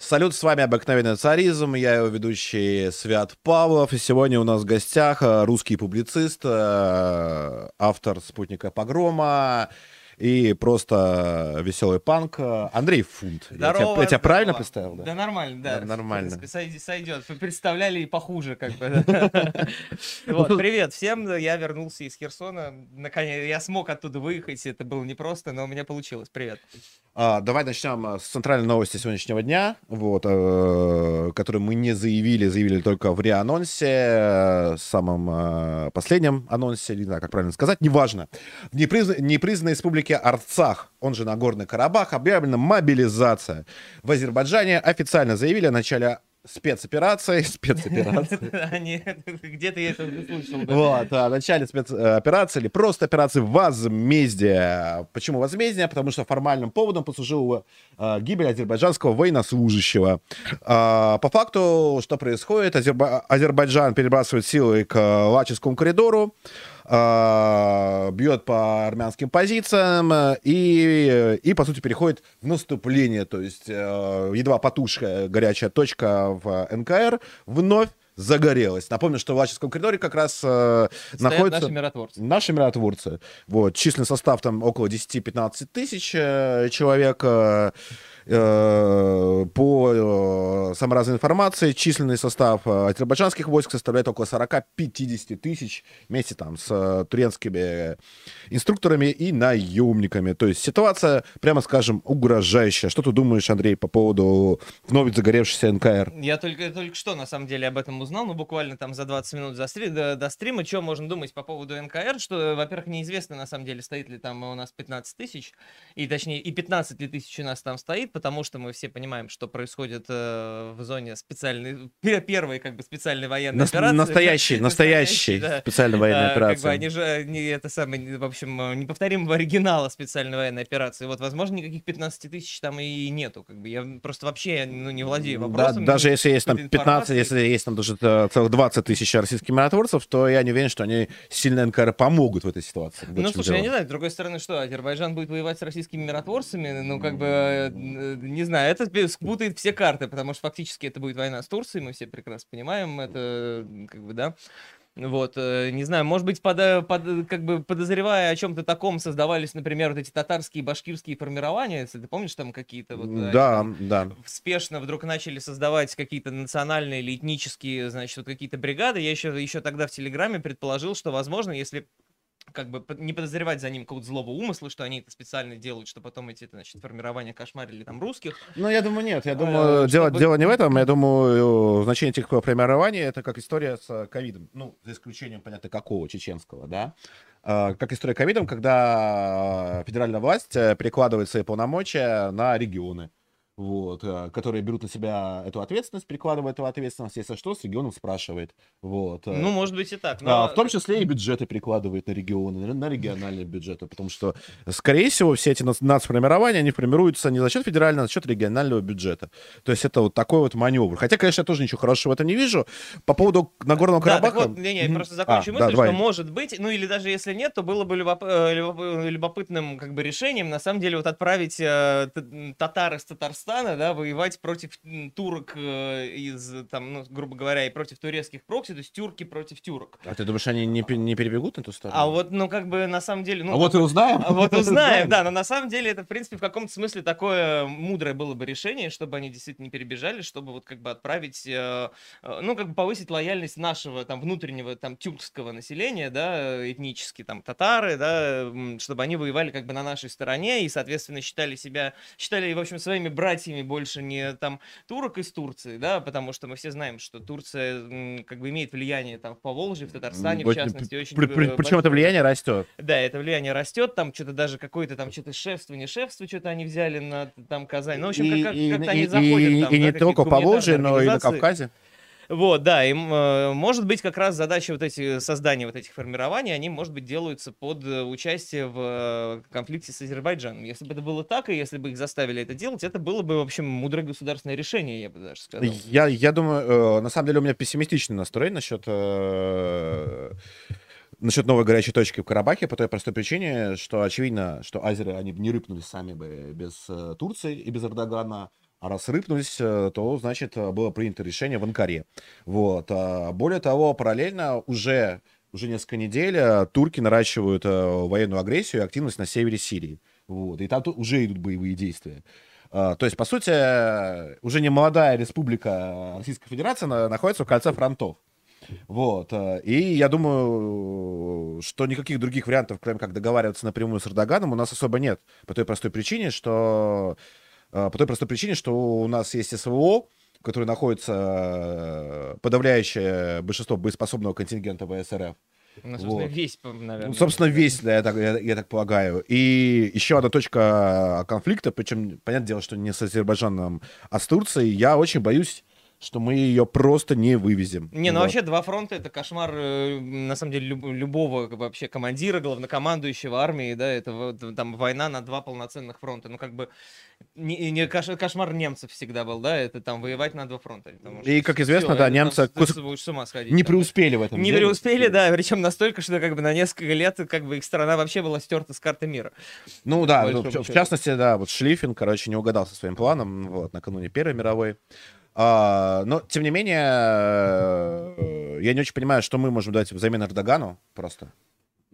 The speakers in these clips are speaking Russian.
Салют, с вами обыкновенный царизм, я его ведущий Свят Павлов, и сегодня у нас в гостях э, русский публицист, э, автор «Спутника погрома», и просто веселый панк. Андрей Фунт. Здорово, я, тебя, я тебя правильно представил? Да? Да нормально, да. Да, нормально. В принципе, сойди- сойдет. Вы представляли и похуже, как бы. Вот, привет всем. Я вернулся из Херсона. Наконец, я смог оттуда выехать. Это было непросто, но у меня получилось. Привет. А, давай начнем э, с центральной новости сегодняшнего дня, вот, э, которую мы не заявили, заявили только в реанонсе, э, самом э, последнем анонсе, не знаю, как правильно сказать, неважно. В непризна- непризнанной республике Арцах, он же Нагорный Карабах, объявлена мобилизация. В Азербайджане официально заявили о начале спецоперации, спецоперации, Где-то я это уже слышал. да. вот, о начале спецоперации или просто операции возмездия. Почему возмездие? Потому что формальным поводом послужила э, гибель азербайджанского военнослужащего. А, по факту, что происходит? Азерба- Азербайджан перебрасывает силы к Лачинскому коридору, бьет по армянским позициям э, и, и, по сути, переходит в наступление. То есть, э, едва потушая горячая точка в НКР, вновь загорелась. Напомню, что в Лачинском коридоре как раз э, Стоят находится... наши миротворцы. Наши миротворцы. Вот, численный состав там около 10-15 тысяч э, человек. э, э, по э, самой разной информации, численный состав э, азербайджанских войск составляет около 40-50 тысяч вместе там с э, турецкими инструкторами и наемниками. То есть ситуация, прямо скажем, угрожающая. Что ты думаешь, Андрей, по поводу вновь загоревшейся НКР? Я только, только что, на самом деле, об этом узнал, ну, буквально там за 20 минут за стри- до, до стрима. Что можно думать по поводу НКР? Что, во-первых, неизвестно, на самом деле, стоит ли там у нас 15 тысяч, и точнее, и 15 ли тысяч у нас там стоит, потому что мы все понимаем, что происходит э, в зоне специальной, пе- первой, как бы, специальной военной Нас- операции. настоящий, настоящий да. специальная военная А, Как бы они же, не это самое, в общем, э, неповторимого оригинала специальной военной операции. Вот, возможно, никаких 15 тысяч там и нету. Как бы я просто вообще ну, не владею Да, вопросом. даже не- если есть там какой-то 15, информации. если есть там даже э, целых 20 тысяч российских миротворцев, то я не уверен, что они сильно НКР помогут в этой ситуации. Ну, слушай, дело. я не знаю, с другой стороны, что, Азербайджан будет воевать с российскими миротворцами? Ну, как бы, э, не знаю, это спутает все карты, потому что фактически это будет война с Турцией, мы все прекрасно понимаем, это, как бы, да. Вот, э, не знаю, может быть, пода- под- как бы подозревая о чем-то таком, создавались, например, вот эти татарские башкирские формирования, если ты помнишь там какие-то вот... э, Да, они да. спешно вдруг начали создавать какие-то национальные или этнические, значит, вот какие-то бригады. Я еще, еще тогда в Телеграме предположил, что, возможно, если как бы не подозревать за ним какого-то злого умысла, что они это специально делают, что потом эти, значит, формирования кошмарили там русских. Ну, я думаю, нет. Я Э, думаю, дело, чтобы- дело не в этом. Я думаю, э, значение этих формирований — это как история с ковидом. Ну, за исключением, понятно, какого, чеченского, да? Э, Как история ковидом, когда федеральная власть перекладывает свои полномочия на регионы. Вот, э, которые берут на себя эту ответственность, перекладывают эту ответственность, если что, с регионом спрашивает. Вот. э. Ну, может быть и так. А, Но... в том числе и бюджеты перекладывают на регионы, на- на региональные бюджеты, потому что, скорее всего, все эти нац- нацформирования, они формируются не за счет федерального, а за счет регионального бюджета. То есть это вот такой вот маневр. Хотя, конечно, я тоже ничего хорошего в этом не вижу. По поводу Нагорного Да, Карабаха... вот, не, не, Мгм. просто закончу А, мысль, да, давай. что может быть, ну или даже если нет, то было бы любоп- э, любоп- любопытным как бы решением, на самом деле, вот отправить э, татар из Татарстана, да, воевать против турок э, из, там, ну, грубо говоря, и против турецких прокси, то есть тюрки против тюрок. А ты думаешь, они не, не перебегут на ту сторону? А вот, ну, как бы, на самом деле, ну... А вот и узнаем. А вот узнаем, да, но на самом деле это, в принципе, в каком-то смысле такое мудрое было бы решение, чтобы они действительно не перебежали, чтобы вот как бы отправить, э, э, ну, как бы повысить лояльность нашего там внутреннего там тюркского населения, да, этнически там татары, да, чтобы они воевали как бы на нашей стороне и, соответственно, считали себя, считали, в общем, своими братьями больше не там турок из Турции, да, потому что мы все знаем, что Турция как бы имеет влияние там в Поволжье, в Татарстане, в частности, очень при- при- Причем это влияние растет. Да, это влияние растет, там что-то даже какое-то там что-то шефство, не шефство, что-то они взяли на там Казань. Ну, в общем, И- как, и- как, то и- они заходят там, и не только по Волжье, гуманитарные но и на. Кавказе. Вот, да, и э, может быть как раз задача вот эти создания вот этих формирований, они, может быть, делаются под э, участие в э, конфликте с Азербайджаном. Если бы это было так, и если бы их заставили это делать, это было бы, в общем, мудрое государственное решение, я бы даже сказал. Я, я думаю, на самом деле у меня пессимистичный настрой насчет, насчет новой горячей точки в Карабахе по той простой причине, что очевидно, что азеры, они не рыпнули сами бы без Турции и без Эрдогана. А раз рыпнулись, э, то, значит, э, было принято решение в Анкаре. Вот. А более того, параллельно уже, уже несколько недель э, турки наращивают военную агрессию и активность на севере Сирии. Вот. И там уже идут боевые действия. То есть, по сути, уже не молодая республика Российской Федерации находится в кольце фронтов. Вот. И я думаю, что никаких других вариантов, кроме как договариваться напрямую с Эрдоганом, у нас особо нет. По той простой причине, что а, по той простой причине, что у нас есть СВО, в которой находится э, подавляющее большинство боеспособного контингента ВСРФ. Ну, собственно, вот. весь, наверное. Ну, собственно, весь, да, я, так, я, я так полагаю. И еще одна точка конфликта, причем, понятное дело, что не с Азербайджаном, а с Турцией. Я очень боюсь что мы ее просто не вывезем. Не, ну вот. вообще два фронта это кошмар, э, на самом деле, люб, любого вообще командира, главнокомандующего армии, да, это вот, там война на два полноценных фронта. Ну, как бы, не, не кош, кошмар немцев всегда был, да, это там воевать на два фронта. И, как известно, все, да, немцы там, с ума сходить, не преуспели в этом Не деле. преуспели, да, причем настолько, что как бы на несколько лет как бы их страна вообще была стерта с карты мира. Ну да, ну, в, в частности, да, вот Шлиффин, короче, не угадал со своим планом, вот, накануне Первой мировой. А, но, тем не менее, э, я не очень понимаю, что мы можем дать взамен Эрдогану просто.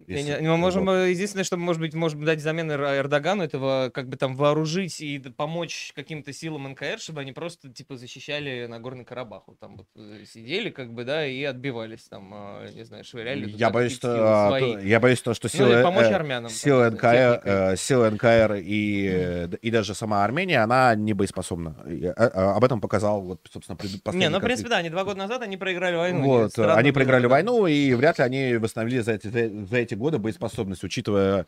Не, мы можем. Э, единственное, что мы, может быть, можем дать взамен Эрдогану, этого как бы там вооружить и помочь каким-то силам НКР, чтобы они просто, типа, защищали Нагорный Карабах. Вот там вот э, сидели, как бы, да, и отбивались там, а, не знаю, швыряли. Я боюсь, что, свои. я боюсь, что, что силы, ну, помочь армянам, силы, НКР, э, силы НКР и, и даже сама Армения, она не боеспособна. Я, а, об этом показал, вот, собственно, последний Не, ну, в принципе, да, они два года назад они проиграли войну. Вот, они проиграли войну, и вряд ли они восстановили за эти, за эти года боеспособность, учитывая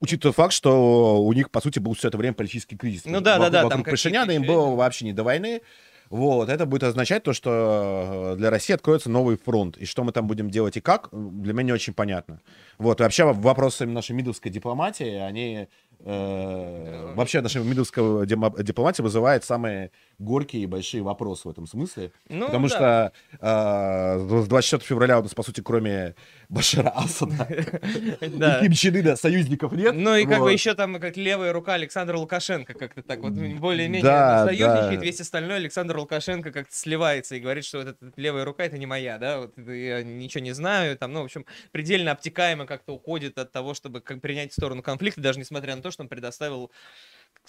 учитывая факт, что у них, по сути, был все это время политический кризис. Ну да, вокруг, да, да. Вокруг Пашиняна им было вообще не до войны. Вот, это будет означать то, что э, для России откроется новый фронт. И что мы там будем делать и как, для меня не очень понятно. Вот, и вообще вопросы нашей мидовской дипломатии, они э, вообще наша мидовская дипломатия вызывает самые горькие и большие вопросы в этом смысле. Ну, потому да. что э, с 24 февраля у нас, по сути, кроме Башара Асада. И Ким Чен Ына союзников нет. Ну и как бы еще там как левая рука Александра Лукашенко как-то так вот более-менее союзничает, весь остальной Александр Лукашенко как-то сливается и говорит, что вот эта левая рука это не моя, да, вот я ничего не знаю, там, ну, в общем, предельно обтекаемо как-то уходит от того, чтобы принять сторону конфликта, даже несмотря на то, что он предоставил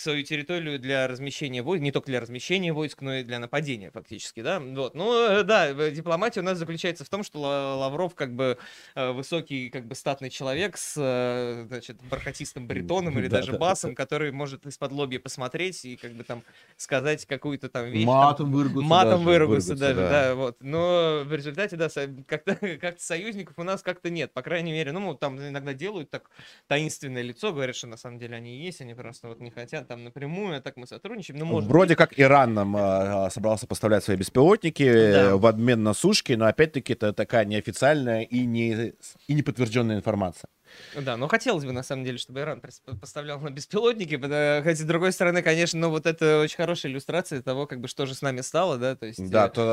свою территорию для размещения войск, не только для размещения войск, но и для нападения фактически, да, вот, ну, э, да, дипломатия у нас заключается в том, что Лавров как бы э, высокий, как бы статный человек с, э, значит, бархатистым баритоном или даже басом, который может из-под лобья посмотреть и как бы там сказать какую-то там вещь. Матом выругаться Матом выругаться даже, да, вот, но в результате, да, как-то как союзников у нас как-то нет, по крайней мере, ну, там иногда делают так таинственное лицо, говорят, что на самом деле они есть, они просто вот не хотят там напрямую, а так мы сотрудничаем. Ну, может Вроде быть. как Иран нам а, собрался поставлять свои беспилотники да. в обмен на сушки, но опять-таки это такая неофициальная и не, и не подтвержденная информация. Да, но хотелось бы, на самом деле, чтобы Иран поставлял на беспилотники, хотя, с другой стороны, конечно, ну, вот это очень хорошая иллюстрация того, как бы, что же с нами стало, да, то есть... Да, э, то,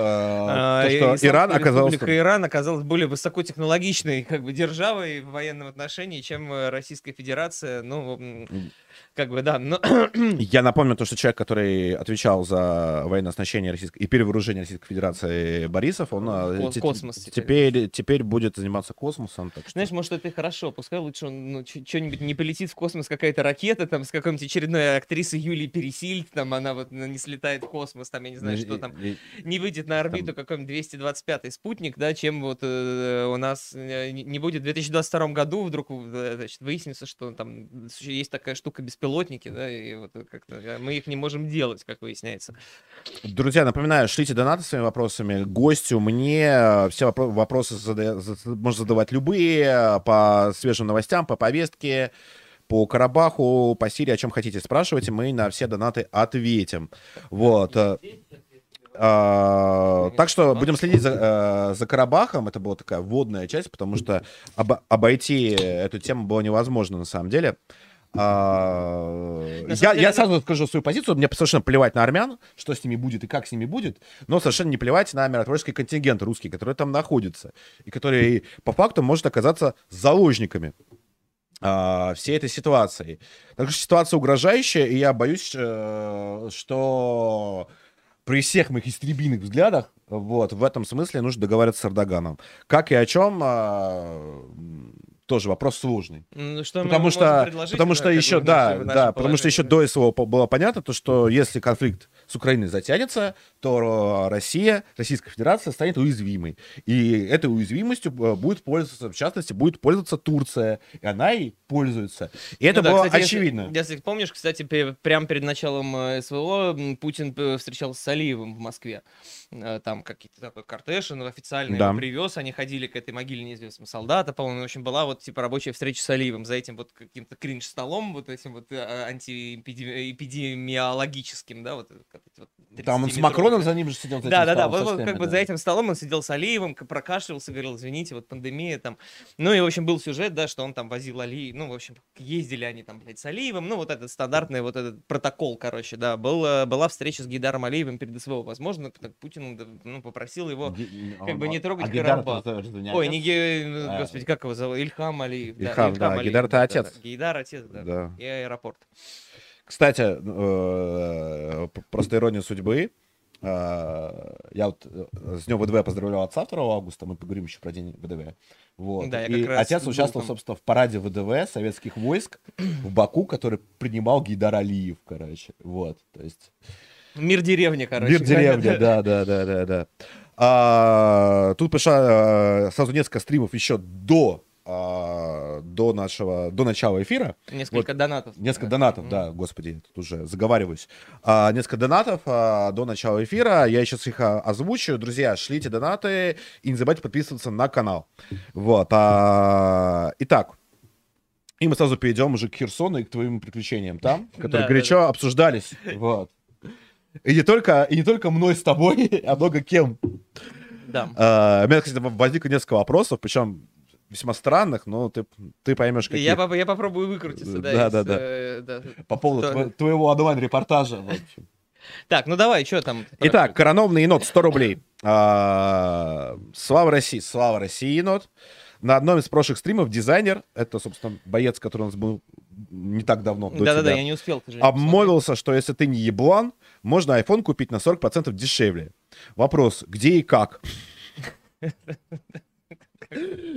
а, то что Иран оказался... Иран оказалась более высокотехнологичной, как бы, державой в военном отношении, чем э, Российская Федерация, ну, как бы, да, но... Я напомню то, что человек, который отвечал за военное оснащение российской и перевооружение Российской Федерации Борисов, он э, Космос теперь. теперь, теперь будет заниматься космосом. Так что... Знаешь, может, это и хорошо, пускай лучше он ну, что-нибудь не полетит в космос какая-то ракета, там, с какой-нибудь очередной актрисой Юлии Пересильд, там, она вот ну, не слетает в космос, там, я не знаю, что там, не выйдет на орбиту какой-нибудь 225-й спутник, да, чем вот э, у нас э, не будет в 2022 году вдруг, э, значит, выяснится, что там есть такая штука беспилотники, да, и вот как-то мы их не можем делать, как выясняется. Друзья, напоминаю, шлите донаты своими вопросами гостю, мне все вопро- вопросы зада- можно задавать любые по свежим новостям, по повестке, по Карабаху, по Сирии, о чем хотите, спрашивайте, мы на все донаты ответим. Вот. А, так что будем следить за, э, за Карабахом. Это была такая вводная часть, потому что об, обойти эту тему было невозможно на самом деле. А, я, я сразу скажу свою позицию. Мне совершенно плевать на армян, что с ними будет и как с ними будет, но совершенно не плевать на миротворческий контингент русский, который там находится, и который по факту может оказаться заложниками а, всей этой ситуацией. Так что ситуация угрожающая, и я боюсь, э, что при всех моих истребиных взглядах, вот, в этом смысле нужно договариваться с Эрдоганом. Как и о чем, а, тоже вопрос сложный. Ну, Что мы Потому что, потому что еще, да, да, потому что еще до СВО было понятно, то, что если конфликт с Украиной затянется, то Россия, Российская Федерация станет уязвимой. И этой уязвимостью э, будет пользоваться, в частности, будет пользоваться Турция. И она и пользуется. И это Ну да, было кстати, если- очевидно. Если, помнишь, кстати, прямо перед началом э, СВО Путин э, встречался с Алиевым в Москве. Э, Там какие-то такой кортеж, он официально Да. его привез, они ходили к этой могиле неизвестного солдата, по-моему, в общем, была вот типа рабочая встреча с Алиевым за этим вот каким-то кринж-столом, вот этим вот э, антиэпидемиологическим, да, вот. э, вот Там он с 30-метровые. Макроном за ним же сидел. Да, да, да, вот, вот как бы за этим столом он сидел с Алиевым, прокашлялся, говорил, извините, вот пандемия там. Ну и, в общем, был сюжет, да, что он там возил Али, ну, в общем, ездили они там, блядь, с Алиевым, ну, вот этот стандартный вот этот протокол, короче, да, был, э, была встреча с Гейдаром Алиевым перед СВО, возможно, Путин, ну, попросил его, как бы не трогать а Гейдар Карабах. это разве не ой, не А. господи, как его зовут, Ильхам Алиев. Ильхам, да, Алиев, Гейдар это да, да, отец. да. Гейдар отец, да, Да. и аэропорт. Кстати, э, просто ирония судьбы. Э, Я вот э, с днем ВДВ поздравлял отца 2 августа, мы поговорим еще про день ВДВ. Вот. Да, И отец участвовал, там. собственно, в параде ВДВ советских войск в Баку, который принимал Гейдар Алиев, короче. Вот, то есть... Мир деревни, короче. Мир деревня, да, да, да, да, да. А, тут пришло сразу несколько стримов еще до, а, до нашего, до начала эфира. Несколько донатов. Несколько Да. донатов, да, господи, тут уже заговариваюсь. А, несколько донатов а, до начала эфира. Я сейчас их а, озвучу. Друзья, шлите донаты и не забывайте подписываться на канал. Вот. а, итак. И мы сразу перейдем уже к Херсону и к твоим приключениям там, которые Да, горячо обсуждались. Вот. И не только, и не только мной с тобой, а много кем. Да. А, у меня, кстати, возникло несколько вопросов, причем весьма странных, но ты, ты поймешь, какие. Я, я попробую выкрутиться, да. Да, из, да, да. э, да. По поводу Что- тво- твоего онлайн-репортажа. в общем. Так, ну давай, что там? Итак, коронованный енот 100 рублей. А, Слава России, слава России, енот. На одном из прошлых стримов дизайнер, это, собственно, боец, который у нас был не так давно, Да-да-да, я не успел, к сожалению, обмолвился, что если ты не еблан, можно iPhone купить на 40% дешевле. Вопрос, где и как?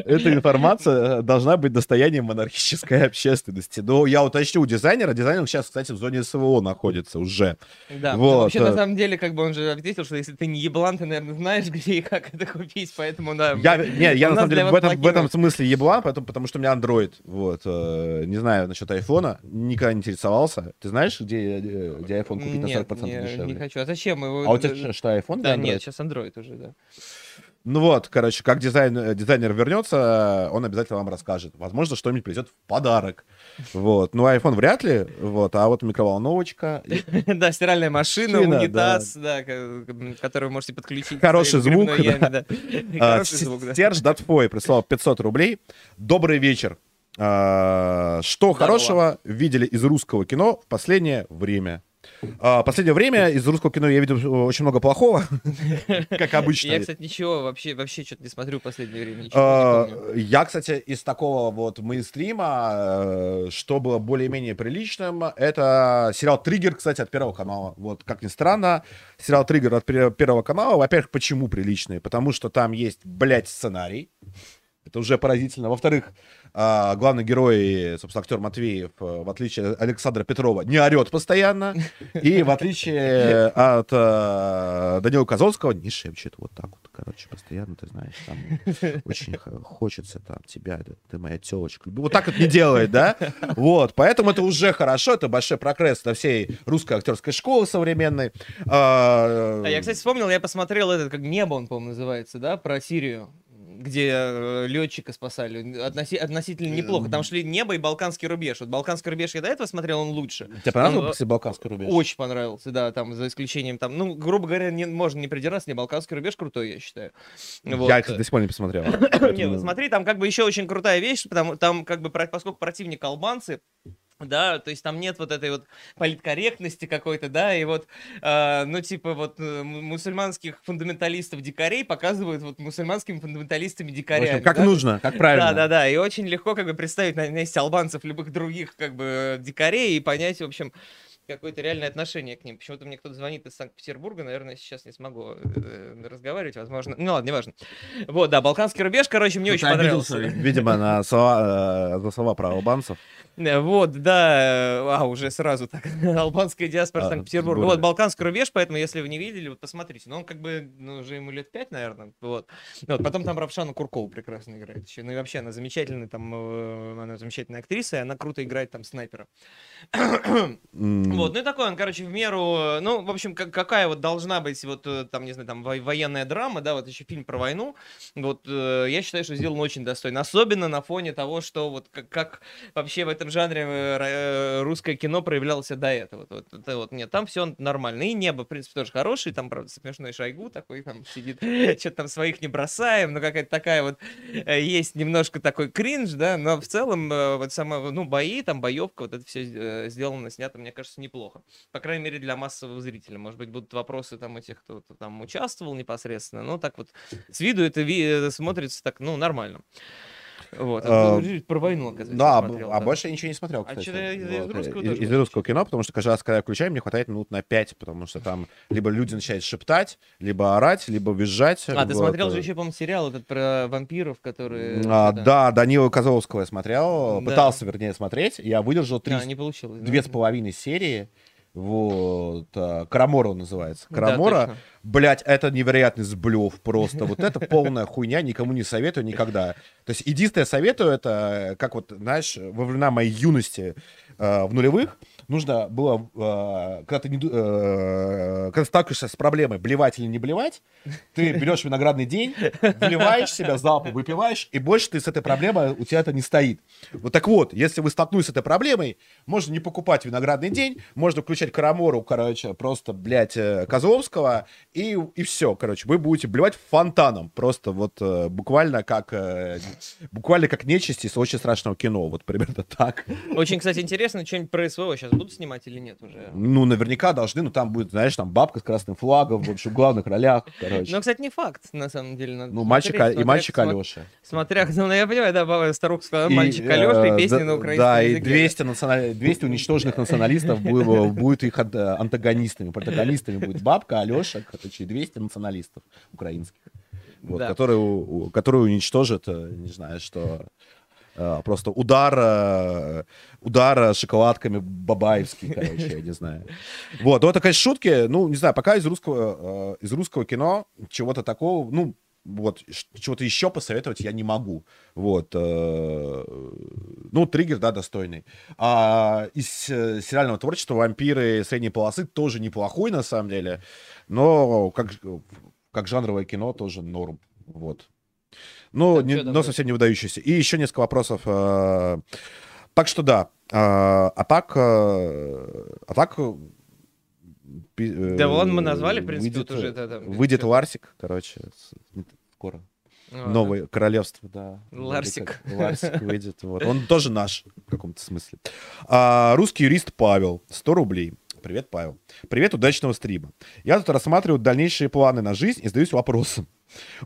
Эта информация должна быть достоянием монархической общественности. Но я уточню у дизайнера. Дизайнер сейчас, кстати, в зоне СВО находится уже. Да, Вот, ну, вообще, э. на самом деле, как бы он же ответил, что если ты не еблан, ты, наверное, знаешь, где и как это купить, поэтому, да. Я, не, я на самом деле в этом, в этом смысле еблан, поэтому, потому что у меня Android. Вот. э, не знаю насчет айфона. Никогда не интересовался. Ты знаешь, где, э, где iPhone купить Нет, на 40% не, дешевле? не хочу. А зачем его? А у тебя что, iPhone? Да, нет, сейчас Android уже, да. Ну вот, короче, как дизайн, э, дизайнер вернется, он обязательно вам расскажет. Возможно, что-нибудь придет в подарок. Вот. Ну, iPhone вряд ли, вот, а вот микроволновочка. Да, стиральная машина, унитаз, да, ко- которую вы можете подключить. Хороший звук, А. Серж Датфой прислал 500 рублей. Добрый вечер. А, Что хорошего видели из русского кино в последнее время? А, Последнее время из русского кино я видел э, очень много плохого, как обычно. Я, кстати, ничего вообще, вообще что-то не смотрю в последнее время, А. Я, кстати, из такого вот мейнстрима, э, что было более-менее приличным, это сериал «Триггер», кстати, от Первого канала. Вот, как ни странно, сериал «Триггер» от Пер- Первого канала, во-первых, почему приличный? Потому что там есть, блядь, сценарий. Это уже поразительно. Во-вторых, а, главный герой, собственно, актер Матвеев, э, в отличие от Александра Петрова, не орет постоянно. И в отличие от э, Данила Козловского, не шепчет вот так вот, короче, постоянно, ты знаешь, там очень хочется там тебя, ты моя телочка. Вот так это не делает, да? Вот, поэтому это уже хорошо, это большой прогресс для всей русской актерской школы современной. А, А я, кстати, вспомнил, я посмотрел этот, как «Небо» он, по-моему, называется, да, про Сирию, где э, летчика спасали. Относи- относительно неплохо. Там шли «Небо» и «Балканский рубеж». Вот «Балканский рубеж» я до этого смотрел, он лучше. Тебе понравился Он, э, после Балканский рубеж? Очень понравился, да, там, за исключением, там, ну, грубо говоря, не, можно не придираться, не «Балканский рубеж» крутой, я считаю. Вот. Я, кстати, до сих пор не посмотрел. Не, ну смотри, там как бы еще очень крутая вещь, потому там как бы поскольку противник албанцы, да, то есть там нет вот этой вот политкорректности какой-то, да, и вот, э, ну, типа, вот э, мусульманских фундаменталистов-дикарей показывают вот мусульманскими фундаменталистами дикарями. В общем, как да? нужно, как правильно. Да, да, да, и очень легко как бы представить на месте албанцев любых других как бы дикарей и понять, в общем, какое-то реальное отношение к ним. Почему-то мне кто-то звонит из Санкт-Петербурга, наверное, сейчас не смогу э, разговаривать, возможно. Ну ладно, неважно. Вот, да, Балканский рубеж, короче, мне очень понравился. Видимо, на слова, э, за слова про албанцев. Э, вот, да, а, уже сразу так, албанская диаспора А, Санкт-Петербурга. Петербурга. Вот, Балканский рубеж, поэтому, если вы не видели, вот посмотрите. Ну, он как бы, ну, уже ему лет пять, наверное, вот. Вот, потом там Равшана Куркова прекрасно играет еще. Ну, и вообще, она замечательная, там, э, она замечательная актриса, и она круто играет там снайпера. Вот, ну и такой он, короче, в меру, э, ну, в общем, как- какая вот должна быть вот э, там, не знаю, там во- военная драма, да, вот еще фильм про войну, вот э, я считаю, что сделан очень достойно, особенно на фоне того, что вот как, как вообще в этом жанре э, э, русское кино проявлялось до этого, вот, это вот, нет, там все нормально, и небо, в принципе, тоже хороший, там, правда, смешной Шойгу такой там сидит, что-то там своих не бросаем, но какая-то такая вот, э, есть немножко такой кринж, да, но в целом вот сама, ну, бои, там, боевка, вот это все сделано, снято, мне кажется, неплохо. По крайней мере, для массового зрителя. Может быть, будут вопросы там у тех, кто там участвовал непосредственно. Но так вот с виду это смотрится так, ну, нормально. Вот. А, А ты про войну, оказывается, Да, смотрел, а да. больше я ничего не смотрел, А кстати. чё-то из- из Вот, русского Из, тоже из не русского кино, потому что каждый раз, когда я включаю, мне хватает минут на пять, потому что там либо люди начинают шептать, либо орать, либо визжать. А, ты либо смотрел это- же еще, по-моему, сериал этот про вампиров, которые... А, это- да, Данила Козловского я смотрел, Да. пытался, вернее, смотреть. Я выдержал три, А, не получилось. да? две с половиной серии. Вот. а, Карамора он называется. Да, Карамора. точно. Блять, это невероятный сблев просто. Вот это полная хуйня, никому не советую никогда. То есть единственное советую, это, как вот, знаешь, во времена моей юности э, в нулевых, нужно было, э, когда ты не э, когда сталкиваешься с проблемой, блевать или не блевать, ты берешь виноградный день, вливаешь себя залпом, выпиваешь, и больше ты с этой проблемой, у тебя это не стоит. Вот так вот, если вы столкнулись с этой проблемой, можно не покупать виноградный день, можно включать Карамору, короче, просто, блядь, э, Козловского, и, и все, короче, вы будете блевать фонтаном, просто вот э, буквально как, буквально как нечисть из очень страшного кино, вот примерно так. Очень, кстати, интересно, что-нибудь про СВО сейчас будут снимать или нет уже? Ну, наверняка должны, ну, там будет, знаешь, там бабка с красным флагом, в общем, в главных ролях, короче. Ну, кстати, не факт, на самом деле. Надо Ну, мальчик, и смотря- мальчик смо- Алеша. Смотря, ну, я понимаю, да, баба- старуха сказала, мальчик Алёша э, и песни да- на украинском Да, и языке. 200, националь- 200 уничтоженных националистов будет, будет их ан- антагонистами. Протагонистами будет бабка, Алеша, короче, и 200 националистов украинских. Вот, Да. которые, которые уничтожат, э, не знаю, что... э, Просто удар, э, удар э, шоколадками бабаевский, короче, я не знаю. Вот, это, конечно, шутки. Ну, не знаю, пока из русского, из русского кино чего-то такого, ну, вот, чего-то еще посоветовать я не могу. Вот. Ну, триггер, да, достойный. А из сериального творчества «Вампиры средней полосы» тоже неплохой, на самом деле. Но как, как жанровое кино тоже норм. Вот. Ну, не- там но совсем не выдающийся. И еще несколько вопросов. э, Так что да. А а так... э, А так... э, э, Да ладно, мы назвали, в принципе, выйдет, вот уже э, это- это- Выйдет. Ларсик, короче, скоро. Ну, Новое королевство, да. Ларсик. Ларсик выйдет. Вот. Он тоже наш в каком-то смысле. А, русский юрист Павел. 100 рублей. Привет, Павел. Привет, удачного стрима. Я тут рассматриваю дальнейшие планы на жизнь и задаюсь вопросом.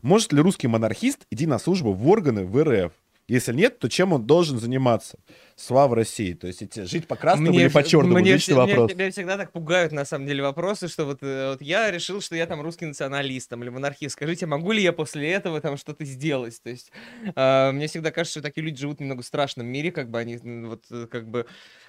Может ли русский монархист идти на службу в органы в РФ? Если нет, то чем он должен заниматься? Слава России. То есть идти жить по красному или по черному? мне Личный меня- вопрос. Меня всегда так пугают, на самом деле, вопросы, что вот, э, вот я решил, что я там русский националист там, или монархист. Скажите, могу ли я после этого там что-то сделать? То есть э, мне всегда кажется, что такие люди живут немного в страшном мире, как бы они вот э, как бы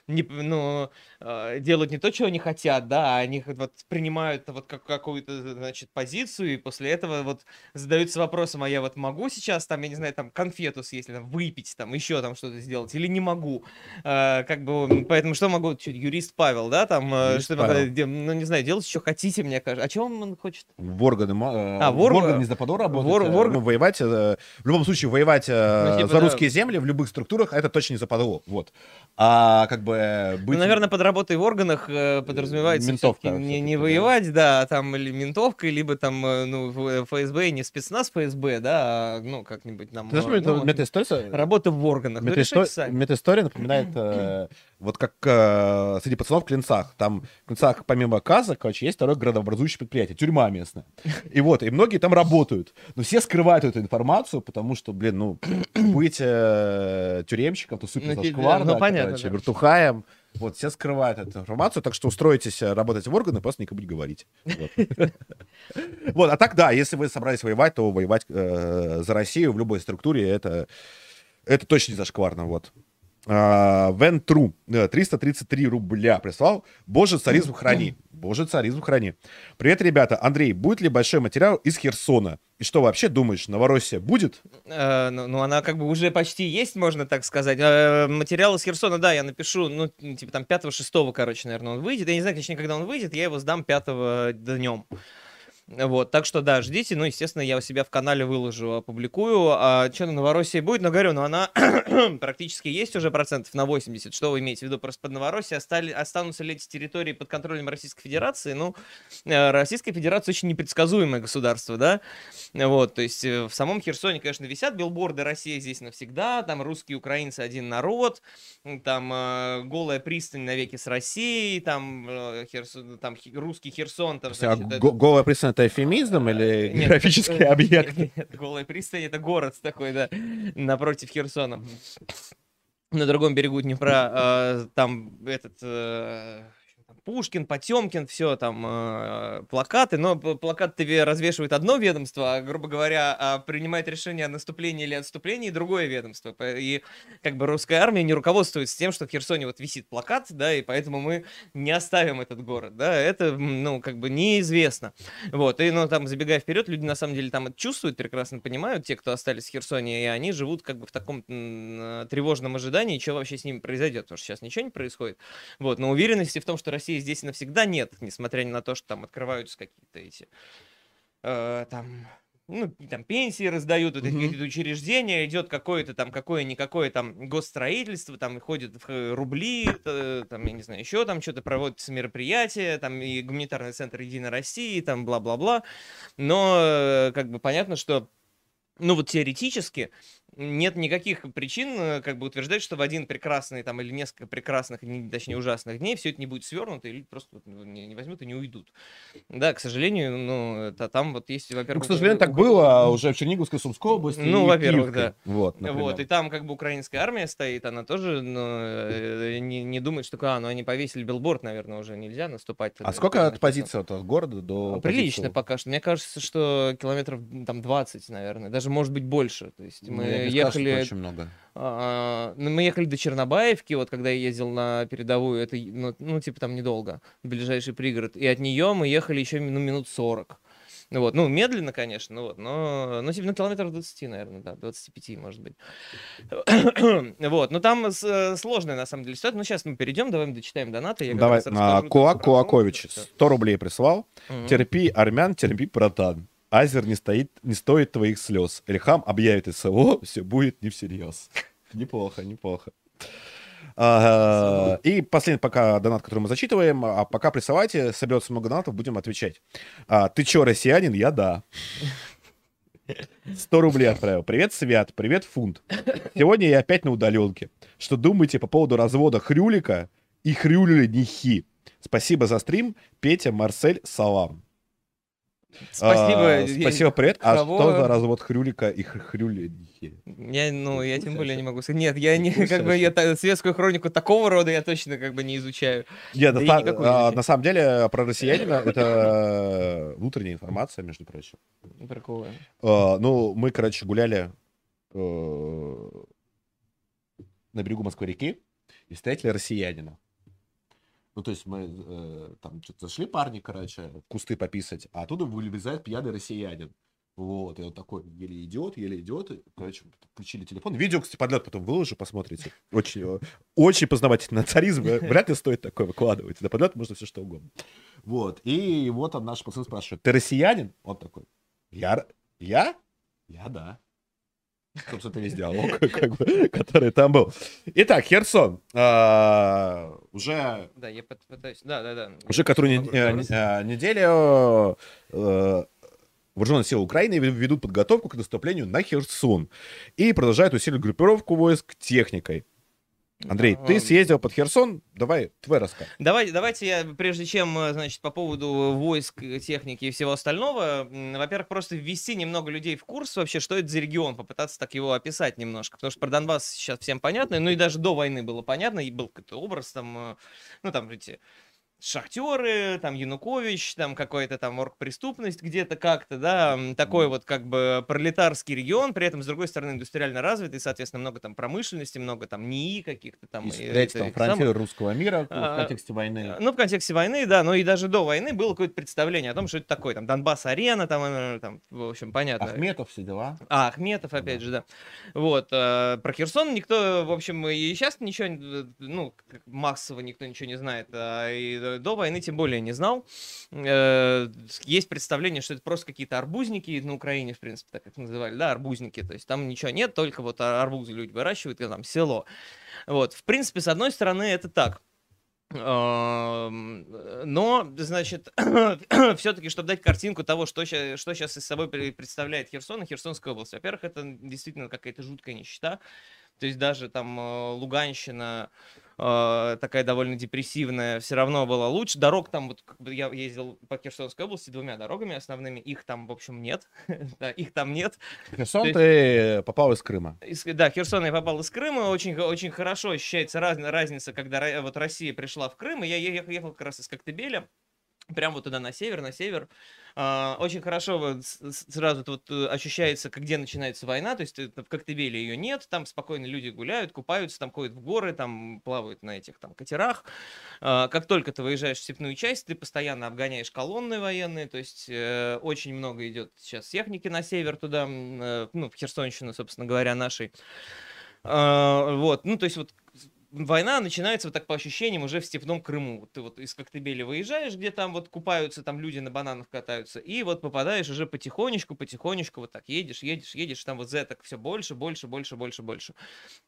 не, ну, э, делают не то, чего они хотят, да, а они вот принимают вот как, какую-то, значит, позицию, и после этого вот задаются вопросом, а я вот могу сейчас там, я не знаю, там конфету съесть, там выпить, там еще там что-то сделать, или не могу. Э, как бы, поэтому что могу, чё, юрист Павел, да, там, э, Юрист что Павел. могу, ну, не знаю, делать, что хотите, мне кажется. А чего он хочет? В органы, э, А, в в орг- органы незападо работать, в ор- э, ну, воевать, э, в любом случае воевать э, Ну, типа, за да. русские земли в любых структурах, это точно не западло, вот. А как бы э, быть... Ну, наверное, под работой в органах э, подразумевается Ментовка не, не воевать, да, а там или ментовкой, либо там, э, ну, в- ФСБ, не спецназ ФСБ, да, а, ну, как-нибудь нам... Знаешь, э, это- ну, мне эта история, Работа в органах. Ну, Метаисто- решайте сами. Метаистория напоминает, э, вот как э, среди пацанов в Клинцах. Там в Клинцах помимо КАЗа, короче, есть второе градообразующее предприятие, тюрьма местная. И вот, и многие там работают. Но все скрывают эту информацию, потому что, блин, ну, быть э, тюремщиком, то супер Ну, зашкварно, ну, понятно, короче, да. вертухаем. Вот, все скрывают эту информацию, так что устроитесь э, работать в органы, просто никому не говорите. Вот. А так, да, если вы собрались воевать, то воевать э, за Россию в любой структуре, это, это точно не зашкварно, вот. А, Вентру, э, 333 рубля прислал. Боже, царизм храни. Боже, царизм храни. Привет, ребята. Андрей, будет ли большой материал из Херсона? И что вообще думаешь, Новороссия будет? Э, ну, ну, она как бы уже почти есть, можно так сказать. Э, материал из Херсона, да, я напишу, ну, типа там 5-6, короче, наверное, он выйдет. Я не знаю, точнее, когда он выйдет, я его сдам 5 днем. Вот, так что да, ждите. Ну, естественно, я у себя в канале выложу, опубликую. А что на Новороссии будет? Но говорю, ну она практически есть уже процентов на 80. Что вы имеете в виду? Просто под Новороссией остали, останутся ли эти территории под контролем Российской Федерации? Ну, э, Российская Федерация очень непредсказуемое государство, да? Вот, то есть э, в самом Херсоне, конечно, висят билборды «Россия здесь навсегда», там русские украинцы один народ, там э, голая пристань навеки с Россией, там, э, Херсон- там хи- русский Херсон, там, А значит, это- го- голая пристань это эфемизм или Нет, графический это- объект? Нет, голая пристань это город такой, да, напротив Херсона. На другом берегу Днепра э, там этот э, Пушкин, Потемкин, все там э, плакаты, но плакат тебе развешивает одно ведомство, а, грубо говоря, а принимает решение о наступлении или отступлении другое ведомство. И как бы русская армия не руководствуется тем, что в Херсоне вот висит плакат, да, и поэтому мы не оставим этот город, да, это, ну, как бы неизвестно. Вот, и, ну, там, забегая вперед, люди, на самом деле, там это чувствуют, прекрасно понимают, те, кто остались в Херсоне, и они живут, как бы, в таком э, тревожном ожидании, что вообще с ними произойдет, потому что сейчас ничего не происходит. Вот, но уверенности в том, что Россия здесь и навсегда нет, несмотря на то, что там открываются какие-то эти, э, там, ну, там пенсии раздают, вот какие-то учреждения, идет какое-то там, какое-никакое там госстроительство, там и ходят в э, рубли, э, там, я не знаю, еще там что-то проводятся мероприятия, там и гуманитарный центр Единой России, там бла-бла-бла. Но э, как бы понятно, что ну вот теоретически нет никаких причин э, как бы утверждать, что в один прекрасный там или несколько прекрасных, не- точнее ужасных дней все это не будет свернуто или просто ну, не, не возьмут и не уйдут. Да, к сожалению, ну это, там вот есть, во-первых... Ну, к сожалению, так было уже в Черниговской, Сумской области. Ну, во-первых, да. Вот, например. Вот, и там как бы украинская армия стоит, она тоже ну, э, не, не думает, что, а, ну они повесили билборд, наверное, уже нельзя наступать. А сколько от позиции от города до А, Прилично позиции? пока что. Мне кажется, что километров там 20, наверное, даже может быть больше. То есть мы Ехали, очень много. а, ну, мы ехали до Чернобаевки, вот когда я ездил на передовую, это ну, ну, типа там недолго, ближайший пригород, и от нее мы ехали еще ну, минут 40. Ну вот, ну медленно, конечно, ну вот, но, ну, типа, ну, километров 20, наверное, да, 25, может быть. вот, но там с- сложная, на самом деле, ситуация. Ну, сейчас мы перейдем, давай мы дочитаем донаты. я Давай, а, Куак Куакович, фронт, 100 рублей прислал. Мгм. Терпи, армян, терпи, братан. Азер не, стоит, не стоит твоих слез. Ильхам объявит СВО, все будет не всерьез. Неплохо, неплохо. И последний пока донат, который мы зачитываем, а пока присылайте, соберется много донатов, будем отвечать. А, Ты чё, россиянин? Я да. 100 рублей отправил. Привет, Свят. Привет, Фунт. Сегодня я опять на удаленке. Что думаете по поводу развода Хрюлика и Хрюлили Нихи? Спасибо за стрим. Петя, Марсель, салам. Спасибо. А, я- Спасибо, привет. А Кого? что за развод Хрюлика и Хр- Хрюлихи? Я, ну, я тем более не могу сказать. Нет, я не, как бы, я та- светскую хронику такого рода я точно как бы не изучаю. Нет, Да на, а, изучения. на самом деле про россиянина это внутренняя информация, между прочим. Приколы. А, ну, мы, короче, гуляли э, на берегу Москвы-реки и встретили россиянина. Ну, то есть мы э, там что-то зашли парни, короче, кусты пописать, а оттуда вылезает пьяный россиянин. Вот, и он такой еле идет, еле идет. и, Короче, включили телефон. Видео, кстати, подлет потом выложу, посмотрите. Очень, очень познавательно. Царизм э, вряд ли стоит такое выкладывать. На подлет можно все что угодно. Вот, и его там наш пацан спрашивает, ты россиянин? Он такой, я, я? Я да. Собственно, это весь диалог, как бы, который там был. Итак, Херсон. а, Уже Да, я пыт- пытаюсь. Да, да, да. уже которую не- э, неделю э, вооруженные силы Украины ведут подготовку к наступлению на Херсон и продолжают усиливать группировку войск техникой. Андрей, ты съездил под Херсон, давай твой рассказ. Давай, давайте я, прежде чем, э, значит, по поводу войск, техники и всего остального, во-первых, просто ввести немного людей в курс вообще, что это за регион, попытаться так его описать немножко, потому что про Донбасс сейчас всем понятно, ну и даже до войны было понятно, и был какой-то образ там, э, ну там эти шахтеры, там Янукович, там какой-то там оргпреступность где-то как-то, да, такой вот как бы пролетарский регион, при этом, с другой стороны, индустриально развитый, соответственно, много там промышленности, много там НИИ каких-то там. И, и, там фронтиры русского мира в контексте войны. Ну, в контексте войны, да, но и даже до войны было какое-то представление о том, что это такое, там, Донбасс-арена, там, э, там, в общем, понятно. Ахметов, все дела. А, Ахметов, опять да. же, да. Вот, э, про Херсон никто, в общем, и сейчас ничего, э, ну, массово никто ничего не знает, а и до войны тем более не знал. Э, есть представление, что это просто какие-то арбузники на Украине, в принципе, так их называли, да, арбузники. То есть там ничего нет, только вот арбузы люди выращивают, и там село. Вот, в принципе, с одной стороны, это так. Но, значит, все-таки, чтобы дать картинку того, что сейчас, что сейчас из собой представляет Херсон и Херсонская область. Во-первых, это действительно какая-то жуткая нищета. То есть даже там э, Луганщина, э, такая довольно депрессивная, все равно была лучше. Дорог там, вот как бы я ездил по Херсонской области двумя дорогами основными, их там, в общем, нет. да, их там нет. Херсон есть, ты попал из Крыма. Из, да, Херсон я попал из Крыма. Очень, очень хорошо ощущается раз, разница, когда вот Россия пришла в Крым, и я ехал, ехал как раз из Коктебеля прям вот туда на север, на север. А, очень хорошо вот, сразу вот э, ощущается, где начинается война, то есть в Коктебеле ее нет, там спокойно люди гуляют, купаются, там ходят в горы, там плавают на этих там катерах. А, как только ты выезжаешь в степную часть, ты постоянно обгоняешь колонны военные, то есть э, очень много идет сейчас техники на север туда, э, ну, в Херсонщину, собственно говоря, нашей. Uh, вот, ну, то есть вот война начинается вот так по ощущениям уже в степном Крыму. Ты вот из Коктебеля выезжаешь, где там вот купаются, там люди на бананах катаются, и вот попадаешь уже потихонечку, потихонечку вот так едешь, едешь, едешь, там вот зеток все больше, больше, больше, больше, больше.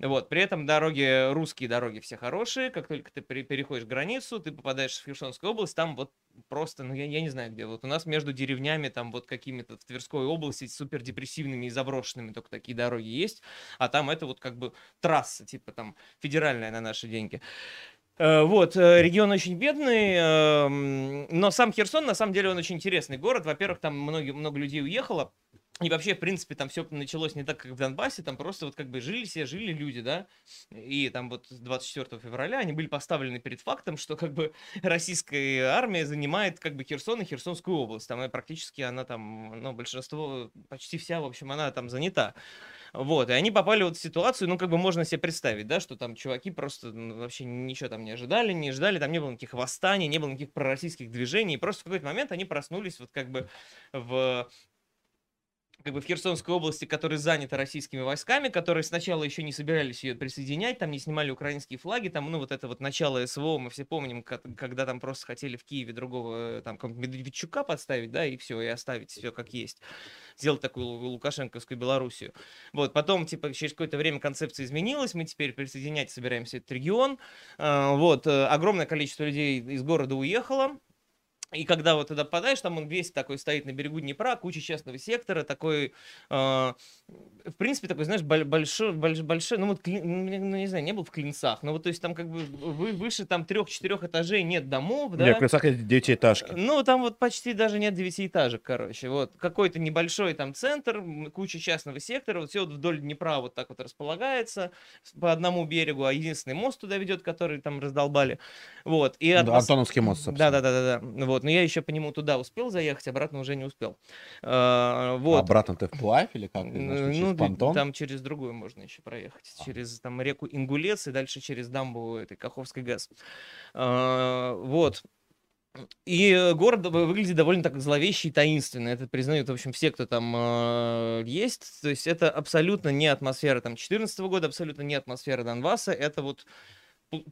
Вот, при этом дороги, русские дороги все хорошие, как только ты переходишь границу, ты попадаешь в Херсонскую область, там вот просто, ну я, я не знаю где, вот у нас между деревнями там вот какими-то в Тверской области супер депрессивными и заброшенными только такие дороги есть, а там это вот как бы трасса, типа там федеральная на наши деньги. Э, вот, э, регион очень бедный, эм, но сам Херсон, на самом деле, он очень интересный город. Во-первых, там много, много людей уехало, и вообще, в принципе, там все началось не так, как в Донбассе, там просто вот как бы жили все, жили люди, да, и там вот 24 февраля они были поставлены перед фактом, что как бы российская армия занимает как бы Херсон и Херсонскую область, там и практически она там, ну, большинство, почти вся, в общем, она там занята. Вот, и они попали вот в ситуацию, ну, как бы можно себе представить, да, что там чуваки просто ну, вообще ничего там не ожидали, не ждали, там не было никаких восстаний, не было никаких пророссийских движений, и просто в какой-то момент они проснулись вот как бы в как бы в Херсонской области, которая занята российскими войсками, которые сначала еще не собирались ее присоединять, там не снимали украинские флаги, там, ну, вот это вот начало СВО, мы все помним, когда там просто хотели в Киеве другого, там, Медведчука подставить, да, и все, и оставить все как есть. Сделать такую лукашенковскую Белоруссию. Вот, потом, типа, через какое-то время концепция изменилась, мы теперь присоединять собираемся этот регион. А, вот, э, огромное количество людей из города уехало, и когда вот туда попадаешь, там он весь такой стоит на берегу Днепра, куча частного сектора, такой, э, в принципе, такой, знаешь, большой, большой, большой ну вот, ну, ну, не знаю, не был в Клинцах, но вот, то есть там как бы вы, выше там трех-четырех этажей нет домов, да? Нет, в Клинцах это девятиэтажки. Ну, там вот почти даже нет девятиэтажек, короче, вот, какой-то небольшой там центр, куча частного сектора, вот все вот вдоль Днепра вот так вот располагается по одному берегу, а единственный мост туда ведет, который там раздолбали, вот. И от... Антоновский мост, собственно. Да-да-да, вот вот, но я еще по нему туда успел заехать, обратно уже не успел. А, вот. А обратно ты вплавь или как? Ну, понтон? там через другую можно еще проехать, а. через там реку Ингулец и дальше через дамбу этой Каховской ГАЗ. А, вот. И город выглядит довольно так зловеще и таинственно. Это признают, в общем, все, кто там э, есть. То есть это абсолютно не атмосфера там 14 года, абсолютно не атмосфера Донбасса. Это вот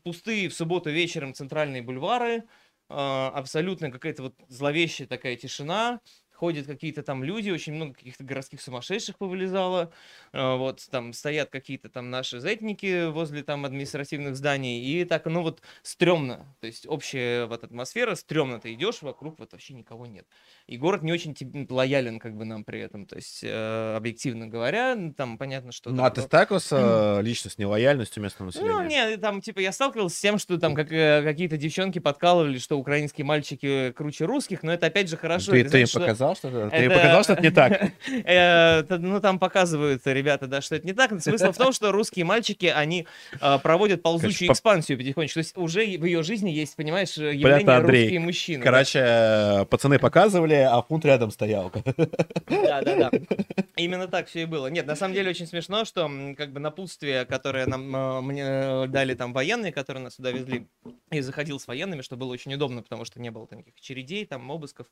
пустые в субботу вечером центральные бульвары, а, абсолютно какая-то вот зловещая такая тишина, ходят какие-то там люди, очень много каких-то городских сумасшедших повылезало, э, вот там стоят какие-то там наши зетники возле там административных зданий, и так, ну вот стрёмно, то есть общая вот атмосфера, стрёмно ты идешь, вокруг вот вообще никого нет. И город не очень тебе лоялен как бы нам при этом, то есть э, объективно говоря, там понятно, что... Ну, а ты сталкивался э, лично с нелояльностью местного населения? Ну, нет, там, типа, я сталкивался с тем, что там как, э, какие-то девчонки подкалывали, что украинские мальчики круче русских, но это опять же хорошо. Ты, это ты значит, что- показал, что это... Ты показал, что это не так? Э, Ну, там показывают ребята, да, что это не так. Смысл в том, что русские мальчики, они а, проводят ползучую по- экспансию потихонечку. То есть уже в ее жизни есть, понимаешь, явление Понятно, Андрей. русские мужчины. Короче, э, пацаны показывали, а фунт рядом стоял. Да, да, да. Именно так все и было. Нет, на самом деле очень смешно, что как бы напутствие, которое нам э, мне э, дали там военные, которые нас сюда везли, и заходил с военными, что было очень удобно, потому что не было там никаких очередей, там обысков.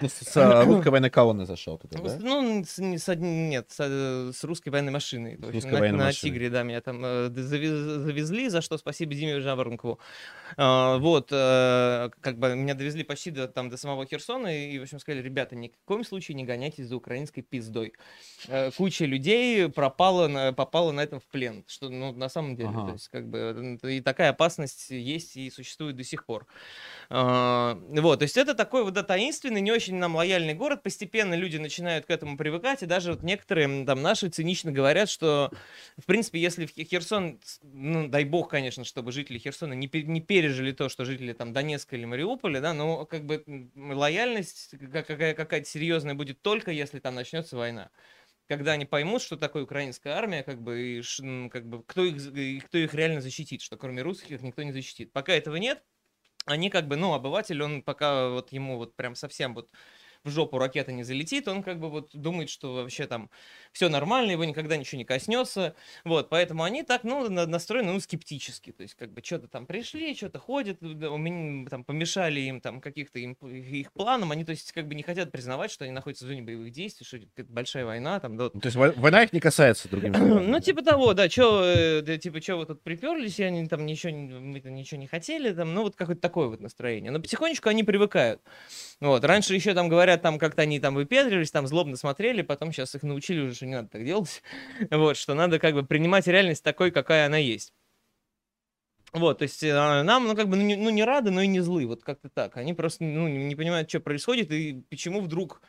С э, русской военной колонны зашел туда, да? Ну, с, с нет, с, э, с русской военной машиной. есть русской на, военной на. Тигре, да, меня там э, завезли, за что спасибо Диме Жаворонкову. А, вот, э, как бы меня довезли почти до, там, до самого Херсона, и, в общем, сказали, ребята, ни в коем случае не гоняйтесь за украинской пиздой. Куча людей пропала на, попала на этом в плен, что, ну, на самом деле, Ага. то есть, как бы, и такая опасность есть и существует до сих пор. А, Вот, то есть это такой вот таинственный, не очень нам лояльный город. Постепенно люди начинают к этому привыкать, и даже вот некоторые там наши цинично говорят, что, в принципе, если в Хе- Херсон, ну, дай бог, конечно, чтобы жители Херсона не, не пережили то, что жители там Донецка или Мариуполя, да, но как бы лояльность ка- какая- какая-то серьезная будет только, если там начнется война когда они поймут, что такое украинская армия, как бы, и как бы кто, их, кто их реально защитит, что кроме русских их никто не защитит. Пока этого нет, они как бы, ну, обыватель, он пока вот ему вот прям совсем вот в жопу ракета не залетит, он как бы вот думает, что вообще там все нормально, его никогда ничего не коснется, вот, поэтому они так, ну, на- настроены, ну, скептически, то есть как бы что-то там пришли, что-то ходят, у меня там помешали им там каких-то им, их планам, они, то есть как бы не хотят признавать, что они находятся в зоне боевых действий, что это большая война, там, да, Ну, То есть вой- война их не касается другим ну, типа того, да, чё, да, типа, чё вы тут приперлись, я не, там ничего, мы там ничего не хотели, там, ну, вот какое-то такое вот настроение. Но потихонечку они привыкают. Вот, раньше еще там говорят, там, как-то они там выпендривались, там, злобно смотрели, потом сейчас их научили уже, что не надо так делать. Вот, что надо как бы принимать реальность такой, какая она есть. Вот, то есть э, нам, ну, как бы, ну не, ну, не рады, но и не злы, вот как-то так. Они просто, ну, не не понимают, что происходит и почему вдруг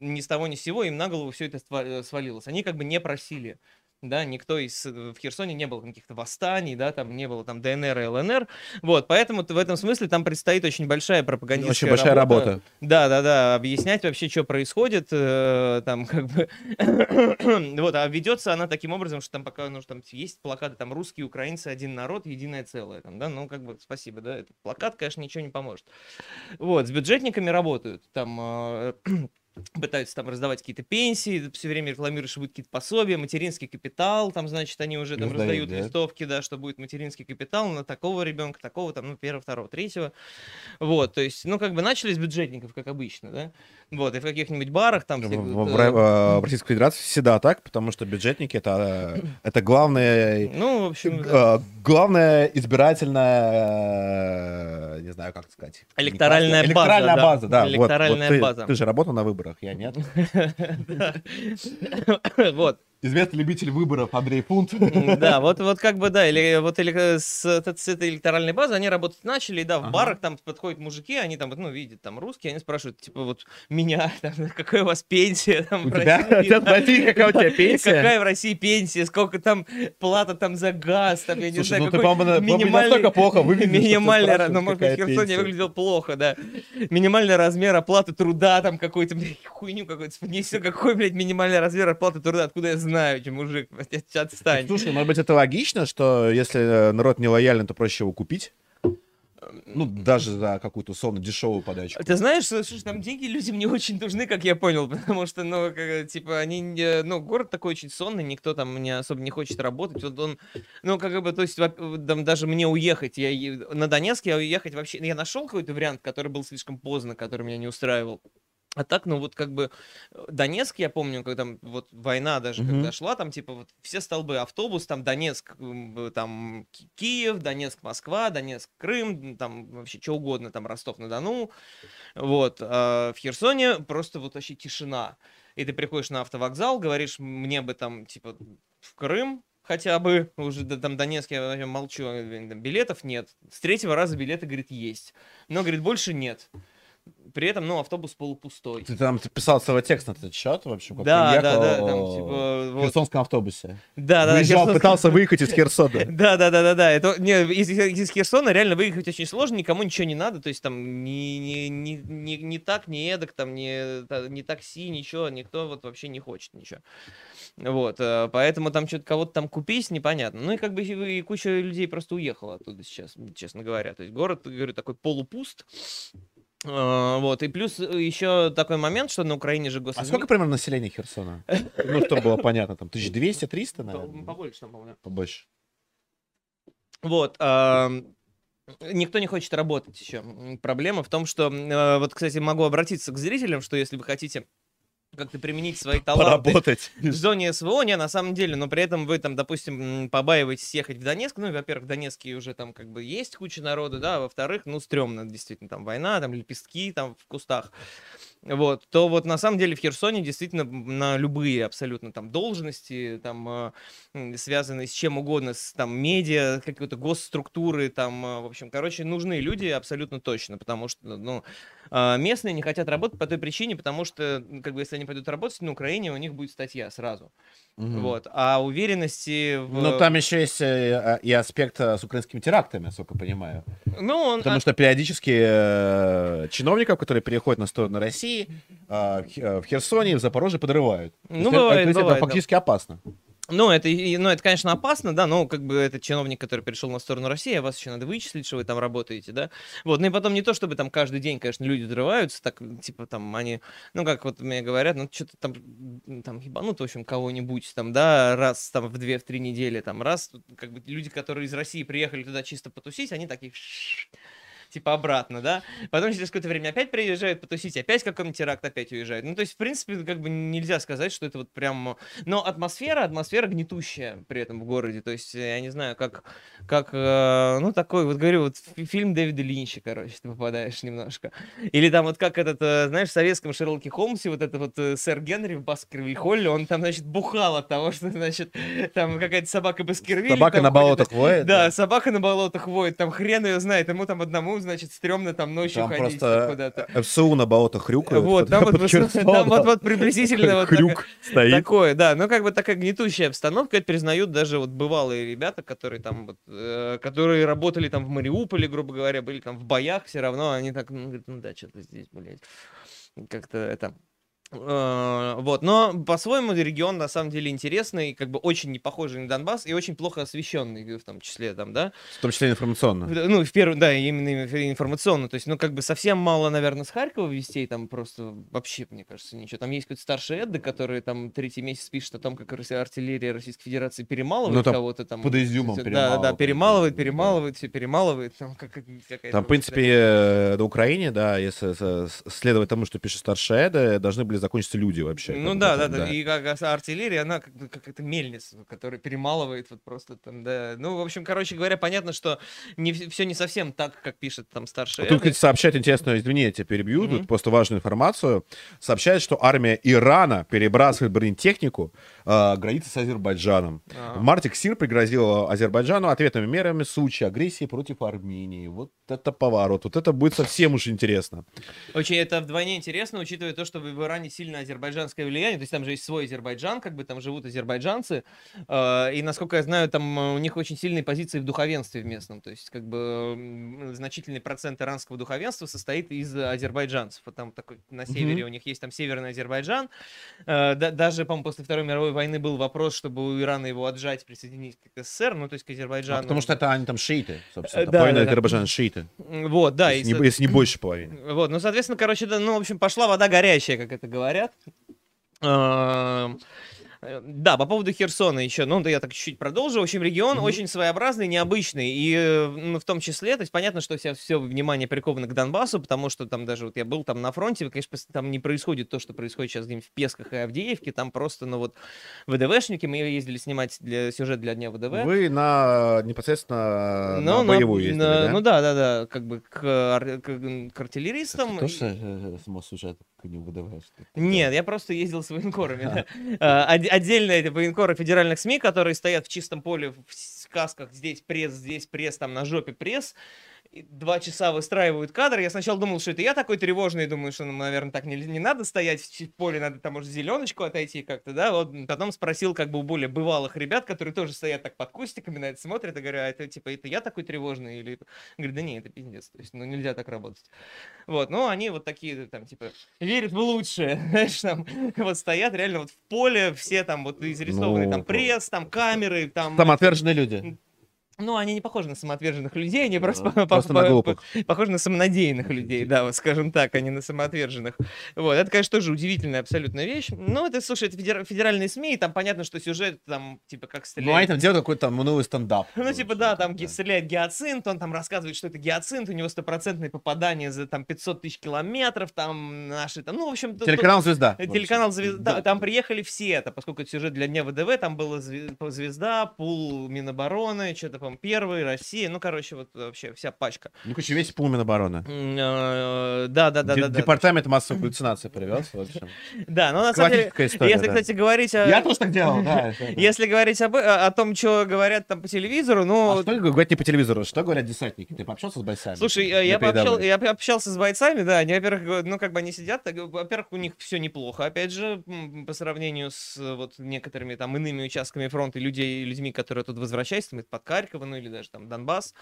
ни с того ни с сего им на голову все это э, свалилось. Они как бы не просили, да, никто из, э, в Херсоне не было каких-то восстаний, да, там не было там ДНР и ЛНР, вот, поэтому в этом смысле там предстоит очень большая пропагандистская Очень большая работа. да, да, да, объяснять вообще, что происходит, э, там как бы, вот, а ведется она таким образом, что там пока, ну, там есть плакаты, там русские, украинцы, один народ, единое целое, там, да, ну, как бы, спасибо, да, этот плакат, конечно, ничего не поможет. Вот, с бюджетниками работают, там, э, пытаются там раздавать какие-то пенсии, все время рекламируют, что будет какие-то пособия, материнский капитал, там, значит, они уже там Раздают, раздают да? листовки, да, что будет материнский капитал на такого ребенка, такого там, ну, первого, второго, третьего. Вот, то есть, ну, как бы начали с бюджетников, как обычно, да. Вот, и в каких-нибудь барах там... В, все, в- вот, в э, э, в Российской Федерации всегда так, потому что бюджетники это, э, это главное, Ну, в общем, да. э, главная избирательная, э, не знаю, как сказать. Электоральная база, Электоральная да. база, да. вот- вот Электоральная ты-. Ты же работал на выборах, я нет. Вот. Известный любитель выборов Андрей Фунт. М, Да, вот, вот как бы, да, или вот или э, с, с этой электоральной базы они работать начали, и да, в Ага. барах там подходят мужики, они там, ну, видят там русские, они спрашивают, типа, вот, меня, там, какая у вас пенсия, там, У в тебя России, да. найти, какая у тебя пенсия. Какая в России пенсия, сколько там плата там за газ, там, я не Слушай, знаю, ну ты, какой по-моему, не минимальный- настолько плохо ты Минимальный, ну, может быть, в Херсоне выглядел плохо, да. Минимальный размер оплаты труда, там, какой-то, блядь, хуйню какой-то, не все, какой, блядь, минимальный размер оплаты труда, откуда я знаю, чем мужик, отстань. Слушай, может быть, это логично, что если э, народ не лоялен, то проще его купить? Ну, даже за какую-то условно дешевую подачку. Ты знаешь, слушай, там деньги людям не очень нужны, как я понял, потому что, ну, как, типа, они, не- ну, город такой очень сонный, никто там не особо не хочет работать, вот он, ну, как бы, то есть, там, даже мне уехать, я на Донецк я уехать вообще, я нашел какой-то вариант, который был слишком поздно, который меня не устраивал. А так, ну вот как бы э, Донецк, я помню, когда вот война даже Мгм. когда шла, там типа вот все столбы, автобус, там Донецк, э, там Ки- Киев, Донецк, Москва, Донецк, Крым, там вообще что угодно, там Ростов-на-Дону, вот. А в Херсоне просто вот вообще тишина. И ты приходишь на автовокзал, говоришь, мне бы там типа в Крым, хотя бы, уже да, там Донецк, я вообще молчу, билетов нет. С третьего раза билеты, говорит, есть. Но, говорит, больше нет. При этом, ну, автобус полупустой. Ты там ты писал целый текст на этот счет, в общем, как Да, ты да, ехал да, там, в типа, вот. Херсонском автобусе. Да, да, Выезжал, Херсон- пытался выехать из Херсона. Да, да, да, да, да. Это не, из, из Херсона реально выехать очень сложно, никому ничего не надо. То есть там ни, ни, ни, ни, ни так, ни эдак, там та- ни такси, ничего, никто вот вообще не хочет ничего. Вот, э, поэтому там что-то кого-то там купить непонятно. Ну и как бы и и куча людей просто уехала оттуда сейчас, честно говоря. То есть город, говорю, такой полупуст. Э, Вот, и плюс еще такой момент, что на Украине же А госадми- сколько примерно населения Херсона? Ну, чтобы было понятно, там 1200-300, По- наверное? Побольше там, по-моему. Побольше. Вот. Никто не хочет работать еще. Проблема в том, что, э, вот, кстати, могу обратиться к зрителям, что если вы хотите как-то применить свои таланты Поработать. в зоне СВО, не, на самом деле, но при этом вы там, допустим, побаиваетесь ехать в Донецк, ну, во-первых, в Донецке уже там как бы есть куча народу, да, во-вторых, ну, стрёмно, действительно, там война, там лепестки там в кустах, вот, то вот на самом деле в Херсоне действительно на любые абсолютно там должности, там, м, связанные с чем угодно, с там медиа, какой-то госструктуры, там, э, в общем, короче, нужны люди абсолютно точно, потому что, ну, а, местные не хотят работать по той причине, потому что, как бы, если они пойдут работать на Украине, у них будет статья сразу. Мгм. Вот. А уверенности в... Но там еще есть э, и аспект э, с украинскими терактами, насколько понимаю. Ну, он... Потому а, что периодически э, чиновников, которые переходят на сторону России, в Хе- э, в Херсоне в Запорожье подрывают. Ну, это- бывает, это бывает, да. фактически опасно. Ну, это, ну, это, конечно, опасно, да, но как бы этот чиновник, который перешел на сторону России, а вас еще надо вычислить, что вы там работаете, да. Вот, ну и потом не то, чтобы там каждый день, конечно, люди взрываются, так, типа, там, они, ну, как вот мне говорят, ну, что-то там, там, ебанут, в общем, кого-нибудь, там, да, раз, там, в две-в три недели, там, раз, как бы люди, которые из России приехали туда чисто потусить, они такие, типа обратно, да. Потом через какое-то время опять приезжают потусить, опять какой-нибудь теракт, опять уезжают. Ну, то есть, в принципе, как бы нельзя сказать, что это вот прям... Но атмосфера, атмосфера гнетущая при этом в городе. То есть, я не знаю, как, как э, ну, такой, вот говорю, вот фи- фильм Дэвида Линча, короче, ты попадаешь немножко. Или там вот как этот, э, знаешь, в советском Шерлоке Холмсе, вот это вот э, сэр Генри в Баскервиль-Холле, он там, значит, бухал от того, что, значит, там какая-то собака Баскервиль. Собака на болотах воет. да, собака на болотах воет, там хрен ее знает, ему там одному, значит, стрёмно там ночью Там ходить куда-то. ФСУ на болотах хрюкают. Вот, там вот, там вот, вот приблизительно вот Хрюк стоит. Такое, да, ну как бы такая гнетущая обстановка, это признают даже вот бывалые ребята, которые там вот, э, которые работали там в Мариуполе, грубо говоря, были там в боях, все равно они так, ну, говорят, ну да, что-то здесь, блядь, как-то это... Э, Вот, но по-своему регион на самом деле интересный, как бы очень не похожий на Донбасс и очень плохо освещенный в том числе там, да, В том числе информационно. Ну, в первую, да, именно инф- информационно. То есть, ну, как бы совсем мало, наверное, с Харькова вестей, там просто вообще, мне кажется, ничего. Там есть какой-то старший Эдда, который там третий месяц пишет о том, как артиллерия Российской Федерации перемалывает Ну, там кого-то там. под изюмом всё- Да, да, перемалывает. перемалывает, Да. перемалывает, все перемалывает. Там, как, Там, в принципе, э, на Украине, да, если следовать тому, что пишет старший Эда, должны были закончиться люди вообще. Ну да, да, да, И как артиллерия, она как, как это мельница, которая перемалывает вот просто там, да. Ну, в общем, короче говоря, понятно, что не, все не совсем так, как пишет там старший Тут, кстати, сообщает интересную, извини, я тебя перебью, Мгм. тут просто важную информацию. Сообщает, что армия Ирана перебрасывает бронетехнику э, границы с Азербайджаном. А. В марте КСИР пригрозил Азербайджану ответными мерами случае агрессии против Армении. Вот это поворот. Вот это будет совсем уж интересно. Очень это вдвойне интересно, учитывая то, что в в Иране сильно азербайджанское влияние, то есть там же есть свой Азербайджан, как бы там живут азербайджанцы, э, и насколько я знаю, там э, у них очень сильные позиции в духовенстве в местном, то есть как бы значительный процент иранского духовенства состоит из азербайджанцев, вот там такой на севере у них есть там северный Азербайджан, Э, да- даже, по-моему, после Второй мировой войны был вопрос, чтобы у Ирана его отжать, присоединить к СССР, ну то есть к Азербайджану. А потому что это они там шииты, собственно. Да, половина да, да. Азербайджана шииты. Вот, да. если, и не, если не больше половины. Вот, ну, соответственно, короче, да, ну, в общем, пошла вода горячая, как это говорят. Э, Да, по поводу Херсона еще, ну, да я так чуть-чуть продолжу. В общем, регион Мгм. очень своеобразный, необычный, и э, ну, в том числе, то есть понятно, что все, все внимание приковано к Донбассу, потому что там даже вот я был там на фронте, конечно, там не происходит то, что происходит сейчас где-нибудь в Песках и Авдеевке, там просто, ну вот, ВДВшники, мы ездили снимать для, сюжет для Дня ВДВ. Вы на непосредственно Ну, на на- боевую ездили, на- да? Ну да, да, да, как бы к, к- к артиллеристам. Ты тоже э, само сюжет к ним выдаваешь? Нет, я просто ездил с военкорами. А, эти военкоры федеральных СМИ, которые стоят в чистом поле, в касках, здесь пресс, здесь пресс, там на жопе пресс, и два часа выстраивают кадр. Я сначала думал, что это я такой тревожный, думаю, что, ну, наверное, так не, не надо стоять в поле, надо там, может, зеленочку отойти как-то, да. Вот потом спросил, как бы, у более бывалых ребят, которые тоже стоят так под кустиками на это смотрят, и говорю, а это, типа, это я такой тревожный? Или... Говорю, да не, это пиздец, то есть, ну, нельзя так работать. Вот, ну, они вот такие, там, типа, верят в лучшее, знаешь, там, вот стоят реально вот в поле, все там вот изрисованные, Ну, там, пресс, там, камеры, там... Самоотверженные люди. Ну, они не похожи на самоотверженных людей, они просто, Ну, по- Просто по- на по- похожи на самонадеянных людей, да, вот скажем так, а не на самоотверженных. Вот, это, конечно, тоже удивительная абсолютная вещь. Ну, это, слушай, это федера- федеральные СМИ, и там понятно, что сюжет там, типа, как Ну, они стрелять. там делают какой-то там новый стендап. Ну, типа, да, там Да. стреляет гиацинт, он там рассказывает, что это гиацинт, у него стопроцентное попадание за там 500 тысяч километров, там наши, там, ну, в общем... тут- Телеканал «Звезда». Э. Телеканал «Звезда», Да. там приехали все это, поскольку это сюжет для Дня ВДВ, там была «Звезда», пул Минобороны, что-то, по первый, Россия, ну, короче, вот вообще вся пачка. Ну, короче, весь пул Минобороны. Э, Да, да, да, да. Департамент массовой галлюцинации привез. в общем. Да, но на самом деле, если, кстати, говорить о... Я тоже так делал, да. Если говорить о том, что говорят там по телевизору, ну, А что говорят не по телевизору? Что говорят десантники? Ты пообщался с бойцами? Слушай, э, я, пообщал- передовой? я общался с бойцами, да, они, во-первых, ну, как бы они сидят, во-первых, у них все неплохо, опять же, по сравнению с э, вот некоторыми там иными участками фронта, людей, людьми, которые тут возвращаются, там, под Харькова, ну, или даже там Донбасс,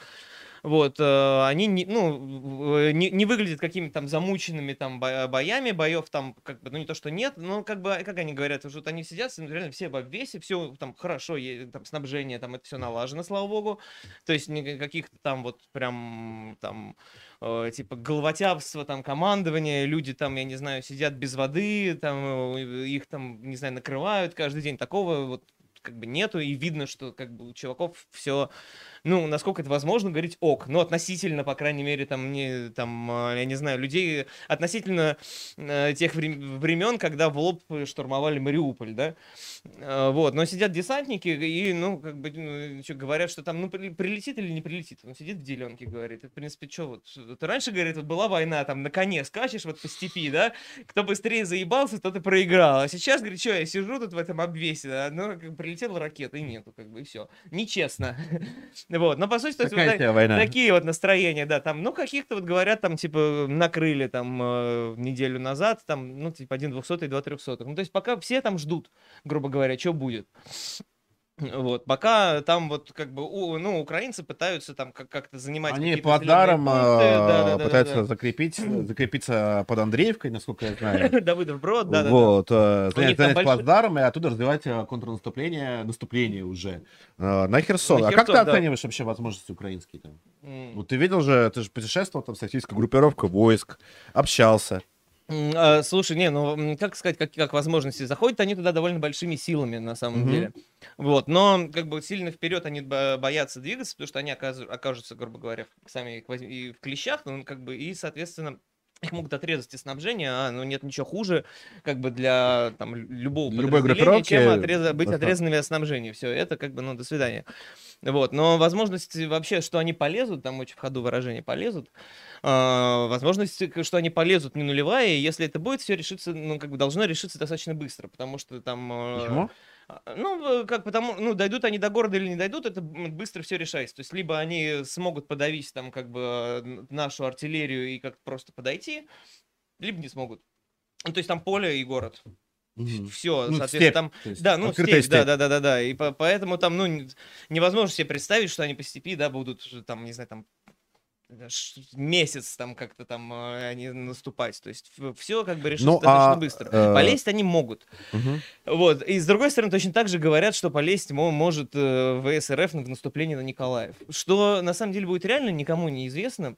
вот, э, они, не, ну, не, не выглядят какими-то там замученными там бо- боями, боев там, как бы, ну, не то, что нет, но, как бы, как они говорят, вот они сидят, ну, реально все в обвесе, все там хорошо, там, снабжение, там, это все налажено, слава богу, то есть никаких там вот прям там э, типа головотяпство, там командование, люди там, я не знаю, сидят без воды, там э, их там, не знаю, накрывают каждый день. Такого вот как бы нету, и видно, что как бы у чуваков все, ну, насколько это возможно, говорить ок, но относительно, по крайней мере, там, не, там, э, я не знаю, людей относительно э, тех врем- времен, когда в лоб штурмовали Мариуполь, да, Э, вот, но сидят десантники и, ну, как бы, ну, чё, говорят, что там, ну, при- прилетит или не прилетит. Он сидит в деленке, говорит. Это, в принципе, что вот, вот раньше, говорит, вот была война, там, на коне скачешь вот по степи, да, кто быстрее заебался, тот и проиграл. А сейчас, говорит, что, я сижу тут в этом обвесе, да, ну, прилетела ракета, и нету, как бы, и все. Нечестно. Вот, но, по сути, то есть, вот война? Такие вот настроения, да, там, ну, каких-то вот говорят, там, типа, накрыли там э, неделю назад, там, ну, типа, один двухсотый, два трехсотых. Ну, то есть пока все там ждут, грубо говоря, что будет. Вот, пока там вот как бы, у- ну, украинцы пытаются там как- как-то занимать Они под даром пункты. э, Да-да-да-да-да. пытаются закрепить, закрепиться под Андреевкой, насколько я знаю. Давыдов брод, да, да, Вот, э, занять большой- плацдарм и оттуда развивать э, контрнаступление, наступление уже э, на Херсон. А как ты да. оцениваешь вообще возможности украинские там? Ну, ты видел же, ты же путешествовал там с российской группировкой войск, общался. А, Слушай, не, ну как сказать, как, как возможности заходят они туда довольно большими силами на самом Мгм. деле. Вот, но как бы сильно вперед они бо- боятся двигаться, потому что они окажу- окажутся, грубо говоря, сами и в клещах, ну как бы и соответственно их могут отрезать из снабжения, а ну нет ничего хуже, как бы для там лю- любого Любой подразделения, чем группировки отреза- быть достаточно. отрезанными от снабжения. Все, это как бы, ну, до свидания. Вот, но возможность вообще, что они полезут, там очень в ходу выражение полезут, возможность, к- что они полезут не нулевая, и если это будет, все решится, ну, как бы должно решиться достаточно быстро, потому что там... э, Почему? а, Ну, э, как потому, ну, дойдут они до города или не дойдут, это быстро все решается. То есть, либо они смогут подавить там, как бы, э, нашу артиллерию и как-то просто подойти, либо не смогут. Ну, то есть, там поле и город. Мгм. Все, Ну, соответственно, степь, там есть да, ну, открытая степь, да, степь. да, да, да, да. И по- поэтому там, ну, невозможно себе представить, что они по степи, да, будут же там, не знаю, там месяц там как-то там э, они наступать. То есть все как бы решится Ну, достаточно а, быстро. э, Полезть они могут. Мгм. Вот. И с другой стороны, точно так же говорят, что полезть мо- может э, ВСРФ в наступление на Николаев. Что на самом деле будет реально, никому не известно.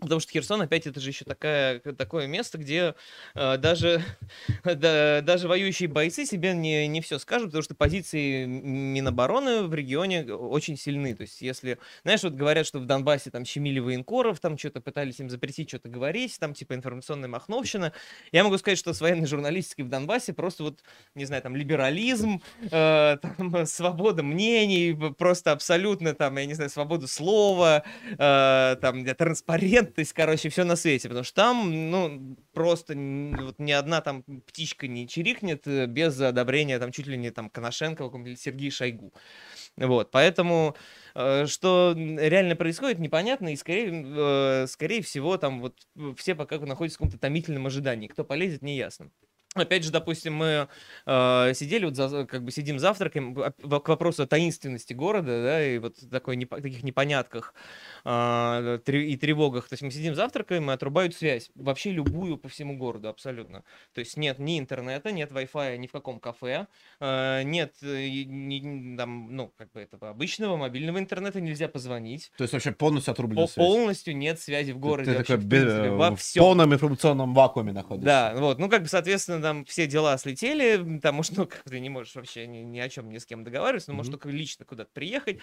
Потому что Херсон, опять, это же еще такая, такое место, где э, даже, да, даже воюющие бойцы себе не, не все скажут, потому что позиции Минобороны в регионе очень сильны. То есть, если, знаешь, вот говорят, что в Донбассе там щемили военкоров, там что-то пытались им запретить что-то говорить, там типа информационная махновщина. Я могу сказать, что с военной журналистикой в Донбассе просто вот, не знаю, там либерализм, э, там, свобода мнений, просто абсолютно там, я не знаю, свобода слова, э, там, транспарент то есть, короче, все на свете, потому что там, ну, просто вот ни одна там птичка не чирикнет э, без одобрения там чуть ли не там Коношенко или Сергей Шойгу. Вот, поэтому э, что реально происходит, непонятно, и скорее, э, скорее всего там вот все пока находятся в каком-то томительном ожидании. Кто полезет, не ясно. Опять же, допустим, мы э, сидели, вот за, как бы сидим завтракаем, к вопросу о таинственности города, да, и вот такой, не, таких непонятках э, и тревогах. То есть мы сидим завтракаем и отрубают связь, вообще любую по всему городу, абсолютно. То есть нет ни интернета, нет Wi-Fi ни в каком кафе, э, нет ни, там, ну, как бы этого обычного мобильного интернета, нельзя позвонить. То есть вообще полностью отрублена связь? Полностью нет связи в городе. Ты, ты такой в, принципе, во в полном информационном вакууме находишься. Да, вот, ну как бы, соответственно, там все дела слетели, потому что, ну, как ты не можешь вообще ни, ни о чем ни с кем договариваться, но mm-hmm. можешь только лично куда-то приехать.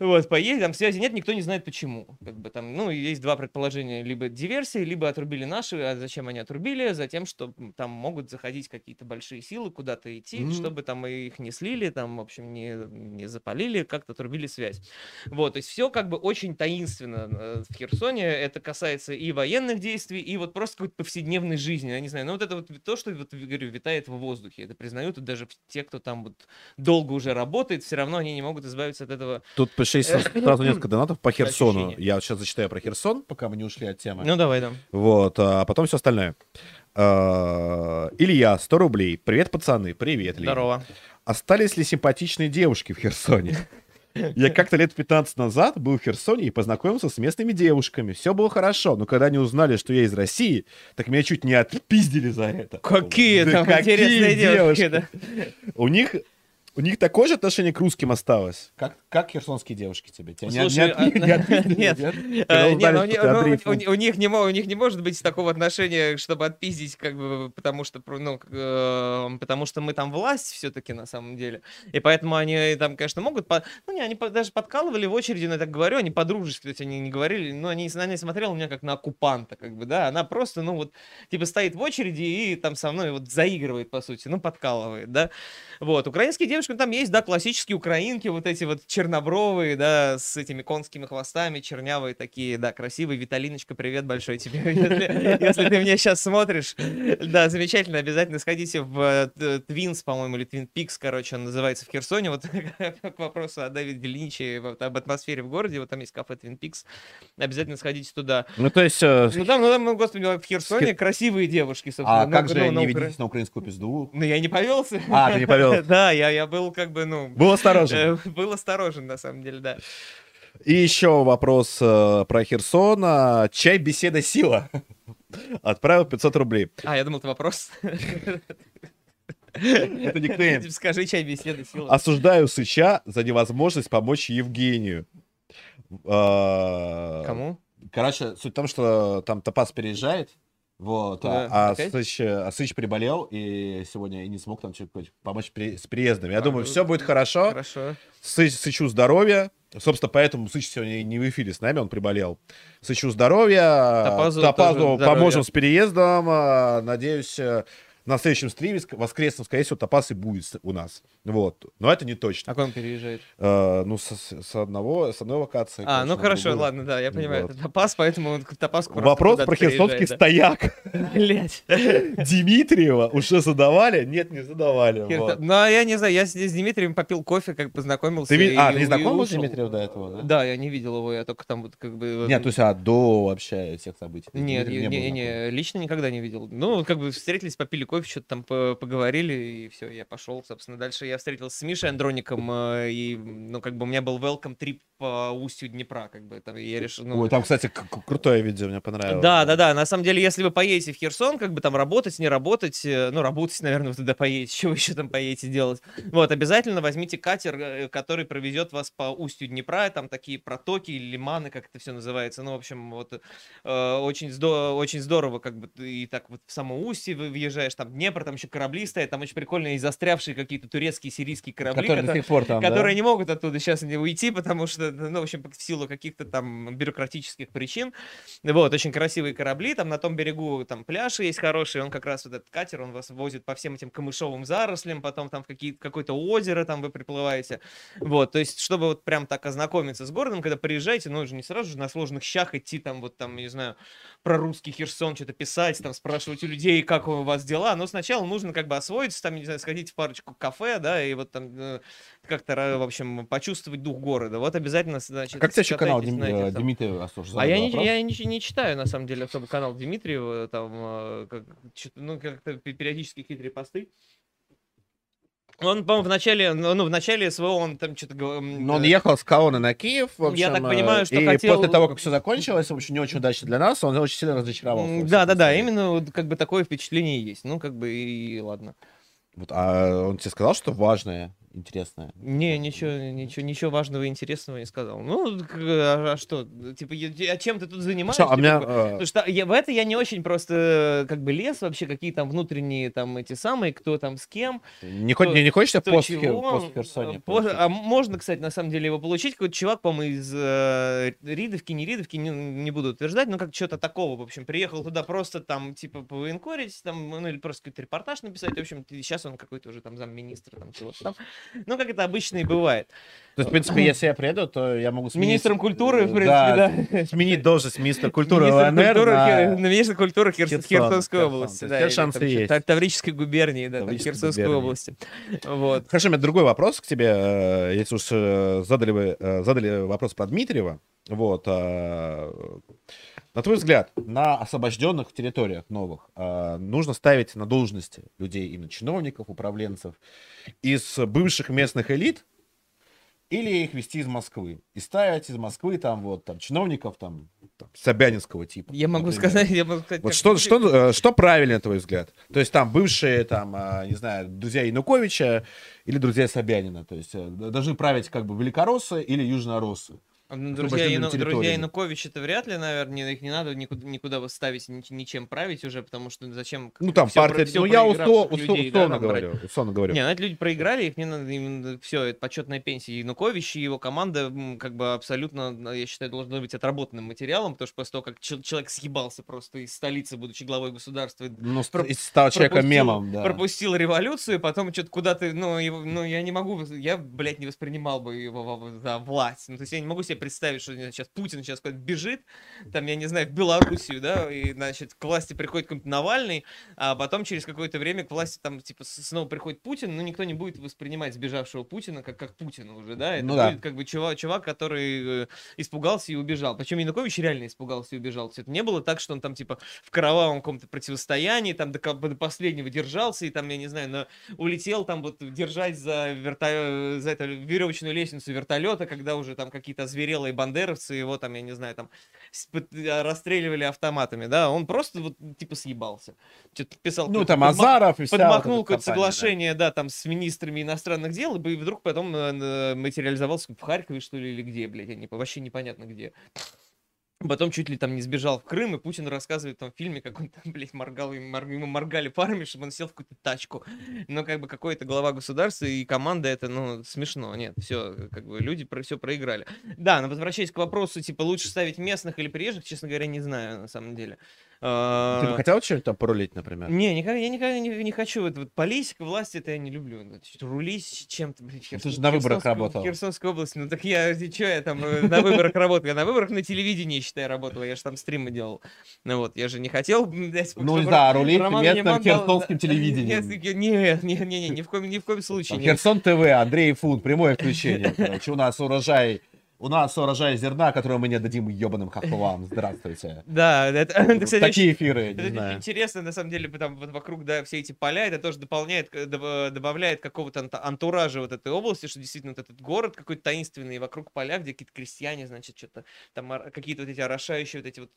Вот, поедем, там связи нет, никто не знает почему. Как бы там, ну, есть два предположения, либо диверсии, либо отрубили наши, а зачем они отрубили? Затем, что там могут заходить какие-то большие силы, куда-то идти, mm-hmm. чтобы там их не слили, там, в общем, не, не запалили, как-то отрубили связь. Вот, то есть все как бы очень таинственно э, в Херсоне, это касается и военных действий, и вот просто какой-то повседневной жизни, я не знаю, ну вот это вот то, что, вот, говорю, витает в воздухе, это признают даже те, кто там вот долго уже работает, все равно они не могут избавиться от этого. Тут Пиши сразу несколько донатов по Херсону. Я сейчас зачитаю про Херсон, пока мы не ушли от темы. Ну, давай, да. Вот, а потом все остальное. А, Илья, 100 рублей. Привет, пацаны. Привет, Илья. Здорово. Остались ли симпатичные девушки в Херсоне? Я как-то лет 15 назад был в Херсоне и познакомился с местными девушками. Все было хорошо, но когда они узнали, что я из России, так меня чуть не отпиздили за это. Какие да там какие интересные девушки, девушки да? У них у них такое же отношение к русским осталось? Как, как херсонские девушки тебе? Тебя Слушай, не, не, нет, нет, у них не у них не может быть такого отношения, чтобы отпиздить, как бы, потому что, ну, э, потому что мы там власть все-таки на самом деле, и поэтому они там, конечно, могут, ну не, они даже подкалывали в очереди, но я так говорю, они по-дружески, то есть они не говорили, но они на ней смотрели у меня как на оккупанта, как бы, да, она просто, ну вот, типа стоит в очереди и там со мной вот заигрывает по сути, ну подкалывает, да, вот, украинские девушки девушкам там есть, да, классические украинки, вот эти вот чернобровые, да, с этими конскими хвостами, чернявые такие, да, красивые. Виталиночка, привет большой тебе, если, ты меня сейчас смотришь. Да, замечательно, обязательно сходите в Твинс, э, по-моему, или Твин Пикс, короче, он называется в Херсоне. Вот к вопросу о Давиде Линче, об атмосфере в городе, вот там есть кафе Твин Пикс, обязательно сходите туда. Ну, то есть... Э, ну, там, ну, там, ну, господи, в Херсоне красивые девушки, собственно. А как же не ведитесь на украинскую пизду? Ну, я не повелся. А, ты не повелся. Да, я, я был как бы, ну... Был осторожен. Э, был осторожен, на самом деле, да. И еще вопрос э, про Херсон. Чай, беседа, сила. Отправил 500 рублей. А, я думал, это вопрос. Это никнейм. Скажи, чай, беседа, сила. Осуждаю Сыча за невозможность помочь Евгению. А, Кому? Короче, суть в том, что там Топас переезжает, вот, да, а, а, Сыч, а Сыч приболел и сегодня и не смог там помочь при, с приездом. Я а, думаю, все будет хорошо. Хорошо. Сыч, Сычу здоровья. Собственно, поэтому Сыч сегодня не в эфире с нами, он приболел. Сычу здоровья. Топазу, Топазу поможем с переездом. А, надеюсь, э, на следующем стриме воскресном, скорее всего, Топас и будет у нас. Вот. Но это не точно. А куда он переезжает? Э, ну, с, с, одного, с одной локации. А, ну хорошо, другую. ладно, да, я понимаю. Вот. Это Топас, поэтому он к Топасу Вопрос про херсонский да. стояк. Блять. Дмитриева уже задавали? Нет, не задавали. Хер... Вот. Ну, а я не знаю, я с Дмитрием попил кофе, как познакомился. Ты, а, ты не знаком с Дмитрием до этого, да? Да, я не видел его, я только там вот как бы... Нет, то есть, а до вообще всех событий? Нет, не, не, не, лично никогда не видел. Ну, как бы встретились, попили кофе, кофе, что-то там по- поговорили, и все, я пошел, собственно. Дальше я встретился с Мишей Андроником, э, и, ну, как бы у меня был welcome трип по устью Днепра, как бы, там, я решил, ну... Ой, там, кстати, крутое видео, мне понравилось. Да, да, да. На самом деле, если вы поедете в Херсон, как бы там работать, не работать, э, ну, работать, наверное, вы туда поедете, что вы еще там поедете делать. Вот, обязательно возьмите катер, э, который провезет вас по устью Днепра, там такие протоки, лиманы, как это все называется. Ну, в общем, вот э, очень, здо- очень здорово, как бы и так вот в само устье вы въезжаешь, там Днепр, там еще корабли стоят, там очень прикольные застрявшие какие-то турецкие, сирийские корабли, Которые которые- пор там, да? которые не могут оттуда сейчас не уйти, потому что, ну, в общем, в силу каких-то там бюрократических причин. Вот, очень красивые корабли, там на том берегу там пляж есть хороший, он как раз вот этот катер, он вас возит по всем этим камышовым зарослям, потом там в какие какое-то озеро там вы приплываете. Вот, то есть, чтобы вот прям так ознакомиться с городом, когда приезжаете, ну, уже не сразу же на сложных щах идти там вот там, не знаю, про русский Херсон что-то писать, там спрашивать у людей, как у вас дела, но сначала нужно как бы освоиться, там, не знаю, сходить в парочку кафе, да, и вот там э, как-то, в общем, почувствовать дух города. Вот обязательно, значит, А Как тебе еще канал Дим- этих э, Астуш? а я не, я не, не читаю, на самом деле, особо канал Дмитриева, там, э, как, ну, как-то пе- периодически хитрые посты. Он, по-моему, в начале, ну, ну, в начале СВО он там что-то... Но он ехал с Каона на Киев, в общем, Я так э, понимаю, что и хотел- после того, как все закончилось, в общем, не очень удачно для нас, он очень сильно разочаровался. во всем Да, да, да, остальном. именно как бы такое впечатление есть. Ну, как бы и ладно. Вот, а он тебе сказал, что важное, интересное? Не, ничего, ничего, ничего важного и интересного не сказал. Ну, а, а что, типа, а чем ты тут занимаешься? Что, а меня... Типа, э, Потому что я, в это я не очень просто как бы лез вообще, какие там внутренние там эти самые, кто там с кем. Не, кто- не, не хочется кто пост, пост Херсоне? Э, по- А можно, кстати, на самом деле его получить. Какой-то чувак, по-моему, из э, Ридовки, не Ридовки, не, не буду утверждать, но как что-то такого, в общем, приехал туда просто там, типа, повоенкорить, там, ну, или просто какой-то репортаж написать, в общем, сейчас он какой-то уже там замминистра, там, чего-то там. Ну, как это обычно и бывает. То есть, в принципе, если я приеду, то я могу сменить... министром культуры, в принципе, Да, да. сменить должность министра культуры Министр ЛНР культуры, на- Хер- на министр культуры Херс- Херсон, Херсонской Херсон. области. Да, шансы там есть. Та- Таврической губернии, да, там, Таврической Херсонской губернии. области. Вот. Хорошо, у меня другой вопрос к тебе. э, Если уж э, задали, вы, э, задали вопрос про Дмитриева, вот, э, на твой взгляд, на освобожденных территориях новых э, нужно ставить на должности людей, именно чиновников, управленцев, из бывших местных элит, или их вести из Москвы? И ставить из Москвы там вот там чиновников там, там Собянинского типа. Я могу например. сказать, я могу сказать, Вот что, люди- что, э, что правильно, на твой взгляд? То есть там бывшие, там, а, не знаю, друзья Януковича или друзья Собянина? То есть э, должны править как бы великороссы или южнороссы? Ну, Друзья, Яну- друзья. Янукович это вряд ли, наверное, их не надо никуда, никуда вот ставить, ни- ничем править уже, потому что зачем... Ну там всё партия, всё ну я услов- людей, да, там брать? говорю, условно говорю. Не, ну люди проиграли, их не надо, именно все, это почетная пенсия. Янукович и его команда, как бы абсолютно, я считаю, должны быть отработанным материалом, потому что после того, как чел- человек съебался просто из столицы, будучи главой государства, Ну, с- Про- и стал человеком пропустил- мемом, да. пропустил революцию, потом что-то куда-то, ну, его- ну, я не могу, я, блядь, не воспринимал бы его за власть. Ну, то есть я не могу себе представить, что сейчас Путин сейчас куда-то бежит, там, я не знаю, в Белоруссию, да, и, значит, к власти приходит какой-нибудь Навальный, а потом через какое-то время к власти там, типа, снова приходит Путин, но никто не будет воспринимать сбежавшего Путина как, как Путина уже, да, это Ну да. будет как бы чувак, чувак который э, испугался и убежал. Причем Янукович реально испугался и убежал. То есть это не было так, что он там, типа, в кровавом каком-то противостоянии, там до, до последнего держался, и там, я не знаю, на, улетел там вот держать за, верто... за эту веревочную лестницу вертолета, когда уже там какие-то озверелые бандеровцы его там, я не знаю, там а, расстреливали автоматами, да, он просто вот типа съебался. Что-то писал... Ну там Азаров и вся вот подмахнул какое-то компания, да. соглашение, да. там с министрами иностранных дел, и вдруг потом э, э, материализовался в Харькове, что ли, или где, блядь, я не, вообще непонятно где. Потом чуть ли там не сбежал в Крым, и Путин рассказывает там в фильме, как он там, блядь, моргал, мор- ему моргали парами, чтобы он сел в какую-то тачку. Но как бы какой-то глава государства и команда, это, ну, смешно. Нет, все, как бы люди про все проиграли. Да, но возвращаясь к вопросу, типа, лучше ставить местных или приезжих, честно говоря, не знаю, на самом деле. Ты бы А, хотел что-нибудь там порулить, например? не, никогда, я никогда не, не хочу. Вот, вот политика, власть, это я не люблю. Ну, Рулить чем-то, блядь, Ну, ты же Херсон- на выборах работал. Херсонская область. Ну так я, что я там э, на выборах работал? Я на выборах на телевидении, считай, работал. Я же там стримы делал. Ну вот, я же не хотел, Ну да, рулить местным херсонским телевидением. Нет, нет, нет, ни в коем, случае. Херсон ТВ, Андрей Фун, прямое включение. У нас урожай У нас урожай зерна, которого мы не дадим ебаным хохлам. Здравствуйте. Да, это, это, кстати, Такие эфиры, это знаю. интересно, на самом деле, потому вот вокруг, да, все эти поля, это тоже дополняет, э, доб- добавляет какого-то антуража вот этой области, что действительно вот этот город какой-то таинственный, и вокруг поля, где какие-то крестьяне, значит, что-то там какие-то вот эти орошающие вот эти вот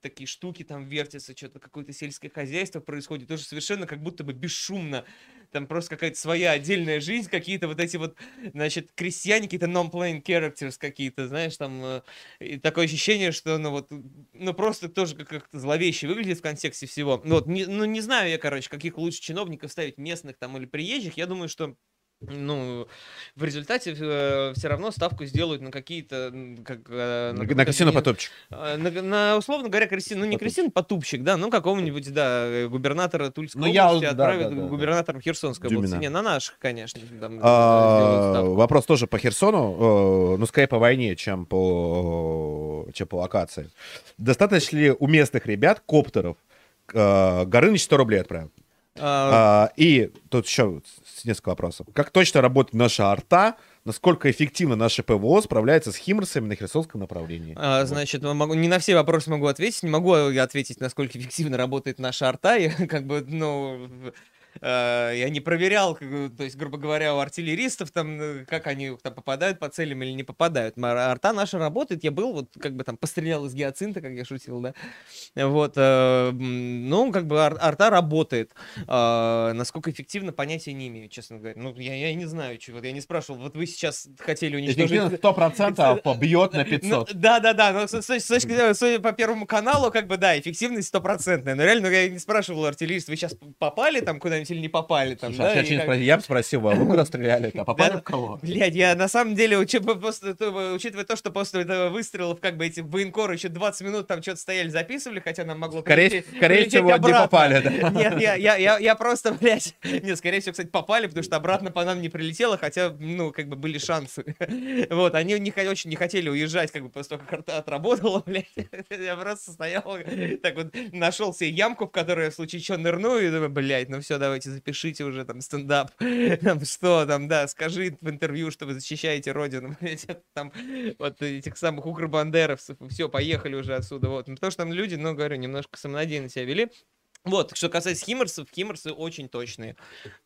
такие штуки там вертятся, что-то какое-то сельское хозяйство происходит, тоже совершенно как будто бы бесшумно. Там просто какая-то своя отдельная жизнь, какие-то вот эти вот, значит, крестьяне, какие-то non-playing characters какие-то, знаешь, там, э, и такое ощущение, что, ну вот, ну просто тоже как- как-то зловеще выглядит в контексте всего. Ну вот, не, ну не знаю я, короче, каких лучше чиновников ставить, местных там или приезжих, я думаю, что ну, в результате все равно ставку сделают на какие-то, как... э, На какой-то Кристину не- Потопчик. а, На, на, условно говоря, Кристин, ну не Потупщик. Кристин Потупщик, да, ну какого-нибудь, да, э, губернатора Тульской Ну, я области да, отправят да, да, да. губернатором Херсонской области. Дюмина. Не, на наших, конечно. там, А. Вопрос тоже по Херсону, э, ну, скорее по войне, чем по, чем по локации. Достаточно ли у местных ребят коптеров э, Горыныч 100 рублей отправил? А, А, и тут еще несколько вопросов. Как точно работает наша арта? Насколько эффективно наше ПВО справляется с химрсами на Херсонском направлении? А, значит, могу, не на все вопросы могу ответить. Не могу я ответить, насколько эффективно работает наша арта. Я как бы, ну, я не проверял, то есть, грубо говоря, у артиллеристов, там, э, как они там попадают по целям или не попадают. Ма- Арта наша работает. Я был, вот, как бы там, пострелял из гиацинта, как я шутил, да. Вот, э, ну, как бы ар- арта работает. А, насколько эффективно, понятия не имею, честно говоря. Ну, я, я не знаю, чего. Я не спрашивал. Вот вы сейчас хотели уничтожить... Эффективность 100% побьет на 500. Ну, да, да, да. Но с, с- по первому каналу, как бы да, эффективность стопроцентная. Но реально, ну, я не спрашивал у артиллеристов, вы сейчас попали там куда-нибудь или не попали там, Слушай, а да? что-нибудь как- спросил- я бы спросил, а вы куда стреляли? А попали Да. в кого? Блядь, я на самом деле, учи- этого- учитывая то, что после этого выстрелов, как бы эти военкоры еще 20 минут там что-то стояли, записывали, хотя нам могло Скорее, скорее всего, не попали, да? Нет, я, я, я, я просто, блядь, нет, скорее всего, кстати, попали, потому что обратно по нам не прилетело, хотя, ну, как бы были шансы. Вот, они не, очень не хотели уезжать, как бы, после того, как отработала, блядь. Я просто стоял, так вот, нашел себе ямку, в которую я в случае чего нырну, и думаю, блядь, ну все, давайте запишите уже там стендап. Там что там, да, скажи в интервью, что вы защищаете родину, блядь, там вот этих самых укробандеровцев, все, поехали уже отсюда, вот. Ну, потому что там люди, ну, говорю, немножко самонадеянно себя вели. Вот, что касается химорсов, химорсы очень точные.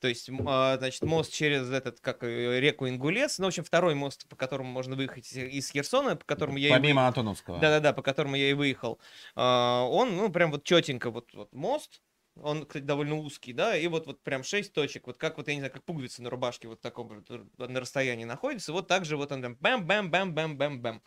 То есть, а, значит, мост через этот, как реку Ингулец, ну, в общем, второй мост, по которому можно выехать из- Херсона, по которому я и Помимо Антоновского. да-да-да, по которому я и выехал. А, Он, ну, прям вот четенько, вот, вот мост, он, кстати, довольно узкий, да, и вот, вот прям шесть точек, вот как вот, я не знаю, как пуговицы на рубашке вот таком на расстоянии находится, вот так же вот он там бэм-бэм-бэм-бэм-бэм-бэм.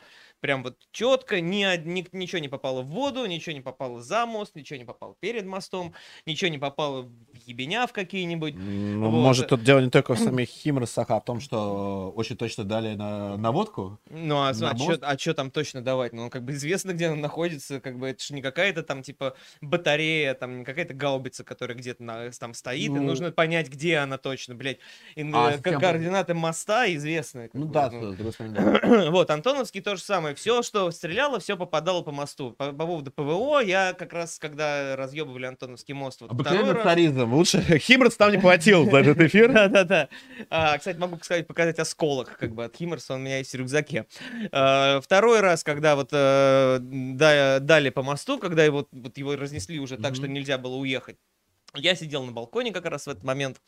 Прям вот четко, ни, ни- ничего не попало в воду, ничего не попало за мост, ничего не попало перед мостом, ничего не попало в ебеня в какие-нибудь. Ну, Вот. может, тут дело не только в самих химрсах, а в том, что очень точно дали на наводку. Ну, а, На а, что там точно давать? Ну, как бы известно, где он находится, как бы это же не какая-то там, типа, батарея, там, не какая-то гаубица, которая где-то на- там стоит, и Ну. нужно понять, где она точно, блядь. И, А э, кем- координаты моста известны. как Ну бы, да, ну. да. Вот, Антоновский то же самое. Все, что стреляло, все попадало по мосту. По, по поводу ПВО, я как раз, когда разъебывали Антоновский мост, вот раз- царизм. Лучше Химрс там не платил за этот эфир. Да-да-да. А, кстати, могу сказать, показать осколок как бы от Химмерса, он у меня есть в рюкзаке. А, второй раз, когда вот э, да- дали по мосту, когда его, вот его разнесли уже так, что нельзя было уехать, я сидел на балконе как раз в этот момент,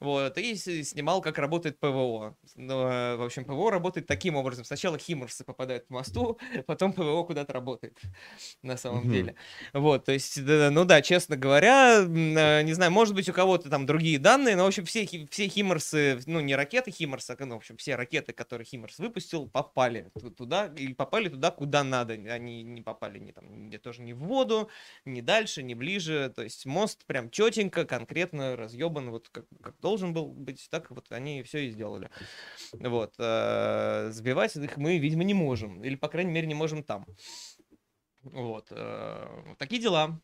вот, и снимал, как работает ПВО. Ну, э, в общем, ПВО работает таким образом. Сначала химмерсы попадают по мосту, потом ПВО куда-то работает, на самом Мгм. деле. Вот, то есть, ну да, честно говоря, э, не знаю, может быть, у кого-то там другие данные, но, в общем, все, все химмерсы, ну, не ракеты химмерса, ну, в общем, все ракеты, которые химмерс выпустил, попали ту- туда, и попали туда, куда надо. Они не попали ни там, ни, тоже не в воду, ни дальше, ни ближе. То есть мост прям четенько, конкретно разъебан, вот как, как должен был быть, так вот они все и сделали. Вот. э, Сбивать их мы, видимо, не можем. Или, по крайней мере, не можем там. Вот. э, Такие дела.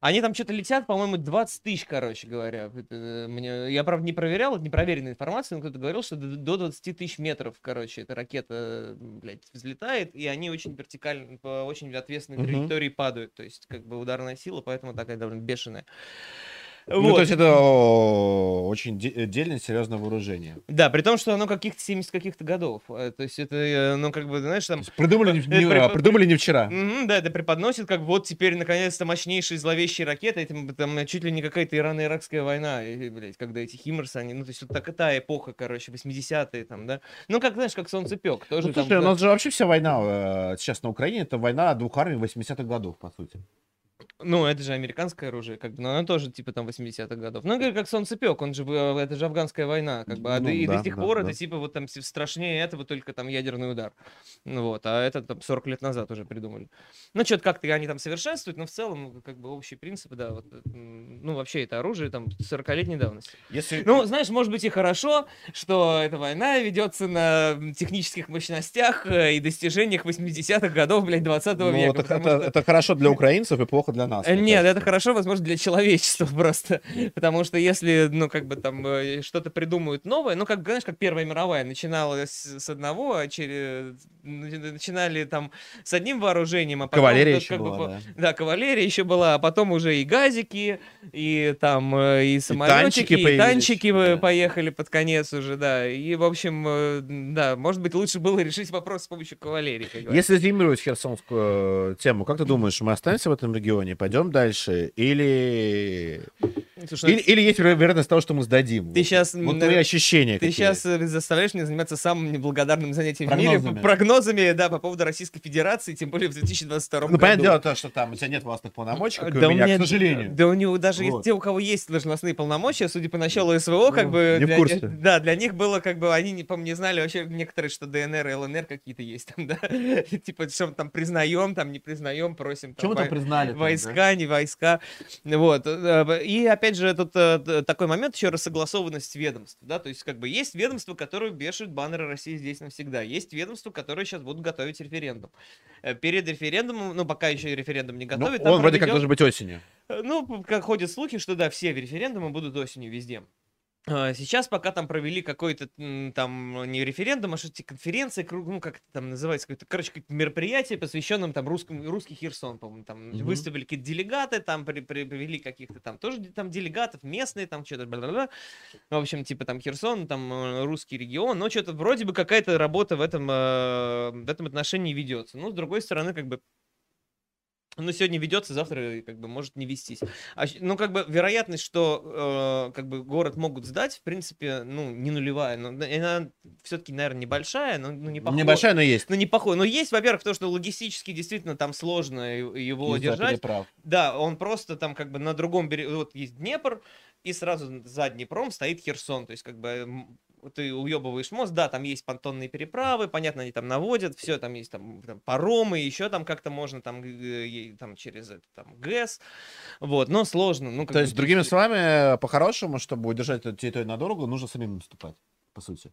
Они там что-то летят, по-моему, 20 тысяч, короче говоря. Это, Мне, я, правда, не проверял, это непроверенная информация, но кто-то говорил, что до до 20 тысяч метров, короче, эта ракета, блядь, взлетает, и они очень вертикально, по очень ответственной траектории падают. То есть, как бы, ударная сила, поэтому такая довольно бешеная. Ну, Вот. то есть это очень де- дельное, серьезное вооружение. Да, при том, что оно каких-то 70 каких-то годов. Э, То есть это, э, ну, как бы, знаешь, там... Придумали не, не- Это- а, придумали не вчера. Мгм, да, это преподносит, как вот теперь наконец-то мощнейшие зловещие ракеты, этим, там чуть ли не какая-то ирано-иракская война, и, блядь, когда эти химмерсы, они, ну, то есть вот так, та эпоха, короче, 80-е там, да, ну, как, знаешь, как солнцепек, тоже Ну, там... слушай, у да. нас же вообще вся война э, сейчас на Украине, это война двух армий 80-х годов, по сути. Ну, это же американское оружие, как бы, но оно тоже, типа, там, 80-х годов. Ну, как, как солнцепек, он же, это же афганская война, как бы, а Ну, до- и да, до сих да, пор да. это, типа, вот там страшнее этого только там ядерный удар. Ну, вот, а это там 40 лет назад уже придумали. Ну, что-то как-то они там совершенствуют, но в целом, ну, как бы, общий принцип, да, вот, э, ну, вообще, это оружие там 40-летней давности. Если... Ну, знаешь, может быть и хорошо, что эта война ведется на технических мощностях э, и достижениях 80-х годов, блядь, 20 ну, века. это, это- что- это хорошо для украинцев и плохо для нас. Э, Нет, кажется. это хорошо, возможно, для человечества просто. Потому что если, ну, как бы там э, что-то придумают новое, ну, как, знаешь, как Первая мировая начиналась с одного, а через... начинали там с одним вооружением, а потом... Кавалерия тут еще бы была, по- да. Да, кавалерия еще была, а потом уже и газики, и там э, и самолетики, и танчики э, да. поехали под конец уже, да. И, в общем, э, да, может быть, лучше было решить вопрос с помощью кавалерии. Если резюмировать херсонскую э, тему, как ты думаешь, мы останемся в этом регионе, пойдем дальше, или... Слушай, Или, или есть веро- вероятность того, что мы сдадим? Ты Вот- щас, Вот твои э, ощущения Ты какие? сейчас заставляешь меня заниматься самым неблагодарным занятием в мире Прогнозами. прогнозами, да, по поводу Российской Федерации, тем более в 2022 Ну, году. понятное дело, то, что там у тебя нет властных полномочий, как Да у меня, меня- к сожалению. Да у него даже есть Вот. те, у кого есть должностные полномочия, судя по началу СВО, как Ну, бы... не в для курсе. них- да, для них было как бы, они, не, по не знали вообще некоторые, что ДНР и ЛНР какие-то есть там, да. Типа, что мы там признаем, там не признаем, просим. там, мы там вой- признали? там, да? Войска, не войска. Вот. э, И опять же, тут э, такой момент еще рассогласованность ведомств. Да? То есть, как бы есть ведомства, которые вешают баннеры России здесь навсегда. Есть ведомства, которые сейчас будут готовить референдум. Э, Перед референдумом, ну, пока еще референдум не Ну, готовят, там он вроде как должен быть осенью. Ну, как ходят слухи, что да, все референдумы будут осенью везде. А, Сейчас пока там провели какой-то там не референдум, а что-то конференция, круг- ну как это там называется, какое-то, короче, какое-то мероприятие, посвященное там русскому, русский Херсон, по-моему, там Мгм. выставили какие-то делегаты, там при- при- привели каких-то там тоже там делегатов, местные там что-то, бла-бла-бла. в общем, типа там Херсон, там э, русский регион, но что-то вроде бы какая-то работа в этом, э, в этом отношении ведется. Ну, с другой стороны, как бы ну, сегодня ведется, завтра как бы может не вестись. А ну, как бы вероятность, что э, как бы город могут сдать, в принципе, ну, не нулевая. Но н- она все-таки, наверное, небольшая, но ну, не похоже. Небольшая, но есть. Ну, не похоже. Но есть, во-первых, то, что логистически действительно там сложно его Из-за держать. переправ. Да, он просто там как бы на другом берегу, вот есть Днепр, и сразу за Днепром стоит Херсон, то есть как бы ты уебываешь мост, да, там есть понтонные переправы, понятно, они там наводят, все, там есть там, там паромы, еще там как-то можно там, э, е- там через это, там ГЭС, вот, но сложно. Ну, То бы, есть, другими словами, по-хорошему, чтобы удержать эту территорию надолго, нужно самим наступать, по сути.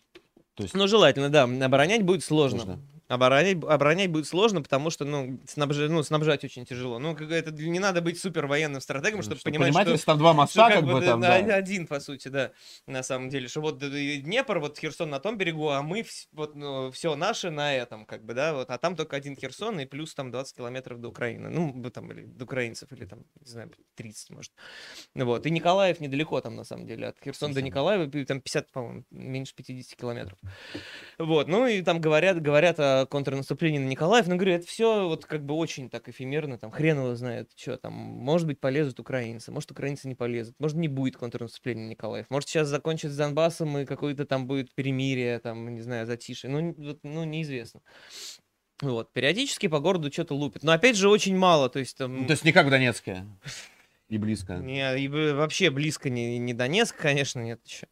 То есть, Ну, желательно, да, оборонять будет сложно. Сложно. Оборонять, оборонять будет сложно, потому что, ну, снабжать, ну, снабжать очень тяжело. Ну, как это не надо быть супер военным стратегом, чтобы чтобы понимать, понимать, что... там два Что моста, как бы там, да, один, по сути, да, на самом деле, что вот э, Днепр, вот Херсон на том берегу, а мы вот все наше на этом, как бы, да, вот, а там только один Херсон и плюс там 20 километров до Украины, ну, там, или до украинцев, или там, не знаю, 30, может, Ну вот, и Николаев недалеко там, на самом деле, от Херсона до. Николаева, там 50, по-моему, меньше 50 километров, вот, ну, и там говорят, говорят о контрнаступлении на Николаев, но, говорю, это все вот как бы очень так эфемерно, там, хрен его знает, что там, может быть, полезут украинцы, может, украинцы не полезут, может, не будет контрнаступления на Николаев, может, сейчас закончится с Донбассом и какое-то там будет перемирие, там, не знаю, затишье, ну, вот, ну, неизвестно. Вот, периодически по городу что-то лупит, но, опять же, очень мало, то есть там... Ну, то есть не как в Донецке. И близко. Не, и вообще близко не, не Донецк, конечно, нет еще.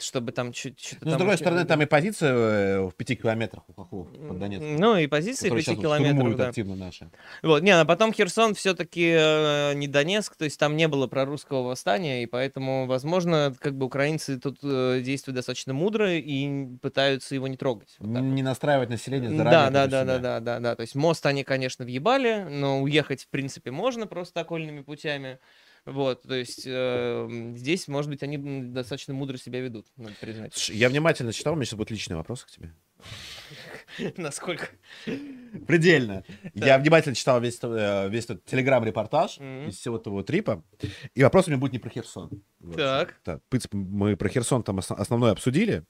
Чтобы там чуть что-то Ну, с другой стороны, там и позиция э, в пяти километрах у хохлов под Донецком. Ну, и позиции которые 5 сейчас вот километров, штурмуют да. активно наши. Вот, не, а потом Херсон все-таки не Донецк, то есть там не было прорусского восстания, и поэтому, возможно, как бы украинцы тут э, действуют достаточно мудро и пытаются его не трогать. Вот. Не настраивать население Да, заранее. да, да, да, себя. да, да, да. То есть мост они, конечно, въебали, но уехать, в принципе, можно просто окольными путями. Вот, то есть э, здесь, может быть, они достаточно мудро себя ведут, надо признать. Слушай, я внимательно читал, у меня сейчас будет личный вопрос к тебе. Насколько? Предельно. Я внимательно читал весь, э, весь этот телеграм-репортаж Мгм. из всего этого трипа. И вопрос у меня будет не про Херсон. Вот. Так. Да, мы про Херсон там ос- основное обсудили.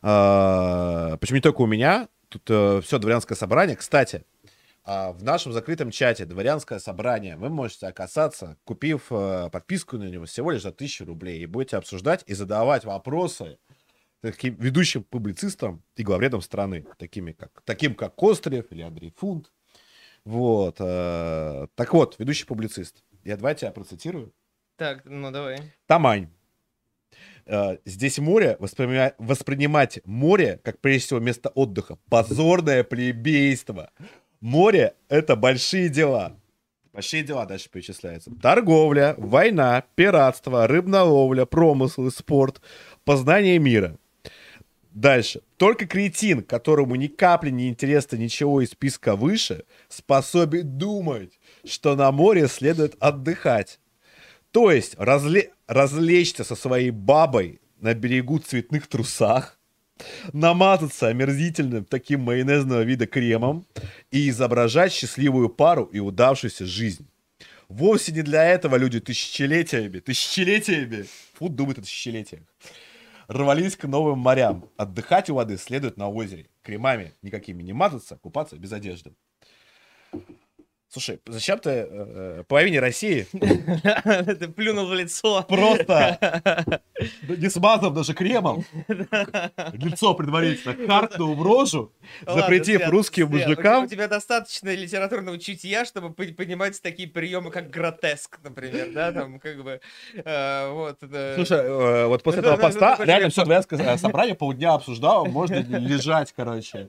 А, Почему не только у меня? Тут все дворянское собрание. Кстати, в нашем закрытом чате дворянское собрание вы можете оказаться, купив э, подписку на него всего лишь за 1000 рублей. И будете обсуждать и задавать вопросы таким ведущим публицистам и главредам страны, такими как, таким как Кострев или Андрей Фунт. Вот. э, Так вот, ведущий публицист. Я давайте я процитирую. Так, ну давай. Тамань. Э, Здесь море, воспринимать, воспринимать море, как прежде всего место отдыха, позорное плебейство. Море — это большие дела. Большие дела дальше перечисляются. Торговля, война, пиратство, рыболовля, промысл и спорт, познание мира. Дальше. Только кретин, которому ни капли не интересно ничего из списка выше, способен думать, что на море следует отдыхать. То есть разле- развлечься со своей бабой на берегу цветных трусах, намазаться омерзительным таким майонезного вида кремом и изображать счастливую пару и удавшуюся жизнь. Вовсе не для этого люди тысячелетиями, тысячелетиями, фут думает о тысячелетиях, рвались к новым морям. Отдыхать у воды следует на озере. Кремами никакими не мазаться, купаться без одежды. Слушай, зачем ты э, э, половине России Ты плюнул в лицо. просто не смазав даже кремом лицо предварительно харкнул в рожу, запретив русским мужикам. У тебя достаточно литературного чутья, чтобы пон- понимать такие приемы, как гротеск, например, да, там, как бы, э, вот. Слушай, э, вот после Ну, этого поста ну, реально все дворянское собрание полдня обсуждало, можно лежать, короче,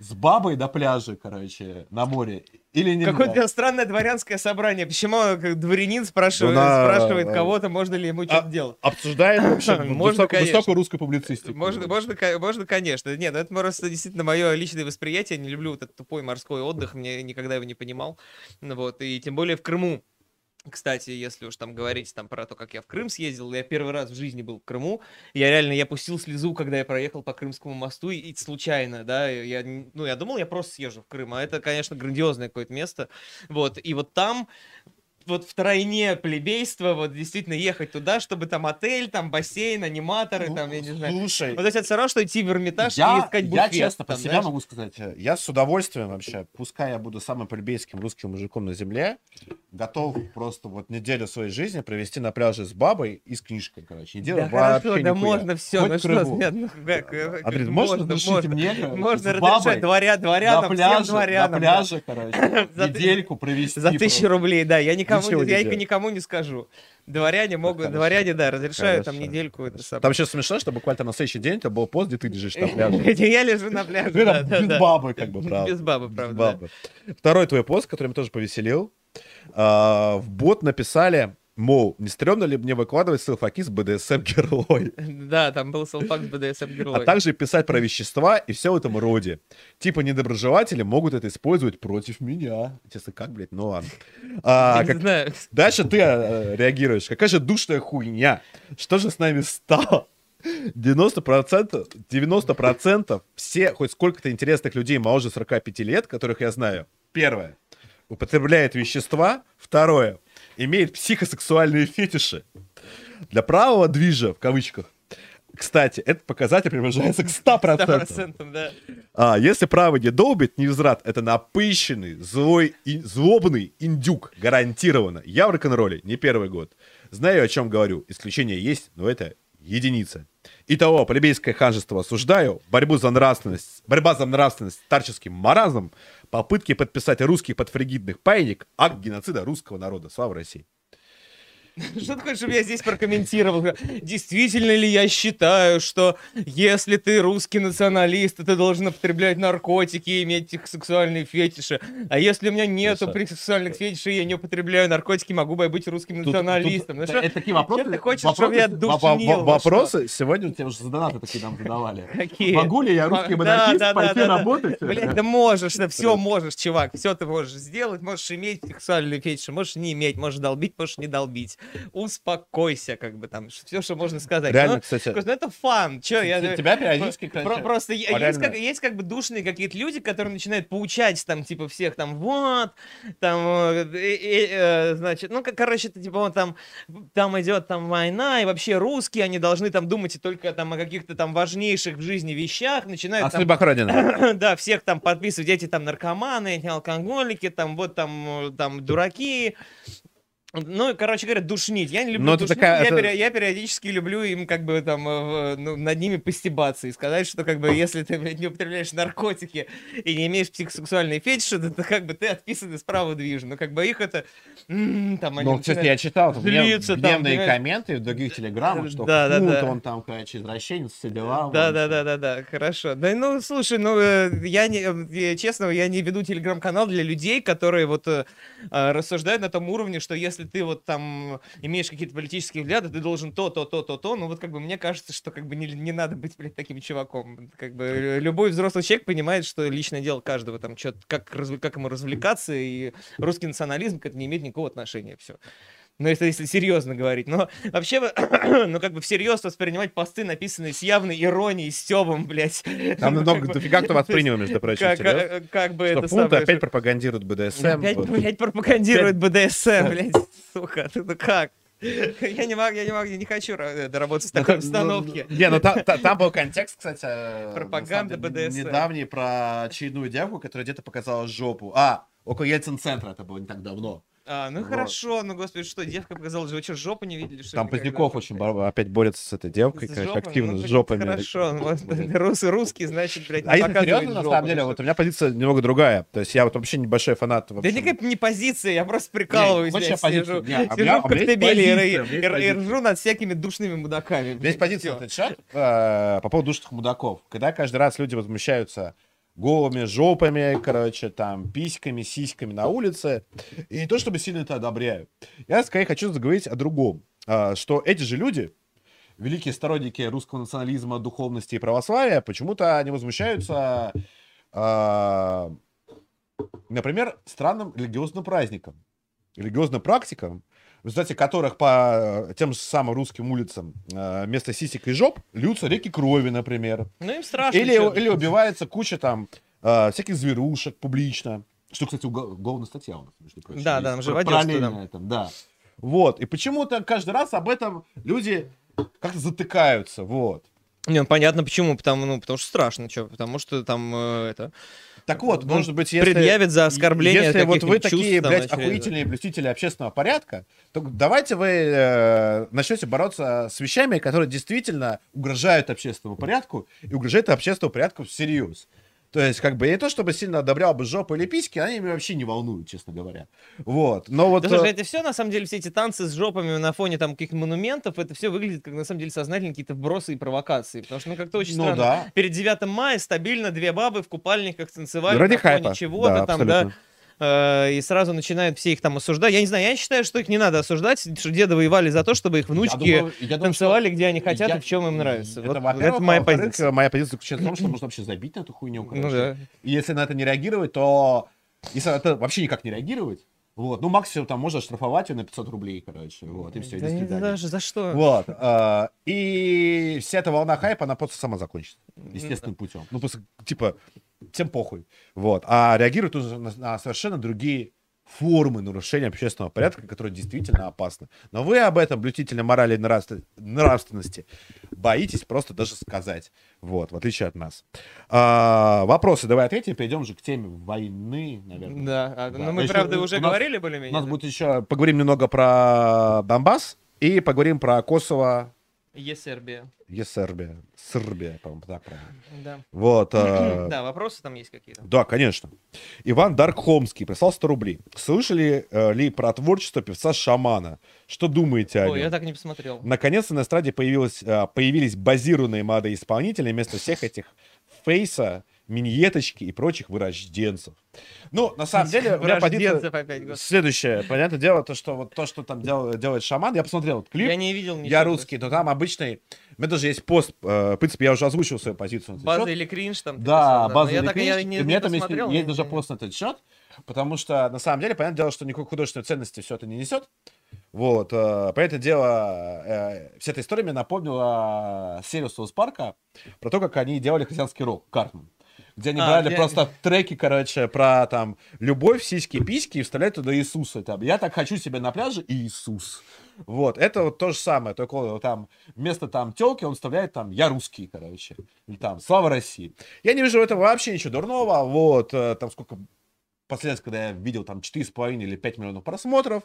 с бабой на пляже, короче, на море, или не Какое-то странное дворянское собрание. Почему как дворянин спрашивает, Ну, на- спрашивает э, кого-то, можно ли ему что-то а, делать? Обсуждаем вообще Можно, высоко- высокую русскую публицистику. Можно, можно, можно, конечно. Нет, ну это просто действительно мое личное восприятие. Я не люблю вот этот тупой морской отдых, мне никогда его не понимал. Вот, и тем более в Крыму. Кстати, если уж там говорить там про то, как я в Крым съездил, я первый раз в жизни был в Крыму. Я реально, я пустил слезу, когда я проехал по Крымскому мосту, и, и случайно, да, я, ну, я думал, я просто съезжу в Крым, а это, конечно, грандиозное какое-то место. Вот, и вот там вот втройне плебейство, вот действительно ехать туда, чтобы там отель, там бассейн, аниматоры, Ну, там, я не знаю. Слушай, Вот это все равно, что идти в Эрмитаж и я, искать я буфет. честно по знаешь. могу сказать, э, я с удовольствием вообще, пускай я буду самым плебейским русским мужиком на земле, готов просто вот неделю своей жизни провести на пляже с бабой и с книжкой, короче. Не делаю Да вообще хорошо, да можно все, Хоть ну что, нет, ну как, э, Андрей, можно можно, мне, можно разрешать дворя, дворянам, на всем пляже, дворянам, на да. пляже, короче, За недельку провести. За тысячу просто. рублей, да, я никому, Ничего я никому не скажу. Дворяне могут, Хорошо. дворяне, да, разрешают там Хорошо, недельку это самое. Там сейчас смешно, что буквально на следующий день это был пост, где ты лежишь на пляже. Я лежу на пляже, да, там да, без да. бабы, как бы, правда. Без бабы, правда. да. бабы. Второй твой пост, который меня тоже повеселил. А, В бот написали, мол, не стрёмно ли мне выкладывать селфаки с БДСМ герой, Да, там был селфак с BDSM а также писать про вещества и все в этом роде. Типа недоброжелатели могут это использовать против меня. Честно, как, блядь, ну ладно. А, как- знаю. Дальше ты э, реагируешь. Какая же душная хуйня. Что же с нами стало? 90%, 90% все, хоть сколько-то интересных людей моложе 45 лет, которых я знаю. Первое. Употребляет вещества. Второе. Имеет психосексуальные фетиши. Для правого движа, в кавычках, кстати, этот показатель приближается к 100%. 100%, да. А, если правый не долбит, не изврат, это напыщенный, злой, и, злобный индюк, гарантированно. Я в рок-н-ролле не первый год. Знаю, о чем говорю. Исключения есть, но это единица. Итого, плебейское ханжество осуждаю, борьбу за нравственность, борьба за нравственность старческим маразмом, попытки подписать русских подфригидных паек, акт геноцида русского народа. Слава России. Что ты хочешь, чтобы я здесь прокомментировал? Действительно ли я считаю, что если ты русский националист, то ты должен употреблять наркотики и иметь их сексуальные фетиши? А если у меня нету сексуальных фетишей, я не употребляю наркотики, могу бы я быть русским Тут- тут- националистом? Ну что- это такие вопросы. что ты хочешь, вопросы, чтобы я душнил? во- Ну Вопросы сегодня у тебя уже за донаты такие нам задавали. Какие? Могу ли я русский монархист да, да, пойти да, да. работать? Блять, да можешь, да все можешь, чувак, все ты можешь сделать, можешь иметь сексуальные фетиши, можешь не иметь, можешь долбить, можешь не долбить. Успокойся, как бы там, все, что можно сказать. Реально, Ну, кстати, ну это фан, чё, я... тебя периодически, Про- короче, Просто я- есть реально. как, есть как бы душные какие-то люди, которые начинают поучать там, типа, всех там, вот, там, э, э, э, значит, ну, как, короче, это, типа, вот там, там идет там война, и вообще русские, они должны там думать и только там о каких-то там важнейших в жизни вещах, начинают А там, Родина. да, всех там подписывать, эти там наркоманы, эти алкоголики, там, вот там, э, там, дураки. Ну, короче говоря, душнить. Я не люблю Ну, это душнить, такая- я, это- пере- я периодически люблю им как бы там э, в- ну, над ними постебаться и сказать, что как бы если ты блядь, не употребляешь наркотики и не имеешь психосексуальные фетиши, то, то как бы ты отписан из права движа. Ну, как бы их это... м, там они Ну, кстати, я читал там гнев- злиться там, гневные понимаешь? комменты в других телеграммах, что Да, да, да. он там, короче, извращенец, все дела. Да, да, да, да, да, хорошо. Да, ну, слушай, ну, э, я не, э, честно, я не веду телеграм-канал для людей, которые вот э, э, рассуждают на том уровне, что если ты вот там имеешь какие-то политические взгляды, ты должен то, то, то, то, то, ну, вот как бы мне кажется, что как бы не, не надо быть, блядь, таким чуваком. Как бы любой взрослый человек понимает, что личное дело каждого, там, что как, как ему развлекаться, и русский национализм к этому не имеет никакого отношения, все. Ну, это если серьезно говорить. Но вообще, ну, как бы всерьез воспринимать посты, написанные с явной иронией, стебом, блядь. Там Ну, много, бы, дофига кто воспринял, между прочим, Как, серьезно. э, как бы Что это фунт самое, опять пропагандирует БДСМ. Опять, вот. блядь, пропагандирует БДСМ, блядь, сука, ну как? Я не могу, я не могу, я не хочу ра- доработать в Ну, такой та- ну, обстановке. Не, ну та- та- там был контекст, кстати, э, Пропаганда BDSM. недавний про очередную девку, которая где-то показала жопу. А, около Ельцин-центра, это было не так давно. А, ну Вот. хорошо, ну господи, что, девка показала, вы что, жопу не видели? что Там? Поздняков очень бо- опять борется с этой девкой, С короче, жопами? активно, Ну, с жопами. Хорошо, ну, вот, Блин. рус, русский, значит, блядь, не А если серьезно, на самом деле, вот у меня позиция немного другая. То есть я вот вообще небольшой фанат. в Да никакая не позиция, я просто прикалываюсь, блядь, сижу, а сижу в коктебеле и- ржу над всякими душными мудаками. Есть позиция этот счет э, по поводу душных мудаков. Когда каждый раз люди возмущаются голыми жопами, короче, там, письками, сиськами на улице. И не то, чтобы сильно это одобряю. Я, скорее, хочу заговорить о другом. А, Что эти же люди, великие сторонники русского национализма, духовности и православия, почему-то они возмущаются, а, например, странным религиозным праздникам, религиозным практикам, в результате которых по э, тем же самым русским улицам э, вместо сисек и жоп льются реки крови, например. Ну им страшно. Или, или убивается куча там э, всяких зверушек публично. Что, кстати, угол- уголовная статья у нас, между прочим. Да, да, там живодерство, параллельно этому, да. Вот. И почему-то каждый раз об этом люди как-то затыкаются, вот. Не, ну, понятно почему, потому, ну, потому что страшно, что, потому что там э, это Так вот, Ну, может быть, если... предъявят за оскорбление Если вот вы такие, блядь, очевидно. охуительные блюстители общественного порядка, то давайте вы э, начнете бороться с вещами, которые действительно угрожают общественному порядку и угрожают общественному порядку всерьез. То есть, как бы, я не то, чтобы сильно одобрял бы жопы или письки, они меня вообще не волнуют, честно говоря. Вот. Но вот... Да слушай, э, это все, на самом деле, все эти танцы с жопами на фоне там каких-то монументов, это все выглядит как, на самом деле, сознательные какие-то вбросы и провокации. Потому что, ну, как-то очень ну странно. да. Перед 9 мая стабильно две бабы в купальниках танцевали Ради на фоне хайпа. чего-то да, там, да. Э, И сразу начинают все их там осуждать. Я не знаю, я считаю, что их не надо осуждать, что деды воевали за то, чтобы их внучки Я думаю- я думаю, танцевали, что- где они хотят я- и в чем им нравится. Это, Вот, во-первых, это моя во-вторых, позиция. Моя позиция заключается в том, что можно вообще забить на эту хуйню. Ну да. И если на это не реагировать, то... Если на это вообще никак не реагировать, вот, ну, максимум там можно штрафовать ее на 500 рублей, короче, вот, и все, Да не- даже за что? Вот, а, и вся эта волна хайпа, она просто сама закончится, естественным путем. Ну, просто, типа, всем похуй, вот. А реагируют уже на, на совершенно другие формы нарушения общественного порядка, которые действительно опасны. Но вы об этом, блюстители морали и нравствен- нравственности, боитесь просто даже сказать. Вот, в отличие от нас. А, вопросы давай ответим, перейдем же к теме войны, наверное. Да, а, Да. ну мы, Еще правда, у уже нас- говорили У более-менее. нас да? будет еще, поговорим немного про Донбасс и поговорим про Косово Е Сербия. и Сербия. По-моему, так правильно. Да. Вот. э, Да, вопросы там есть какие-то. Да, конечно. Иван Даркхомский прислал 100 рублей. Слышали э, ли про творчество певца Шамана? Что думаете о Ой, нем? я так не посмотрел. Наконец-то на эстраде появилось, э, появились базированные молодые исполнители вместо всех этих фейса миньеточки и прочих вырожденцев. Ну, на самом деле, у меня господи. Следующее, понятное дело, то, что вот то, что там дел- делает шаман, я посмотрел вот клип, Я не видел ничего. я русский, но там обычный, у меня даже есть пост, э, в принципе, я уже озвучил свою позицию База счет. или кринж там? Да, писал, но база я или так- я кринж. не- И у не меня там есть, есть даже пост на этот счет, потому что, на самом деле, понятное дело, что никакой художественной ценности все это не несет. Вот, э, понятное дело, э, вся эта история мне напомнила серию Соус Парка про то, как они делали христианский рок, Картман. Где они А, брали где- просто треки, короче, про там любовь, сиськи, письки и вставляют туда Иисуса. Там, я так хочу себя на пляже, Иисус. Вот, это вот то же самое, только вот там вместо там телки он вставляет там я русский, короче, или там слава России. Я не вижу в этом вообще ничего дурного, вот, э, там сколько, последний раз, когда я видел там 4,5 или 5 миллионов просмотров,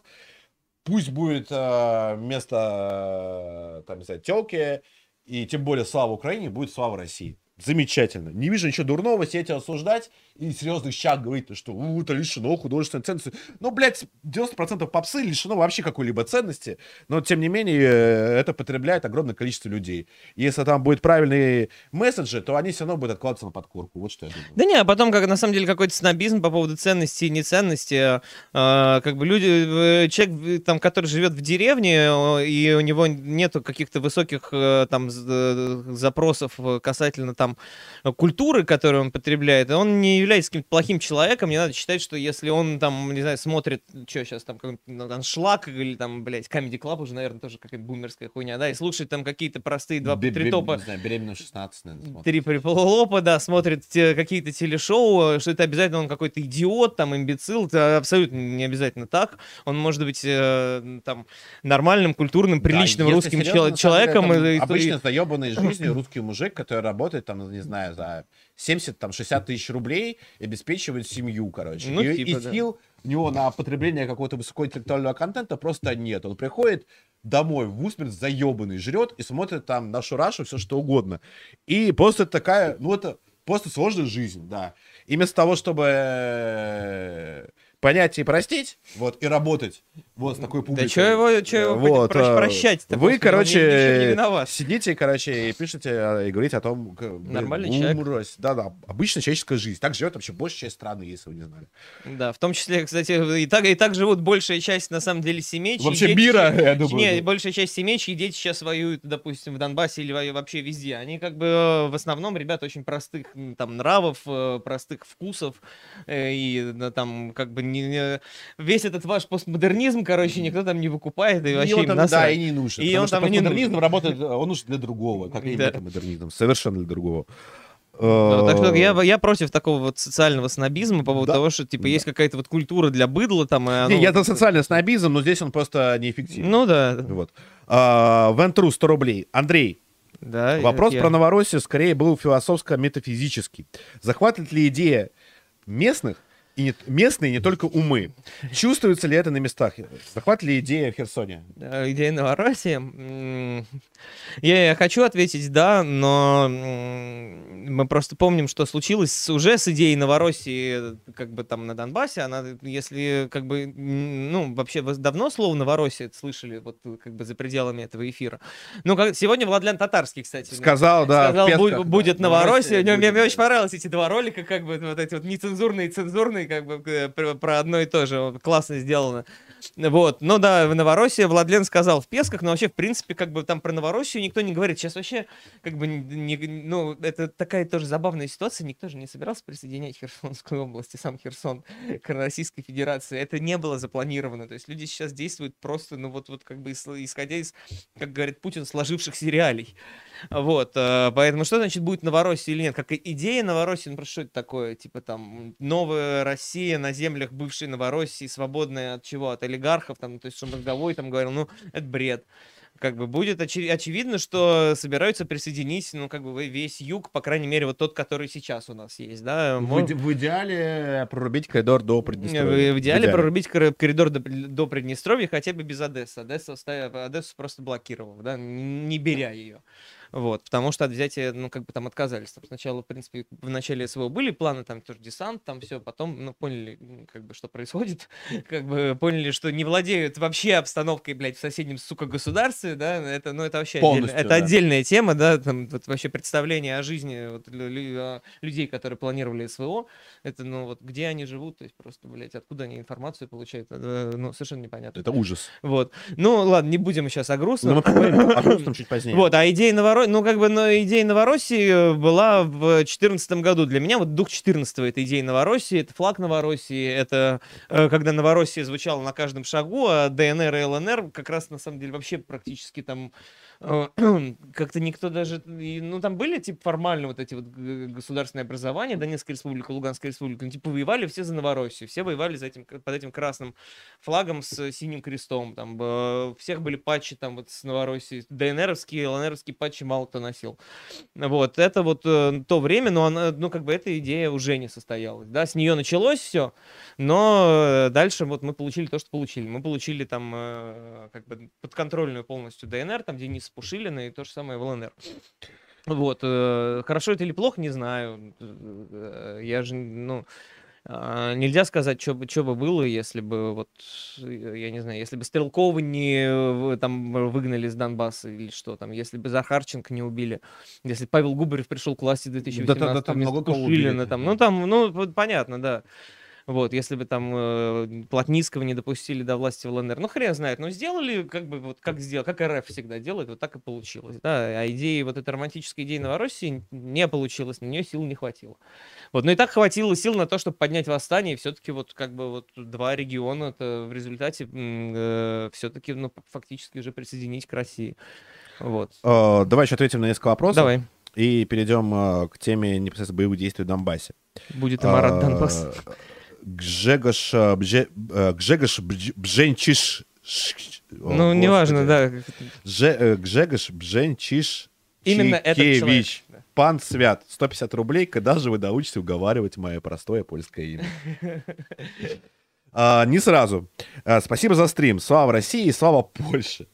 пусть будет э, вместо, э, там, не знаю, телки, и тем более слава Украине, будет слава России. Замечательно. Не вижу ничего дурного сидеть и осуждать и серьезных щах говорить, что «У, это лишено художественной ценности. Ну, блядь, 90% попсы лишено вообще какой-либо ценности, но, тем не менее, э, это потребляет огромное количество людей. Если там будет правильные месседжи, то они все равно будут откладываться на подкорку. Вот что я думаю. Да не, а потом, как на самом деле, какой-то снобизм по поводу ценности и неценности. э, как бы люди, э, человек, э, там, который живет в деревне, и у него нету каких-то высоких там запросов касательно там культуры, которую он потребляет, он не является каким-то плохим человеком, не надо считать, что если он там, не знаю, смотрит, что сейчас там, какой-нибудь ну, аншлаг или там, блядь, Comedy Club уже, наверное, тоже какая-то бумерская хуйня, да, и слушает там какие-то простые два, Бе- три топа Не знаю, беременную 16, наверное, смотрит. Три приполопа, да, смотрит те- какие-то телешоу, что это обязательно он какой-то идиот, там, имбецил, это абсолютно не обязательно так. Он может быть э, там нормальным, культурным, приличным Да, русским серьезно, чел- на самом деле, человеком. там и- и- обычно заебанный жизнью русский мужик, который работает там, не знаю, за 70-60 тысяч рублей и обеспечивает семью, короче. Ну, и, типа, и да. сил у него на потребление какого-то высокоинтеллектуального контента просто нет. Он приходит домой в усмерть заебанный, жрет и смотрит там нашу Рашу, все что угодно. И просто такая, ну это просто сложная жизнь, да. И вместо того, чтобы э, понять и простить, вот, и работать вот с такой публикой. Да что его, чё его Вот, про- э, прощать-то? Вы, короче, сидите, короче, и пишете, э, и говорите о том, как, блин, Нормальный человек. умрось. Да-да, обычная человеческая жизнь. Так живет вообще большая часть страны, если вы не знали. Да, в том числе, кстати, и так, и так живут большая часть, на самом деле, семей. чьи Вообще дети- мира, я думаю. Не, да. большая часть семей, чьи дети сейчас воюют, допустим, в Донбассе или во- вообще везде. Они как бы э, в основном ребята очень простых там нравов, э, простых вкусов. э, И там как бы не, не- весь этот ваш постмодернизм, короче, никто там не выкупает. И вообще им там, да, и не нужен. И потому он там и не постмодернизм работает, э, он нужен для другого, как и Да. метамодернизм. Совершенно для другого. Ну, так что Э, я, я против такого вот социального снобизма по поводу Да. того, что типа Да. есть какая-то вот культура для быдла там. и Не, оно я вот- за социальный снобизм, но здесь он просто неэффективен. Ну да, Вот. А, Вентру 100 рублей. Андрей, да. вопрос я- про Новороссию скорее был философско-метафизический. Захватывает ли идея местных и не, местные не только умы? Чувствуется ли это на местах? Захватывает ли идея в Херсоне? Э, Идея Новороссии. Я, я хочу ответить да, но мы просто помним, что случилось уже с идеей Новороссии, как бы там на Донбассе. Она, если как бы, ну, вообще вы давно слово Новороссия слышали, вот как бы за пределами этого эфира. Ну, как, сегодня Владлян Татарский, кстати. Сказал, да, Сказал, Песках, «Бу- да. будет Новороссия. Мне, мне- мне будет, очень понравились эти два ролика, как бы вот эти вот нецензурные и цензурные, как бы э, про, одно и то же. Классно сделано. Вот. Ну да, в Новороссии Владлен сказал в Песках, но вообще, в принципе, как бы там про Новороссию никто не говорит. Сейчас вообще, как бы, не- ну, это такая тоже забавная ситуация. Никто же не собирался присоединять Херсонскую область и сам Херсон к Российской Федерации. Это не было запланировано. То есть люди сейчас действуют просто, ну вот, вот как бы ис- исходя из, как говорит Путин, сложившихся реалий. Вот, э, поэтому что значит будет Новороссия или нет? Как идея Новороссии, ну просто что это такое? Типа там новая Россия на землях бывшей Новороссии, свободная от чего? От олигархов, там, то есть Шумозговой там говорил, ну это бред. Как бы будет очи- очевидно, что собираются присоединить, ну, как бы весь юг, по крайней мере, вот тот, который сейчас у нас есть, да. В, Мо- иде- в идеале прорубить коридор до Приднестровья. в идеале прорубить кор- коридор до, до Приднестровья хотя бы без Одессы. Одессу, Одессу просто блокировав, да, не беря ее. Вот, потому что от взятия, ну, как бы там отказались. Там сначала, в принципе, в начале СВО были планы, там тоже десант, там все, потом, ну, поняли, как бы, что происходит, как бы поняли, что не владеют вообще обстановкой, блядь, в соседнем, сука, государстве, да, это, ну, это вообще отдельно- это да. отдельная тема, да, там, вот вообще представление о жизни вот, лю- лю- людей, которые планировали СВО, это, ну, вот, где они живут, то есть просто, блядь, откуда они информацию получают, э, ну, совершенно непонятно. Это ужас. Вот, ну, ладно, не будем сейчас о Но грустном. мы поговорим о грустном чуть позднее. Вот, а идея Ну, как бы, но идея Новороссии э, была в 2014 году. Для меня вот дух 14 это идея Новороссии, это флаг Новороссии, это э, когда Новороссия звучала на каждом шагу, а ДНР и ЛНР как раз, на самом деле, вообще практически там как-то никто даже, ну, там были, типа, формально вот эти вот государственные образования, Донецкая республика, Луганская республика, ну, типа, воевали все за Новороссию, все воевали за этим, под этим красным флагом с синим крестом, там, у всех были патчи там вот с Новороссии, ДНРовские, ЛНРовские патчи мало кто носил. Вот, это вот э, то время, но она, ну, как бы эта идея уже не состоялась, да, с нее началось все, но дальше вот мы получили то, что получили. Мы получили там э, как бы подконтрольную полностью ДНР, там Денис Пушилина и то же самое в ЛНР. Вот, э, хорошо это или плохо, не знаю. Э, Я же, ну, а, нельзя сказать, что бы, чё бы было, если бы, вот, э, я не знаю, если бы Стрелкова не там выгнали из Донбасса или что там, если бы Захарченко не убили, если Павел Губарев пришел к власти в 2018 да там вместо много кого убили, Пушилина, там, ну, там, ну, понятно, да. Вот, если бы там э, Плотницкого не допустили до власти в ЛНР, ну хрен знает, но сделали как бы вот как сделал, как РФ всегда делает, вот так и получилось, да, а идеи, вот этой романтической идеи Новороссии не получилось, на нее сил не хватило. Вот, но и так хватило сил на то, чтобы поднять восстание, и все-таки вот как бы вот два региона в результате все-таки, ну, фактически уже присоединить к России. Вот. Э, Давай еще ответим на несколько вопросов. Давай, И перейдем э, к теме непосредственно боевых действий в Донбассе. будет и Марат А, Донбасс. Гжегош э, Бже- э, Гжегош Бженчиш... О, Ну, неважно, да. Же- э, Гжегош Бженчиш Именно этот человек. Чикевич. Пан Свят, 150 рублей, когда же вы научитесь уговаривать мое простое польское имя? А, не сразу. А, спасибо за стрим. Слава России и слава Польше.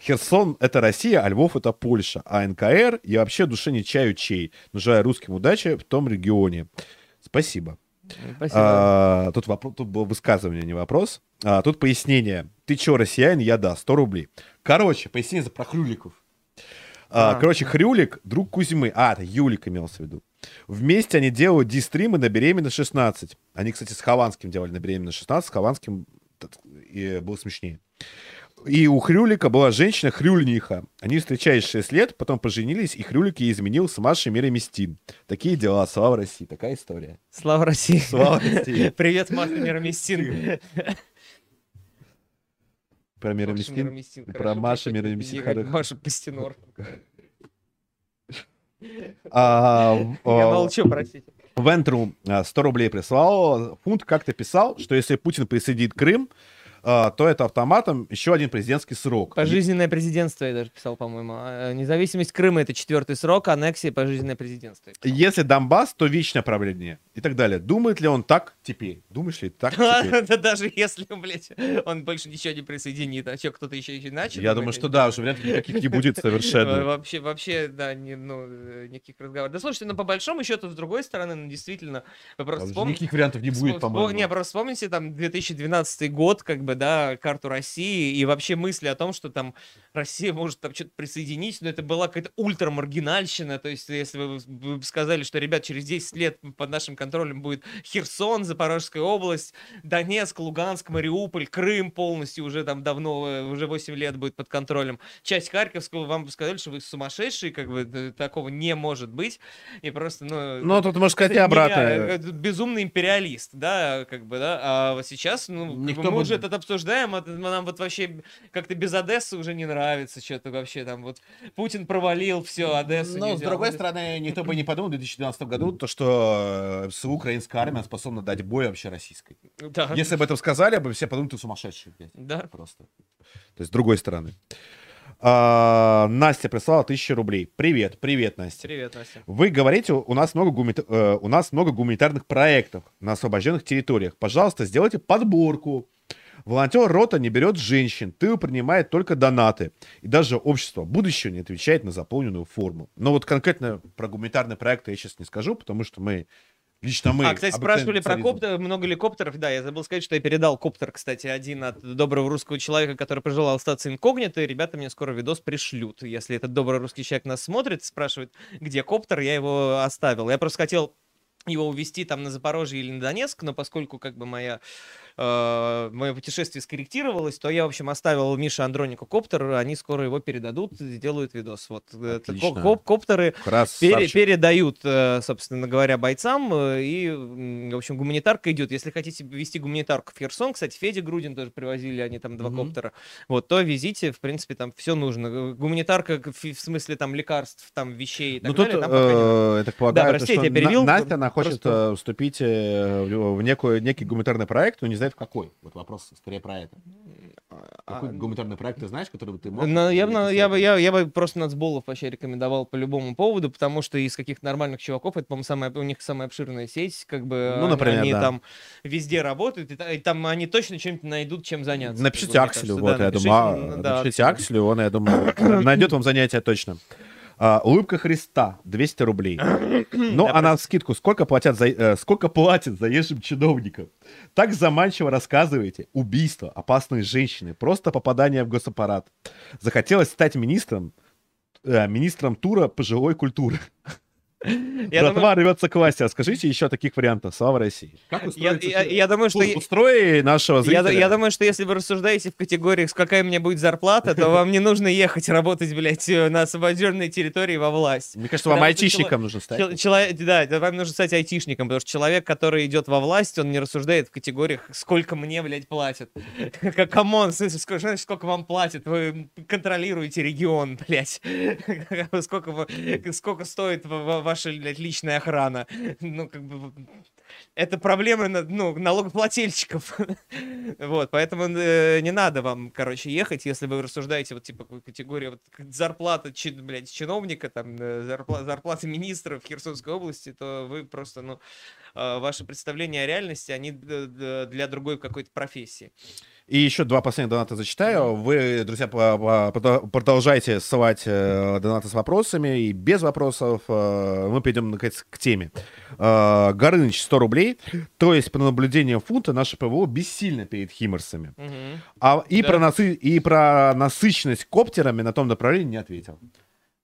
Херсон — это Россия, а Львов — это Польша. А НКР я вообще душе не чаю чей. Желаю русским удачи в том регионе. Спасибо. Спасибо. А, тут, вопро- тут было высказывание, не вопрос. А, тут пояснение. Ты чё, россиянин? Я да, 100 рублей. Короче, пояснение за про Хрюликов. А, А. Короче, Хрюлик, друг Кузьмы. А, это Юлик имелся в виду. Вместе они делают дистримы на беременность 16. Они, кстати, с Хованским делали на беременность 16. С Хованским и было смешнее. И у Хрюлика была женщина Хрюльниха. Они встречались 6 лет, потом поженились, и Хрюлик ей изменил с Машей Мироместин. Такие дела, слава России. Такая история. Слава России. Слава России. Привет, Маша Мироместин. Про Мироместин. Про Машу Мироместин. Маша Пастенор. А, Я а, молчу, простите. Вентру а, 100 рублей прислал. Фунт как-то писал, что если Путин присоединит Крым, то это автоматом еще один президентский срок. Пожизненное президентство я даже писал, по-моему. А, Независимость Крыма это четвертый срок, аннексия пожизненное президентство. Если Донбасс, то вечное правление. И так далее. Думает ли он так теперь? Думаешь ли так теперь? Да даже если, блядь, он больше ничего не присоединит, а что, кто-то еще иначе? Я думаю, что да, уже вариантов никаких не будет Э, совершенно. Вообще, вообще, да, ну, э, никаких разговоров. Да слушайте, ну по большому счету, с другой стороны, ну действительно, вы просто вспомните. Никаких вариантов не будет, по-моему. Не, просто вспомните там 2012 год, как бы, да, карту России и вообще мысли о том, что там Россия может там что-то присоединить, но это была какая-то ультрамаргинальщина, то есть если вы, вы бы сказали, что, ребят, через 10 лет под нашим контролем будет Херсон, Запорожская область, Донецк, Луганск, Мариуполь, Крым полностью уже там давно, э, уже 8 лет будет под контролем, часть Харьковского, вам бы сказали, что вы сумасшедшие, как бы, такого не может быть, и просто, ну... Ну, тут можно сказать и обратно. нереально, это безумный империалист, да, как бы, да, а сейчас, ну, бы Никто мы бы- уже это обсуждаем, это нам вот вообще как-то без Одессы уже не нравится что-то вообще там, вот Путин провалил все, Одессу Но, не с другой стороны, никто бы не подумал в 2012 году, то, что э, СУ, украинская армия способна дать бой вообще российской. Да, Если бы это сказали, бы все подумали, ты сумасшедший, блядь. да. Просто. То есть с другой стороны. А, Настя прислала тысячу рублей. Привет, привет, Настя. Привет, Настя. Вы говорите, у нас много, гумани- э, у нас много гуманитарных проектов на освобожденных территориях. Пожалуйста, сделайте подборку Волонтер рота не берет женщин, тыл принимает только донаты. И даже общество будущего не отвечает на заполненную форму. Но вот конкретно про гуманитарный проект я сейчас не скажу, потому что мы Лично мы. А, кстати, спрашивали про коптер, много ли коптеров. Да, я забыл сказать, что я передал коптер, кстати, один от доброго русского человека, который пожелал остаться инкогнито. И ребята мне скоро видос пришлют. Если этот добрый русский человек нас смотрит, спрашивает, где коптер, я его оставил. Я просто хотел его увезти там на Запорожье или на Донецк, но поскольку как бы моя э, мое путешествие скорректировалось, то я, в общем, оставил Мише Андронику коптер, они скоро его передадут, сделают видос. Вот Отлично. коп коптеры пере передают, э, собственно говоря, бойцам, э, и, в общем, гуманитарка идет. Если хотите вести гуманитарку в Херсон, кстати, Федя Грудин тоже привозили, они там два mm-hmm. коптера, вот, то везите, в принципе, там все нужно. Гуманитарка в смысле там лекарств, там вещей и так ну, далее. Тут, там э, я так полагаю, да, простите, я перевел. Настя, хочет просто... вступить в некую, некий гуманитарный проект, но не знает в какой. Вот вопрос скорее про это. Какой а, гуманитарный проект ты знаешь, который ты мог? Ну, я, бы, я, бы, я, я бы просто нацболов вообще рекомендовал по любому поводу, потому что из каких-то нормальных чуваков, это, по-моему, самая, у них самая обширная сеть, как бы ну, например, они да. там везде работают, и, и там они точно чем-нибудь найдут, чем заняться. Напишите Акселю, вот, да, я напишите, думаю, да, напишите Акселю, он, я думаю, найдет вам занятие точно. А, улыбка Христа 200 рублей. Но она в скидку сколько платят за, э, сколько платят заезжим чиновникам? Так заманчиво рассказываете. Убийство, опасные женщины, просто попадание в госаппарат. Захотелось стать министром, э, министром тура пожилой культуры. Братва рвется к власти. А скажите еще таких вариантов. Слава России. Как я, я, я думаю, что... Устрой нашего зрителя. Я, я думаю, что если вы рассуждаете в категориях, какая у меня будет зарплата, то вам не нужно ехать работать, блядь, на освобожденной территории во власть. Мне кажется, вам айтишником нужно стать. Человек, да, вам нужно стать айтишником, потому что человек, который идет во власть, он не рассуждает в категориях, сколько мне, блядь, платят. Как, come on, сколько, сколько вам платят? Вы контролируете регион, блядь. Сколько, сколько стоит ваш ваша, блядь, личная охрана. Ну, как бы, это проблемы, ну, налогоплательщиков. вот, поэтому э, не надо вам, короче, ехать, если вы рассуждаете, вот, типа, категория вот, зарплата, чи, блядь, чиновника, там, э, зарплата, зарплата министра в Херсонской области, то вы просто, ну, э, ваши представления о реальности, они для другой какой-то профессии. И еще два последних доната зачитаю. Вы, друзья, продолжайте ссылать э, донаты с вопросами. И без вопросов э, мы перейдем, наконец, к теме. Э, Горыныч 100 рублей. То есть, по наблюдению фунта, наше ПВО бессильно перед химорсами. Угу. А, и, да. про насы... и про насыщенность коптерами на том направлении не ответил.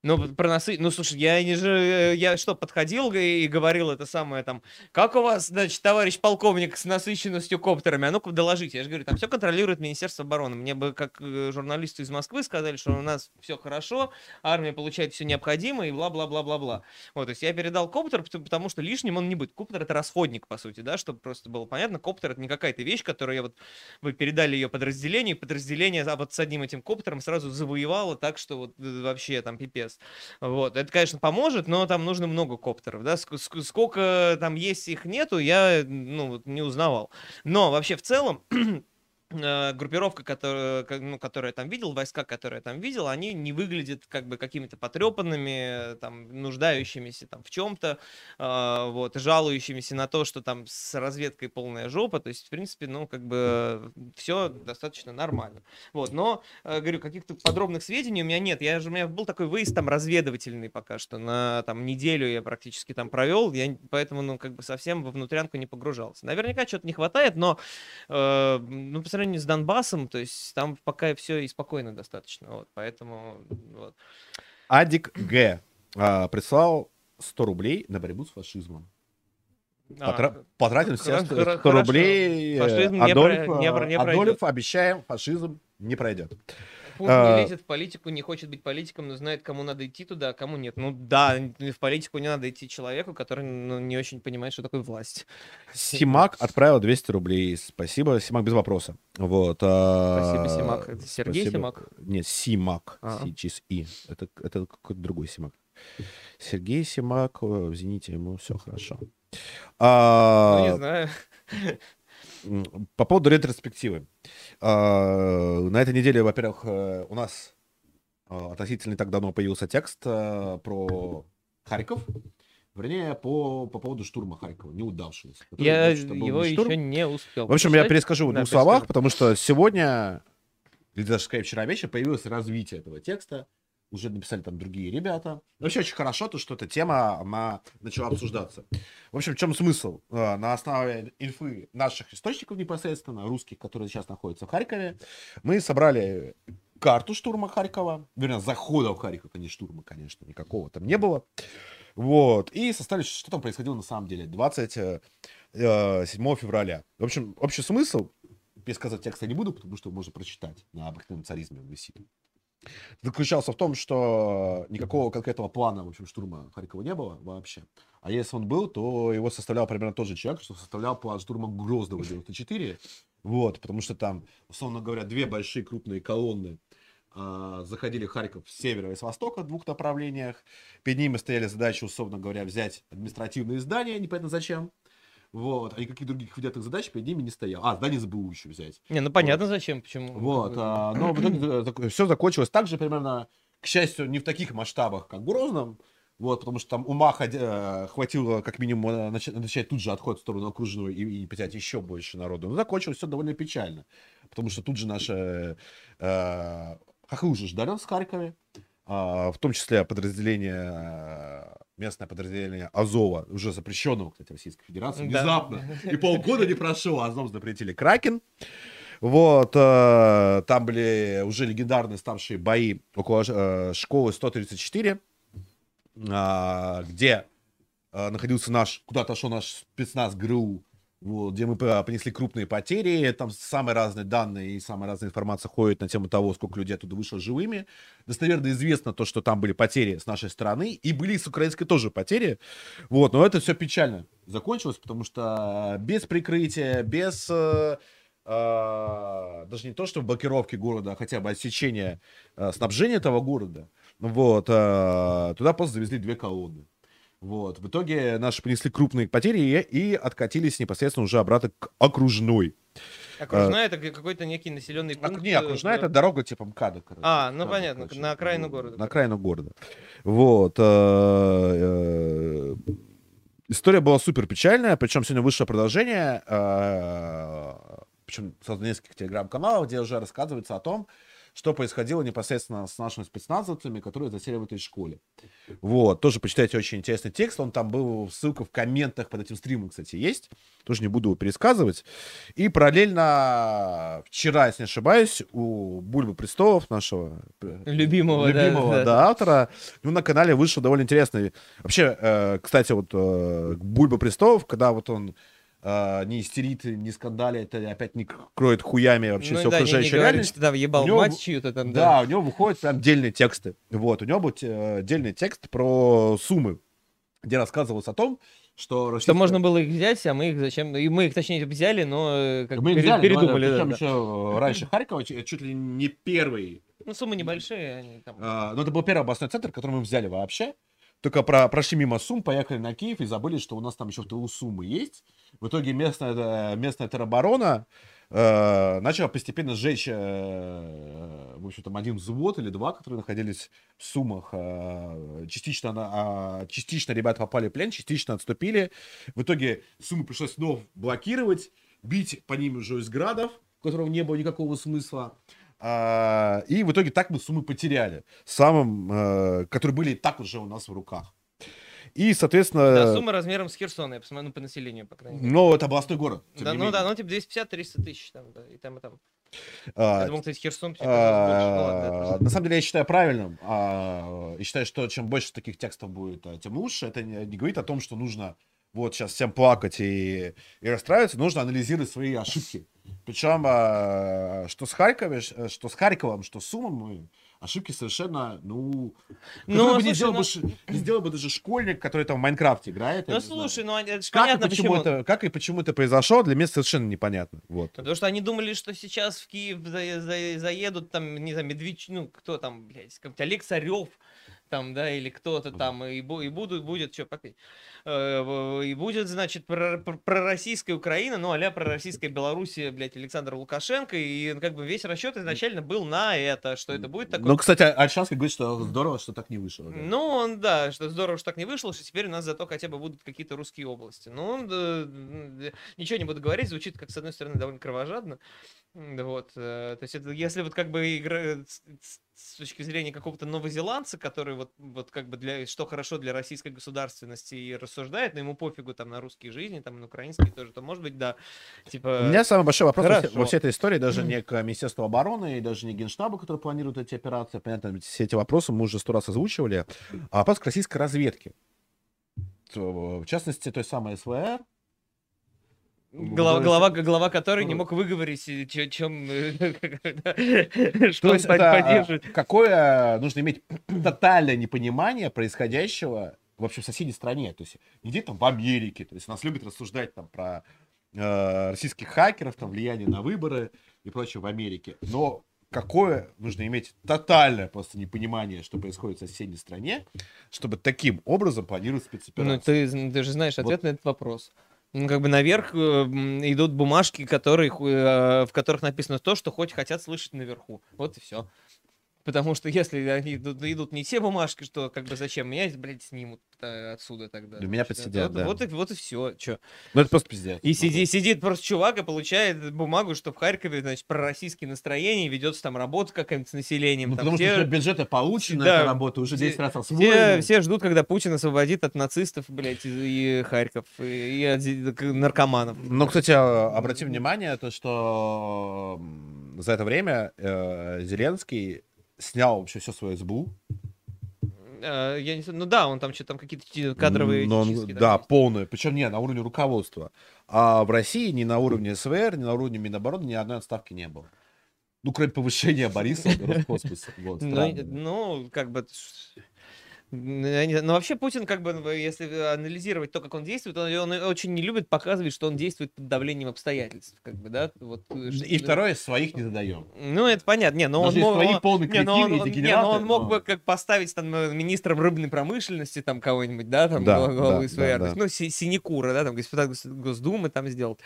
Ну, про носы... Ну, слушай, я не же... Э, я что, подходил и говорил это самое там... Как у вас, значит, товарищ полковник с насыщенностью коптерами? А ну-ка, доложите. Я же говорю, там все контролирует Министерство обороны. Мне бы, как э, журналисту из Москвы, сказали, что у нас все хорошо, армия получает все необходимое и бла-бла-бла-бла-бла. Вот, то есть я передал коптер, потому что лишним он не будет. Коптер — это расходник, по сути, да, чтобы просто было понятно. Коптер — это не какая-то вещь, которую я вот... Вы передали ее подразделению, подразделение а вот с одним этим коптером сразу завоевало так, что вот э, вообще там пипец МЧС. Вот. Это, конечно, поможет, но там нужно много коптеров. Да? Сколько там есть, их нету, я ну, не узнавал. Но вообще в целом группировка, которая, ну, которую я там видел, войска, которые там видел, они не выглядят как бы какими-то потрепанными, там, нуждающимися там в чем-то, э, вот, жалующимися на то, что там с разведкой полная жопа, то есть, в принципе, ну, как бы все достаточно нормально. Вот, но, э, говорю, каких-то подробных сведений у меня нет. Я же, у меня был такой выезд там разведывательный пока что, на там неделю я практически там провел, я поэтому, ну, как бы совсем во внутрянку не погружался. Наверняка что-то не хватает, но, э, ну, по сравнению с Донбассом, то есть там пока все и спокойно достаточно. Вот, поэтому вот. Адик Г. А, прислал 100 рублей на борьбу с фашизмом. А, Потра... Потратим все 100 хорошо. рублей. Фашизм Адольф, не, про... не, не Адольф, обещаем, фашизм не пройдет. Путин а... не лезет в политику, не хочет быть политиком, но знает, кому надо идти туда, а кому нет. Ну да, в политику не надо идти человеку, который ну, не очень понимает, что такое власть. Симак отправил 200 рублей. Спасибо, Симак, без вопроса. Вот. А... Спасибо, Симак. Это Сергей Спасибо. Симак? Нет, Симак. А. Через И. Это, это какой-то другой Симак. Сергей Симак, извините, ему все хорошо. А... Ну, не знаю. По поводу ретроспективы. А, на этой неделе, во-первых, э, у нас а, относительно так давно появился текст э, про Харьков. Вернее, по, по поводу штурма Харькова, неудавшегося. Я его не еще не успел. В общем, я прочитать. перескажу в двух словах, потому что сегодня, или даже скорее вчера вечером, появилось развитие этого текста. Уже написали там другие ребята. Вообще очень хорошо то, что эта тема, она начала обсуждаться. В общем, в чем смысл? Э, На основе инфы наших источников непосредственно, русских, которые сейчас находятся в Харькове, мы собрали карту штурма Харькова, вернее, захода в Харьков, а не штурма, конечно, никакого там не было. Вот, и составили, что там происходило на самом деле, 27 февраля. В общем, общий смысл, пересказывать текст я не буду, потому что можно прочитать на обыкновенном царизме висит. Заключался в том, что никакого конкретного плана, в общем, штурма Харькова не было вообще. А если он был, то его составлял примерно тот же человек, что составлял план штурма Гроздова 94. Вот, потому что там, условно говоря, две большие крупные колонны а, заходили в Харьков с севера и с востока в двух направлениях. Перед ними стояли задачи, условно говоря, взять административные здания, непонятно зачем. Вот, а никаких других выделенных задач перед ними не стояло. А, здание СБУ еще взять. Не, ну понятно зачем, почему. Вот, а, но в итоге все закончилось так же примерно, к счастью, не в таких масштабах, как в Грозном, вот, потому что там ума э, хватило как минимум э, начать, начать тут же отход в сторону окружной и, и потерять еще больше народу. Но закончилось все довольно печально, потому что тут же наши э, хохлы уже ждали в Харькове, а, в том числе подразделение, э, местное подразделение Азова, уже запрещенного, кстати, Российской Федерации, внезапно, и полгода не прошло, а Азов запретили. Кракен. Вот, э, там были уже легендарные старшие бои около э, школы 134, а, где э, находился наш, куда отошел наш спецназ ГРУ, вот, где мы э, понесли крупные потери, там самые разные данные и самая разная информация ходит на тему того, сколько людей оттуда вышло живыми. Достоверно известно то, что там были потери с нашей стороны, и были с украинской тоже потери, вот, но это все печально закончилось, потому что без прикрытия, без э, э, даже не то, что блокировки города, а хотя бы отсечения э, снабжения этого города, вот, э, туда просто завезли две колонны. Вот, в итоге наши понесли крупные потери и, откатились непосредственно уже обратно к окружной. Окружная это какой-то некий населенный А, пункт. не, окружная э, это дорога типа МКАДа, короче. А, ну МКАДа, понятно, короче. на окраину Ну, города. На окраину города. Вот. э, э, История была супер печальная, причем сегодня вышло продолжение, причем создано нескольких телеграм-каналов, где уже рассказывается о том, что происходило непосредственно с нашими спецназовцами, которые засели в этой школе. Вот, тоже почитайте очень интересный текст, он там был, ссылка в комментах под этим стримом, кстати, есть, тоже не буду его пересказывать. И параллельно вчера, если не ошибаюсь, у Бульбы Престолов, нашего э, Любимого, да, любимого да. да, автора, ну, на канале вышел довольно интересный. Вообще, э, кстати, вот э, Бульба Престолов, когда вот он э, не истерит, не скандалит, опять не кроет хуями вообще Ну всю да, не, не говорит, что да, въебал У него мать чью-то там, Да, да. у него выходят прям отдельные тексты. Вот, у него будет э, отдельный текст про суммы, где рассказывалось о том, что... Что российская- можно было их взять, а мы их зачем... И мы их, точнее, взяли, но э, как Мы их пере- взяли, передумали. да, да, да. еще раньше Харькова, чуть ли не первый Ну, суммы небольшие, они там... А, ну, это был первый областной центр, который мы взяли вообще. Только про, прошли мимо Сум, поехали на Киев и забыли, что у нас там еще в тылу Сумы есть. В итоге местная, э, местная тероборона э, начала постепенно сжечь, э, в общем, там один взвод или два, которые находились в Сумах. Э, частично, на- а, частично ребята попали в плен, частично отступили. В итоге Сумы пришлось снова блокировать, бить по ним уже из градов, у которого не было никакого смысла. А, и в итоге так мы суммы потеряли, самым, э, которые были и так уже у нас в руках. И, соответственно, Да, сумма размером с Херсона, я посмотрю, ну, по населению, по крайней мере. ну, это областной город. Да, ну да, ну типа 250-300 тысяч там, да, и там, и там. А, Я думал, кстати, Херсон типа, а, На самом деле, я считаю правильным. а, И считаю, что чем больше таких текстов будет, а, тем лучше. Это не не говорит о том, что нужно вот сейчас всем плакать и, и расстраиваться. Нужно анализировать свои ошибки. Причем, а, что с Харьковом, что с Харьковом, что с Сумом, ошибки совершенно, ну, Ну, бы не слушай, сделал, ну- бы, не сделал бы даже школьник, который там в Майнкрафте играет. Ну не знаю. слушай, ну это же как, понятно, и почему почему. это, как и почему это произошло, для меня совершенно непонятно. Вот. Потому что они думали, что сейчас в Киев за- за- заедут там, не знаю, Медведь, ну кто там, блядь, как Олег Царев, там, да, или кто-то там, и, бу- и будут, будет, что попить, Э, и будет, значит, про- про- пророссийская Украина, ну, а-ля пророссийская Белоруссия, блядь, Александр Лукашенко, и как бы весь расчет изначально был на это, что это будет такой Ну, кстати, Альшанский говорит, что здорово, что так не вышло. да. ну, он, да, что здорово, что так не вышло, что теперь у нас зато хотя бы будут какие-то русские области. Ну, да, ничего не буду говорить, звучит, как, с одной стороны, довольно кровожадно. Вот, э, то есть это, если вот как бы игра с, точки зрения какого-то новозеландца, который вот, вот как бы для, что хорошо для российской государственности и рассуждает, но ему пофигу там на русские жизни, там на украинские тоже, то может быть, да, типа... У меня самый большой вопрос во, все- Хорошо. во всей этой истории даже не к Министерству обороны и даже не Генштабу, который планирует эти операции. Понятно, все эти вопросы мы уже сто раз озвучивали. А вопрос к российской разведке. В частности, той самой СВР. Глава, глава, глава которой не Ну, мог выговорить, э, чё- чем, э, что То есть а, поддерживает. какое нужно иметь тотальное непонимание происходящего вообще в соседней стране. То есть где там в Америке. То есть нас любят рассуждать там про э, российских хакеров, там влияние на выборы и прочее в Америке. Но какое нужно иметь тотальное просто непонимание, что происходит в соседней стране, чтобы таким образом планировать Ну, спецоперацию. ты, з- ты же знаешь Вот. ответ на этот вопрос. Ну, как бы наверх э, идут бумажки, которые, э, в которых написано то, что хоть хотят слышать наверху. Вот и все. Потому что если они идут, не те бумажки, что как бы зачем меня, блядь, снимут э, отсюда тогда. Да меня подсидят, вот, да. вот и, вот и все. Чё. Ну это просто пиздец. И сиди, сидит просто чувак и получает бумагу, что в Харькове, значит, пророссийские настроения, ведется там работа какая-нибудь с населением. Ну, там потому все- что бюджеты получены, Да. эта работа уже 10 раз все, освоена. все ждут, когда Путин освободит от нацистов, блядь, и, и Харьков, и, и от наркоманов. Ну, кстати, а, обрати внимание, то, что за это время э, Зеленский снял вообще все свое СБУ. Э, я не знаю, ну да, он там что-то там какие-то кадровые Но он- чистки да, есть. полное. Причем не на уровне руководства. А в России ни на уровне СВР, ни на уровне Минобороны ни одной отставки не было. Ну, кроме повышения Бориса в Роскосмосе. Вот, Ну, ну, как бы... ну, вообще Путин, как бы, если анализировать то, как он действует, он, он очень не любит показывать, что он действует под давлением обстоятельств, как бы, да? Вот, э, что- И второе, своих не задаем. Ну, это понятно. Не, но он мог... свои он- полные Не, он, не, мог но- бы как поставить там э, министром рыбной промышленности там кого-нибудь, да, там Да, главы да, СВР, да, да. ну Си- Синекура, да, там депутат Гос- Госдумы там сделал,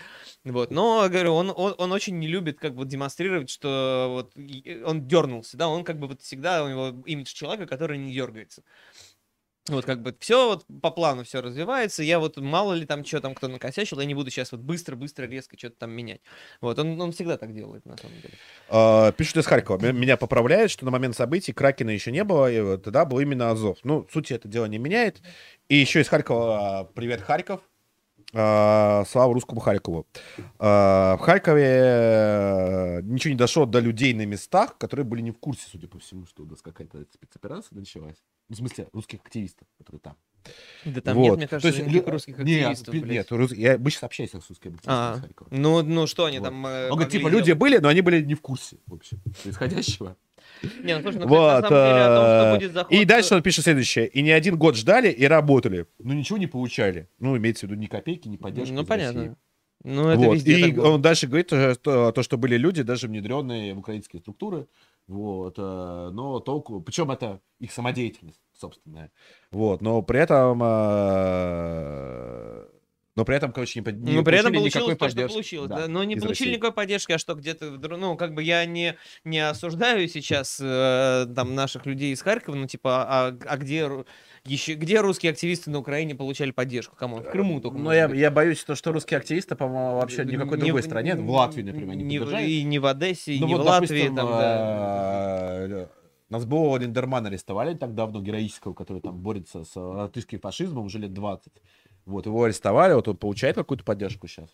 вот. Но говорю, он, он он очень не любит как бы демонстрировать, что вот он дернулся, да, он как бы вот всегда у него имидж человека, который не дергается. Вот как бы все вот по плану все развивается. Я вот мало ли там что там кто накосячил, я не буду сейчас вот быстро-быстро резко что-то там менять. Вот он, он всегда так делает на самом деле. А, Пишут из Харькова. Меня поправляют, что на момент событий Кракена еще не было, и вот тогда был именно Азов. Ну, суть это дело не меняет. И еще из Харькова а, привет, Харьков. А, Слава русскому Харькову. А, В Харькове э, ничего не дошло до людей на местах, которые были не в курсе, судя по всему, что у нас какая-то спецоперация началась. Ну, в смысле, русских активистов, которые там. Да там Вот. нет, мне То кажется, есть никаких русских нет, активистов. блядь. Нет, рус- я, мы сейчас общаемся с русскими активистами А, ну, ну что они Вот. там... э, Он говорит, типа, люди были, но они были не в курсе, в общем, происходящего. Не, ну слушай, ну, кстати, на Вот. самом деле о том, что э, будет заход... И дальше он пишет следующее. И не один год ждали и работали. Но ничего не получали. Ну, имеется в виду ни копейки, ни поддержки Ну, понятно. России. Ну, это Вот. везде И он дальше говорит, э, что, то, что были люди, даже внедренные в украинские структуры. Вот. э, Но толку... Причем это их самодеятельность собственная. Вот. Но при этом... э, Но при этом, короче, не, не Ну, при этом никакой получилось то, что получилось. Да, Да, но не получили России. никакой поддержки, а что где-то, ну, как бы я не, не осуждаю сейчас э, там наших людей из Харькова, ну, типа, а, а где, еще, где русские активисты на Украине получали поддержку? Кому? В Крыму только. Но может я, я боюсь, то, что русские активисты, по-моему, вообще ни в какой Не другой в- стране, в Латвии, например, не не поддержали. И не в Одессе, и Ну не вот, в Латвии. допустим, там, да. э, Нас было Линдермана арестовали так давно, героического, который там борется с э, латышским фашизмом уже лет 20. Вот, его арестовали, вот он получает какую-то поддержку сейчас.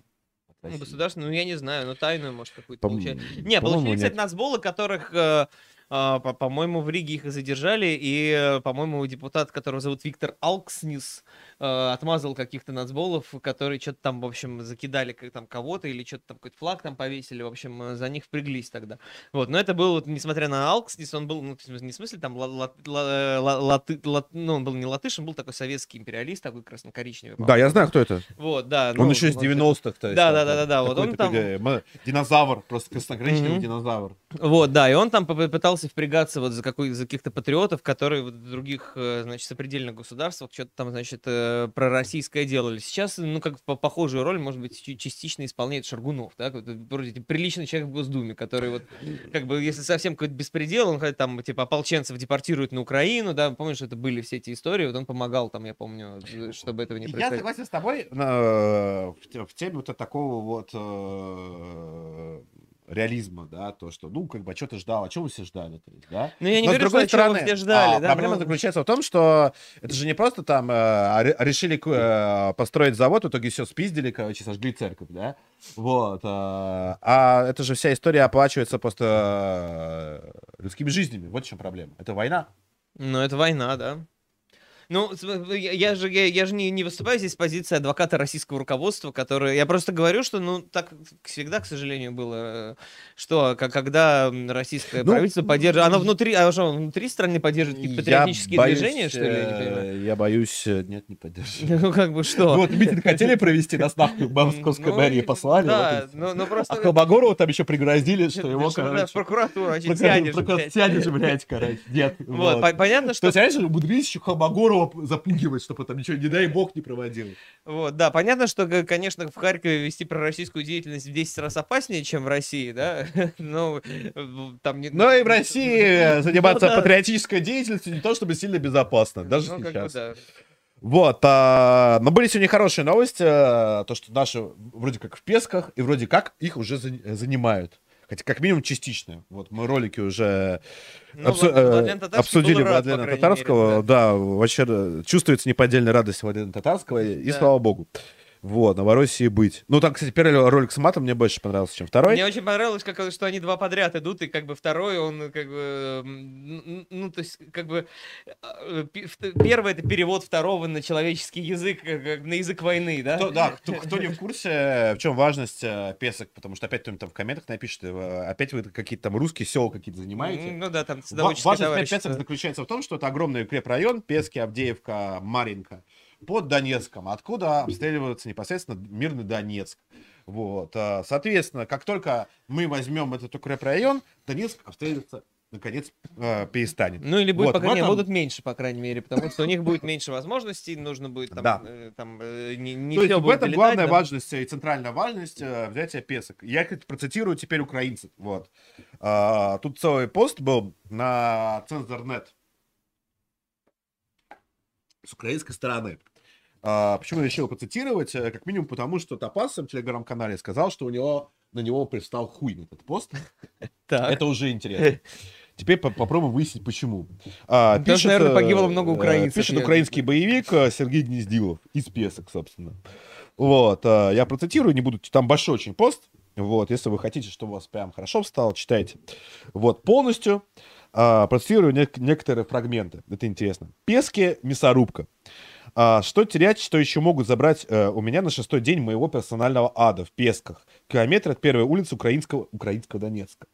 Ну, государственную, ну, я не знаю, ну, тайную, может, какую-то получали. Не, по-моему, получили, кстати, нет. нацболы, которых, э, по- по-моему, в Риге их и задержали, и, э, по-моему, депутат, которого зовут Виктор Алкснис, э, отмазал каких-то нацболов, которые что-то там, в общем, закидали как там кого-то, или что-то там какой-то флаг там повесили, в общем, э, за них впряглись тогда. Вот, но это был, вот, несмотря на Алкснис, он был, ну, в смысле, не в смысле там, ла- ла- ла- ла- латы- лат- ну, он был не латыш, он был такой советский империалист, такой красно-коричневый. Да, я знаю, кто это. Вот, да. Он ну, еще из вообще- 90-х. то есть, Да, да, да, да, да, вот он там- Динозавр, просто краснокоричневый динозавр. Вот, да, и он там поп- пытался впрягаться вот за, какой, за каких-то патриотов, которые вот в других, э, значит, сопредельных государствах что-то там, значит, э, пророссийское делали. Сейчас, ну, как по похожую роль, может быть, частично исполняет Шаргунов, да, вот, вроде приличный человек в Госдуме, который вот, как бы, если совсем какой-то беспредел, он там, типа, ополченцев депортирует на Украину, да, помнишь, это были все эти истории, вот он помогал там, я помню, чтобы этого не происходило. Я согласен с тобой в, в теме вот такого вот э, реализма, да, то, что, ну, как бы, а что ты ждал, а что вы все ждали, то есть, да? Ну, я не Но, говорю, с другой что стороны, все ждали, а, да, проблема но... заключается в том, что это же не просто там э, решили э, построить завод, в итоге все спиздили, короче, сожгли церковь, да, вот, э, а это же вся история оплачивается просто э, людскими жизнями, вот в чем проблема, это война. Ну, это война, да. Ну, я, же, я, я же не, не выступаю здесь с позиции адвоката российского руководства, который... Я просто говорю, что, ну, так всегда, к сожалению, было, что когда российское ну, правительство поддерживает... Оно внутри, а что, внутри страны поддерживает какие-то патриотические боюсь, движения, что ли? Я, не понимаю? я боюсь, э, нет, не поддерживает. Ну, как бы что? Ну, вот митинг хотели провести, нас нахуй в московской ну, мэрии послали. Да, ну, ну просто... А Холмогорову там еще пригрозили, что его, короче... В прокуратуру, а тянешь, блядь. Тянешь, блядь, короче, нет. Вот, понятно, что... То есть, раньше умудрились еще Холмогорова его запугивать, чтобы там ничего, не дай бог, не проводил. Вот, да, понятно, что, конечно, в Харькове вести пророссийскую деятельность в 10 раз опаснее, чем в России, да, но там не... Но и в России заниматься ну, да. патриотической деятельностью не то чтобы сильно безопасно, даже ну, сейчас. Как бы, да. Вот, а, но были сегодня хорошие новости, а, то, что наши вроде как в Песках, и вроде как их уже занимают. Хотя как минимум частично. Вот мы ролики уже ну, обсу... Владлен э, обсудили Владлена Татарского. Мере, да. да, вообще чувствуется неподдельная радость Владлена Татарского, и да. слава богу. Вот, Новороссии быть. Ну, там, кстати, первый ролик с матом мне больше понравился, чем второй. Мне очень понравилось, как, что они два подряд идут, и как бы второй, он как бы, ну, то есть, как бы, э, первый это перевод второго на человеческий язык, как, на язык войны, да? Кто, да, кто, кто не в курсе, в чем важность э, песок, потому что опять кто-нибудь там в комментах напишет, э, опять вы какие-то там русские села какие-то занимаете. Ну да, там Важность песок заключается в том, что это огромный укрепрайон, Пески, Авдеевка, Маринка под Донецком, откуда обстреливается непосредственно мирный Донецк. Вот. А, соответственно, как только мы возьмем этот укрепрайон, Донецк обстреливается наконец э, перестанет. Ну или будет, вот, по крайней мере, этом... будут меньше, по крайней мере, потому что у них будет меньше возможностей, нужно будет там, да. э, там э, не, не То есть в этом главная да? важность и центральная важность э, взятия песок. Я процитирую теперь украинцев. Вот. А, тут целый пост был на Цензорнет с украинской стороны. А, почему я решил процитировать? Э, как минимум потому, что Топас в своем телеграм-канале сказал, что у него на него пристал хуй на этот пост. Так. Это уже интересно. Теперь по попробуем выяснить, почему. А, Потому пишет, наверное, погибло много э, украинцев. Пишет украинский боевик э, Сергей Гнездилов из Песок, собственно. Вот, я процитирую, не буду, там большой очень пост. Вот, если вы хотите, чтобы у вас прям хорошо встало, читайте. Вот, полностью а, процитирую не некоторые фрагменты. Это интересно. Пески, мясорубка. А, что терять, что еще могут забрать а, у меня на шестой день моего персонального ада в Песках, километр от первой улицы украинского, украинского Донецка.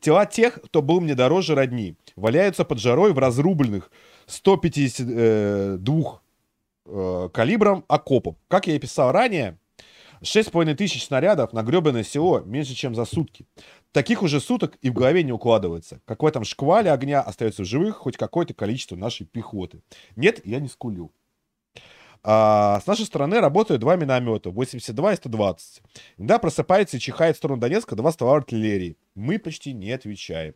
Тела тех, кто был мне дороже родни, валяются под жарой в разрубленных 152 э, э, калибром окопов. Как я и писал ранее, 6,5 тысяч снарядов на гребаное село меньше, чем за сутки. Таких уже суток и в голове не укладывается. Как в этом шквале огня остается в живых хоть какое-то количество нашей пехоты. Нет, я не скулю. А, с нашей стороны работают два миномета, 82 и 120. Иногда просыпается и чихает в сторону Донецка два ствола артиллерии. Мы почти не отвечаем.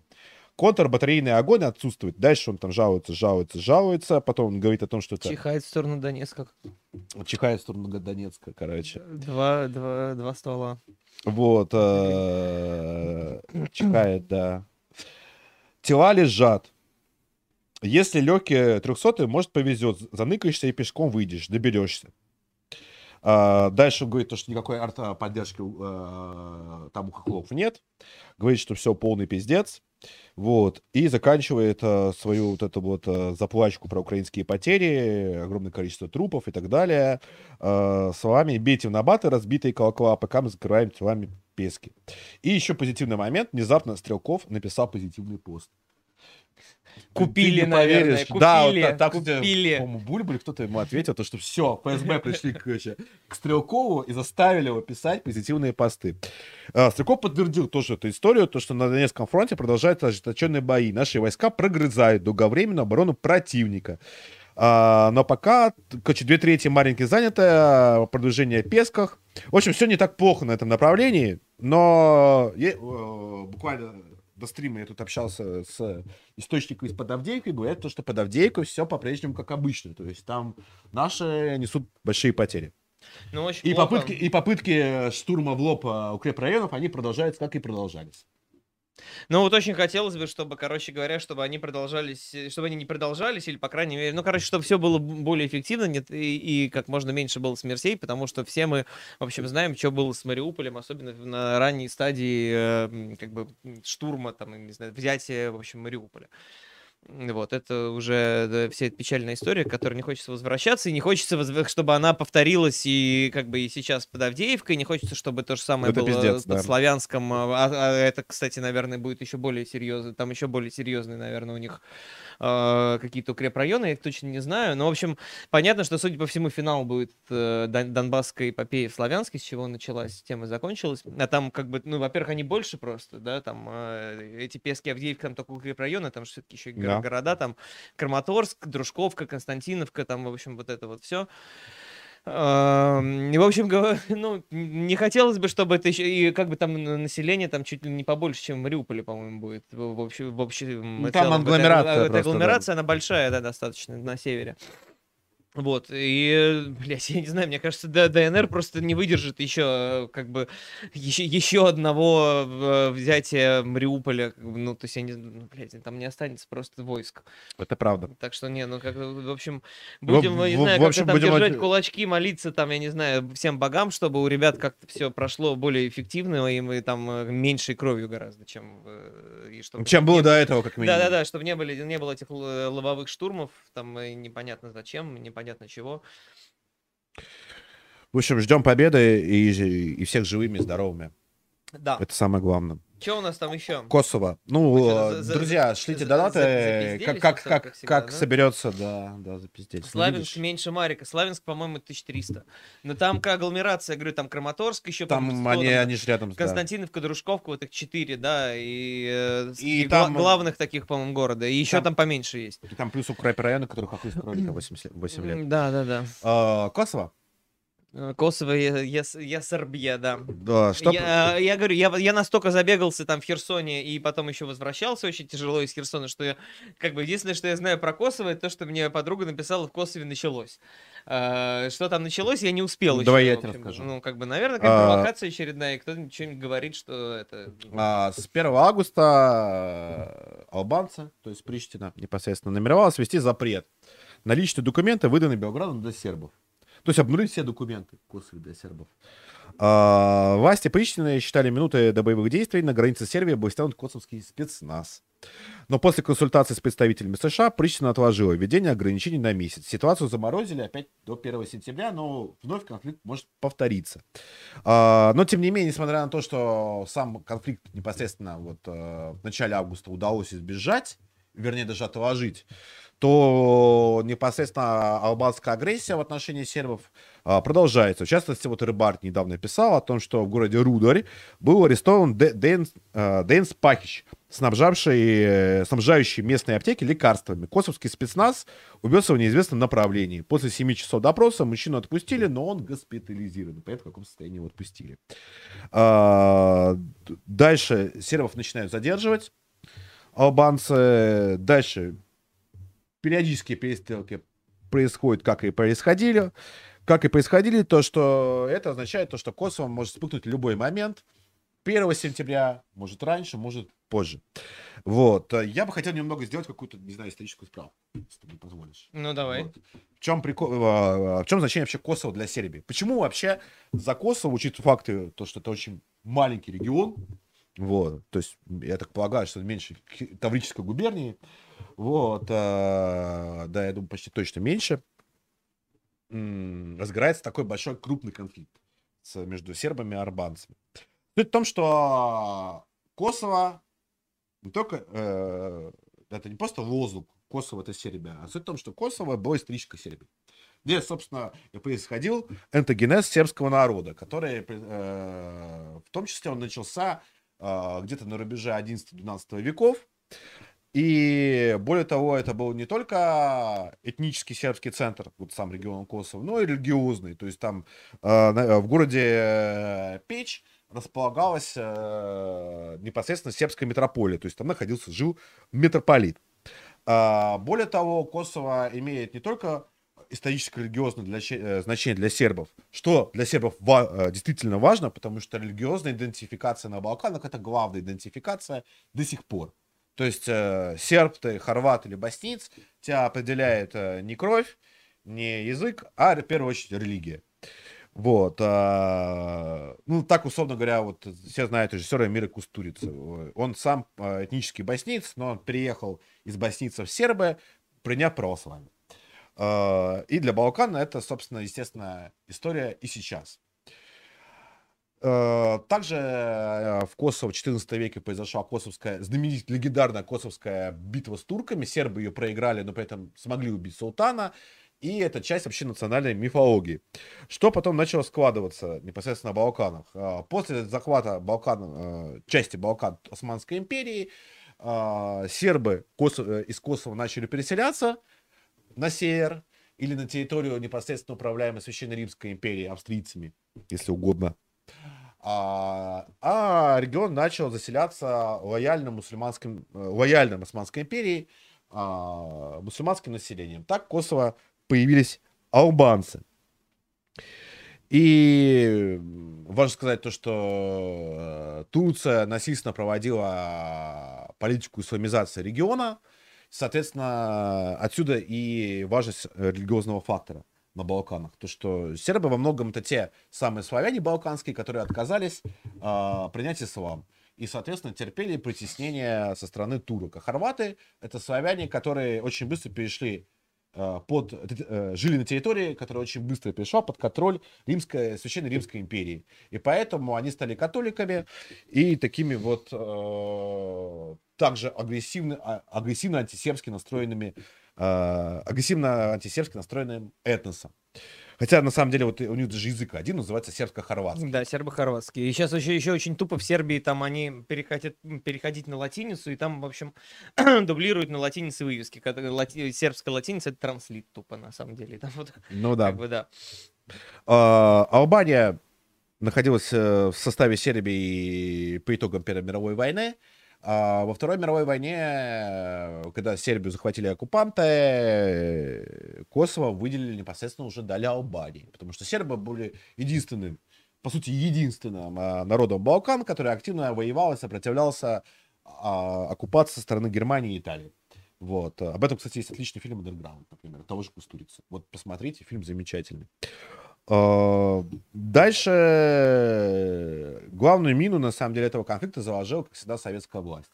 Контрбатарейный огонь отсутствует. Дальше он там жалуется, жалуется, жалуется. Потом он говорит о том, что это... Чихает в сторону Донецка. Чихает в сторону Донецка, короче. Два, два, два ствола. Вот. Э, чихает, да. Тела лежат. Если легкие 300 может, повезет. Заныкаешься и пешком выйдешь, доберешься. А, дальше он говорит, то, что никакой арт-поддержки а, там у хохлов нет. Говорит, что все полный пиздец. Вот. И заканчивает а, свою вот эту вот а, заплачку про украинские потери, огромное количество трупов и так далее. А, словами «бейте в набаты, разбитые колокола, пока мы закрываем телами пески». И еще позитивный момент. Внезапно Стрелков написал позитивный пост. Купили, Ты наверное, поверишь. Да, вот купили, так, так, кстати, купили. по-моему, Бульбуль кто-то ему ответил, то, что все, ФСБ пришли короче, к Стрелкову и заставили его писать позитивные посты. А, Стрелков подтвердил тоже эту историю, то, что на Донецком фронте продолжаются ожесточенные бои. Наши войска прогрызают долговременную оборону противника. А, но пока, короче, две трети маленьких заняты, а, продвижение в Песках. В общем, все не так плохо на этом направлении, но е- э, буквально до стрима я тут общался с источником из-под Авдеевки, говорят, то, что под Авдеевкой все по-прежнему как обычно. То есть там наши несут большие потери. Ну, очень И плохо. попытки, и попытки штурма в лоб а, укрепрайонов, они продолжаются, как и продолжались. Ну, вот очень хотелось бы, чтобы, короче говоря, чтобы они продолжались, э, чтобы они не продолжались, или, по крайней мере, ну, короче, чтобы все было более эффективно нет, и, и как можно меньше было смертей, потому что все мы, в общем, знаем, что было с Мариуполем, особенно на ранней стадии, э, как бы, штурма, там, не знаю, взятия, в общем, Мариуполя. Вот, это уже да, вся эта печальная история, к которой не хочется возвращаться, и не хочется, чтобы она повторилась и как бы и сейчас под Авдеевкой, не хочется, чтобы то же самое Это было пиздец, под да. Славянском, а, а это, кстати, наверное, будет еще более серьезно, там еще более серьезные, наверное, у них э, какие-то укрепрайоны, я их точно не знаю, но, в общем, понятно, что, судя по всему, финал будет э, Дон- Донбасской эпопеи в Славянске, с чего началась тема и закончилась, а там, как бы, ну, во-первых, они больше просто, да, там, э, эти Пески, Авдеевка, там только укрепрайоны, там все-таки еще и Да. города, там, Краматорск, Дружковка, Константиновка, там, в общем, вот это вот все. И, в общем, ну, не хотелось бы, чтобы это еще, и как бы там население там чуть ли не побольше, чем в Мариуполе, по-моему, будет. В, общем, в общем Ну, там целом. Агломерация а, эта просто, да. агломерация, она большая, да, достаточно, на севере. Вот, и, блядь, я не знаю, мне кажется, ДНР просто не выдержит еще, как бы, еще, еще одного э, взятия Мариуполя, как ну, то есть, я не, знаю, ну, блядь, там не останется просто войск. Это правда. Так что, не, ну, как, в общем, В- будем, я не в- знаю, в общем, там будем держать кулачки, молиться, там, я не знаю, всем богам, чтобы у ребят как-то все прошло более эффективно, и мы там э, меньшей кровью гораздо, чем... э, И чтобы Чем было не- до этого, как минимум. Да-да-да, чтобы не, были, не было этих л- лобовых штурмов, там э, непонятно зачем, непонятно чего. В общем, ждем победы и, и всех живыми здоровыми. Да. Это самое главное. Что у нас там еще? Косово. Ну, э, за- за- друзья, за- шлите за- донаты, запизделись как, как, всё, как, как всегда, как да? соберется, да, да, запиздеть. Ну, Славянск видишь, меньше Марика. Славянск, по-моему, 1300. Но там как агломерация, я говорю, там Краматорск еще, Там по-моему, 100, они, там они же рядом. да. Константиновка, Дружковка, вот их четыре, да, и, э, И и гла- там- главных таких, по-моему, города. И еще там- там, поменьше есть. И там плюс укрепрайоны, которых охуеть кролика 8 лет. 8 лет. Да, да, да. А, Косово? Э, Косово, я, я, с- я Сербия, да. Да, что... Я, я говорю, я, я настолько забегался там в Херсоне и потом еще возвращался очень тяжело из Херсона, что я, как бы, единственное, что я знаю про Косово, это то, что мне подруга написала в Косове началось. А, что там началось, я не успел еще. Давай я тебе расскажу. Ну, как бы, наверное, какая-то А, провокация очередная, и кто-нибудь что-нибудь говорит, что это... А, с 1 августа э, албанцы, то есть Приштина, непосредственно намеревалась ввести запрет на личные документы, выданные Белградом для сербов. То есть обнулить все документы Косове для сербов. А, власти Приштины считали минуты до боевых действий на границе Сербии был стянут косовский спецназ. Но после консультации с представителями США Приштина отложила введение ограничений на месяц. Ситуацию заморозили опять до 1 сентября, но вновь конфликт может повториться. А, Но, тем не менее, несмотря на то, что сам конфликт непосредственно вот э, в начале августа удалось избежать, вернее, даже отложить, то непосредственно албанская агрессия в отношении сербов а, продолжается. В частности, вот Рыбард недавно писал о том, что в городе Рударь был арестован Дэ- Дэнс, э, Дэнс Пахич, снабжавший, э, снабжающий местные аптеки лекарствами. Косовский спецназ убился в неизвестном направлении. После 7 часов допроса мужчину отпустили, но он госпитализирован. Понятно, в каком состоянии его отпустили. А, Дальше сербов начинают задерживать. Албанцы дальше периодические перестрелки происходят, как и происходили. Как и происходили, то, что это означает то, что Косово может вспыхнуть в любой момент. 1 сентября, может раньше, может позже. Вот. Я бы хотел немного сделать какую-то, не знаю, историческую справку, если ты мне позволишь. Ну, давай. Вот. В чем прикол, э, в чем значение вообще Косово для Сербии? Почему вообще за Косово, учитывая факты, то, что это очень маленький регион, вот, то есть я так полагаю, что меньше Таврической губернии, вот, э, да, я думаю, почти точно меньше, разгорается такой большой крупный конфликт между сербами и арбанцами. Суть в том, что Косово не только э, это не просто лозунг Косово это Сербия, а суть в том, что Косово было исторической Сербией. Где, собственно, происходил энтогенез сербского народа, который, э, в том числе, он начался э, где-то на рубеже 11-12 веков. И более того, это был не только этнический сербский центр, вот сам регион Косово, но и религиозный. То есть там э, в городе э, Печь располагалась э, непосредственно сербская метрополия. То есть там находился, жил митрополит. А, более того, Косово имеет не только историческо-религиозное для, э, значение для сербов, что для сербов ва- э, действительно важно, потому что религиозная идентификация на Балканах это главная идентификация до сих пор. То есть э, серб ты, хорват или боснийц, тебя определяет э, не кровь, не язык, а в первую очередь религия. Вот. А, ну, так, условно говоря, вот все знают режиссера Мира Кустурица. Он сам а, этнический боснийц, но он приехал из боснийцев в Сербы, приняв православие. А, и для Балкана это, собственно, естественно, история и сейчас. А, также в Косово в XIV веке произошла косовская, знаменитая легендарная косовская битва с турками. Сербы ее проиграли, но при этом смогли убить султана и это часть вообще национальной мифологии. Что потом начало складываться непосредственно на Балканах? А, после захвата Балкан, части Балкан Османской империи, сербы э, из Косово начали переселяться на север или на территорию непосредственно управляемой Священной Римской империи австрийцами, если угодно. А, а регион начал заселяться лояльным мусульманским, э, лояльным Османской империей, а, мусульманским населением. Так Косово появились албанцы. И важно сказать то, что э, Турция насильственно проводила политику исламизации региона. Соответственно, отсюда и важность религиозного фактора на Балканах. То, что сербы во многом это те самые славяне балканские, которые отказались э, принять ислам. И, соответственно, терпели притеснение со стороны турок. А хорваты — это славяне, которые очень быстро перешли Э, под, э, жили на территории, которая очень быстро перешла под контроль римской, Священной Римской империи. И поэтому они стали католиками и такими вот э, также агрессивно, а, агрессивно антисербски настроенными, э, агрессивно антисербски настроенным этносом. Хотя, на самом деле, вот у них даже язык один называется сербско-хорватский. Да, сербо-хорватский. И сейчас еще, еще очень тупо в Сербии, там они переходят, переходить на латиницу, и там, в общем, дублируют на латинице вывески. Лати... Сербская латиница — это транслит тупо, на самом деле. Там вот, ну да. Как бы, да. А, Албания находилась э, в составе Сербии по итогам Первой мировой войны. А во Второй мировой войне, э, когда Сербию захватили оккупанты, Косово выделили непосредственно уже дали Албании, потому что сербы были единственным, по сути, единственным а, народом Балкан, который активно воевал и сопротивлялся а, оккупации со стороны Германии и Италии. Вот. Об этом, кстати, есть отличный фильм «Андерграунд», например, того же Кустурицы. Вот посмотрите, фильм замечательный. А, дальше главную мину, на самом деле, этого конфликта заложила, как всегда, советская власть.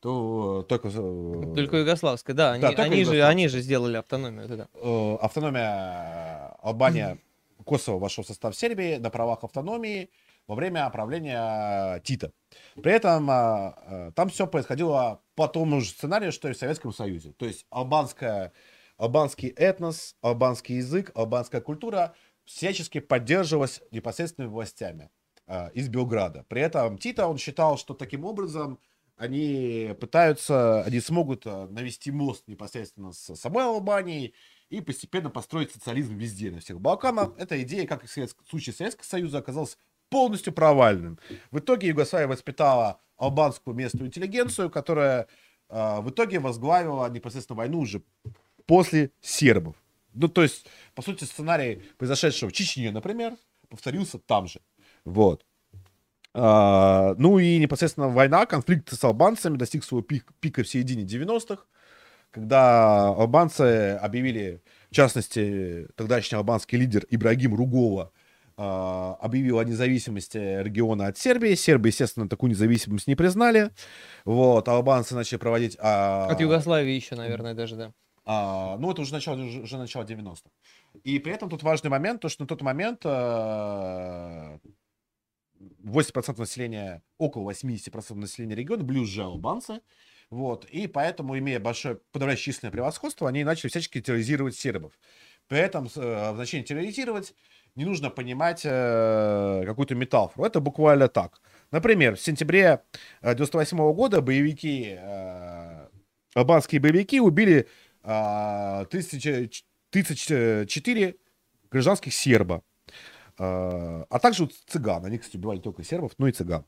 То, только, только югославская, да. Они, да, они, же, они же сделали автономию тогда. Э, автономия Албания, Косово вошло в состав Сербии на правах автономии во время правления Тита. При этом там все происходило по тому же сценарию, что и в Советском Союзе. То есть албанская, албанский этнос, албанский язык, албанская культура всячески поддерживалась непосредственными властями э, из Белграда. При этом Тита, он считал, что таким образом они пытаются, они смогут а, навести мост непосредственно с самой Албанией и постепенно построить социализм везде, на всех Балканах. Эта идея, как и в случае Советского Союза, оказалась полностью провальным. В итоге Югославия воспитала албанскую местную интеллигенцию, которая э, в итоге возглавила непосредственно войну уже после сербов. Ну, то есть, по сути, сценарий произошедшего в Чечне, например, повторился там же. Вот. А, ну и непосредственно война, конфликт с албанцами достиг своего пик, пика в середине 90-х, когда албанцы объявили, в частности, тогдашний албанский лидер Ибрагим Ругова а, объявил о независимости региона от Сербии. Сербы, естественно, такую независимость не признали. Вот, албанцы начали проводить... А... От Югославии еще, наверное, даже, да. А, ну, это уже начало, уже, начало 90-х. И при этом тут важный момент, то, что на тот момент э, 80% населения, около 80% населения региона были уже албанцы. Вот. И поэтому, имея большое подавляющее численное превосходство, они начали всячески терроризировать сербов. При этом э, в значении терроризировать не нужно понимать э, какую-то метафору. Это буквально так. Например, в сентябре 98 -го года боевики, э, албанские боевики убили э, 34 гражданских серба. Э, а также цыган. Они, кстати, убивали только сербов, ну и цыган.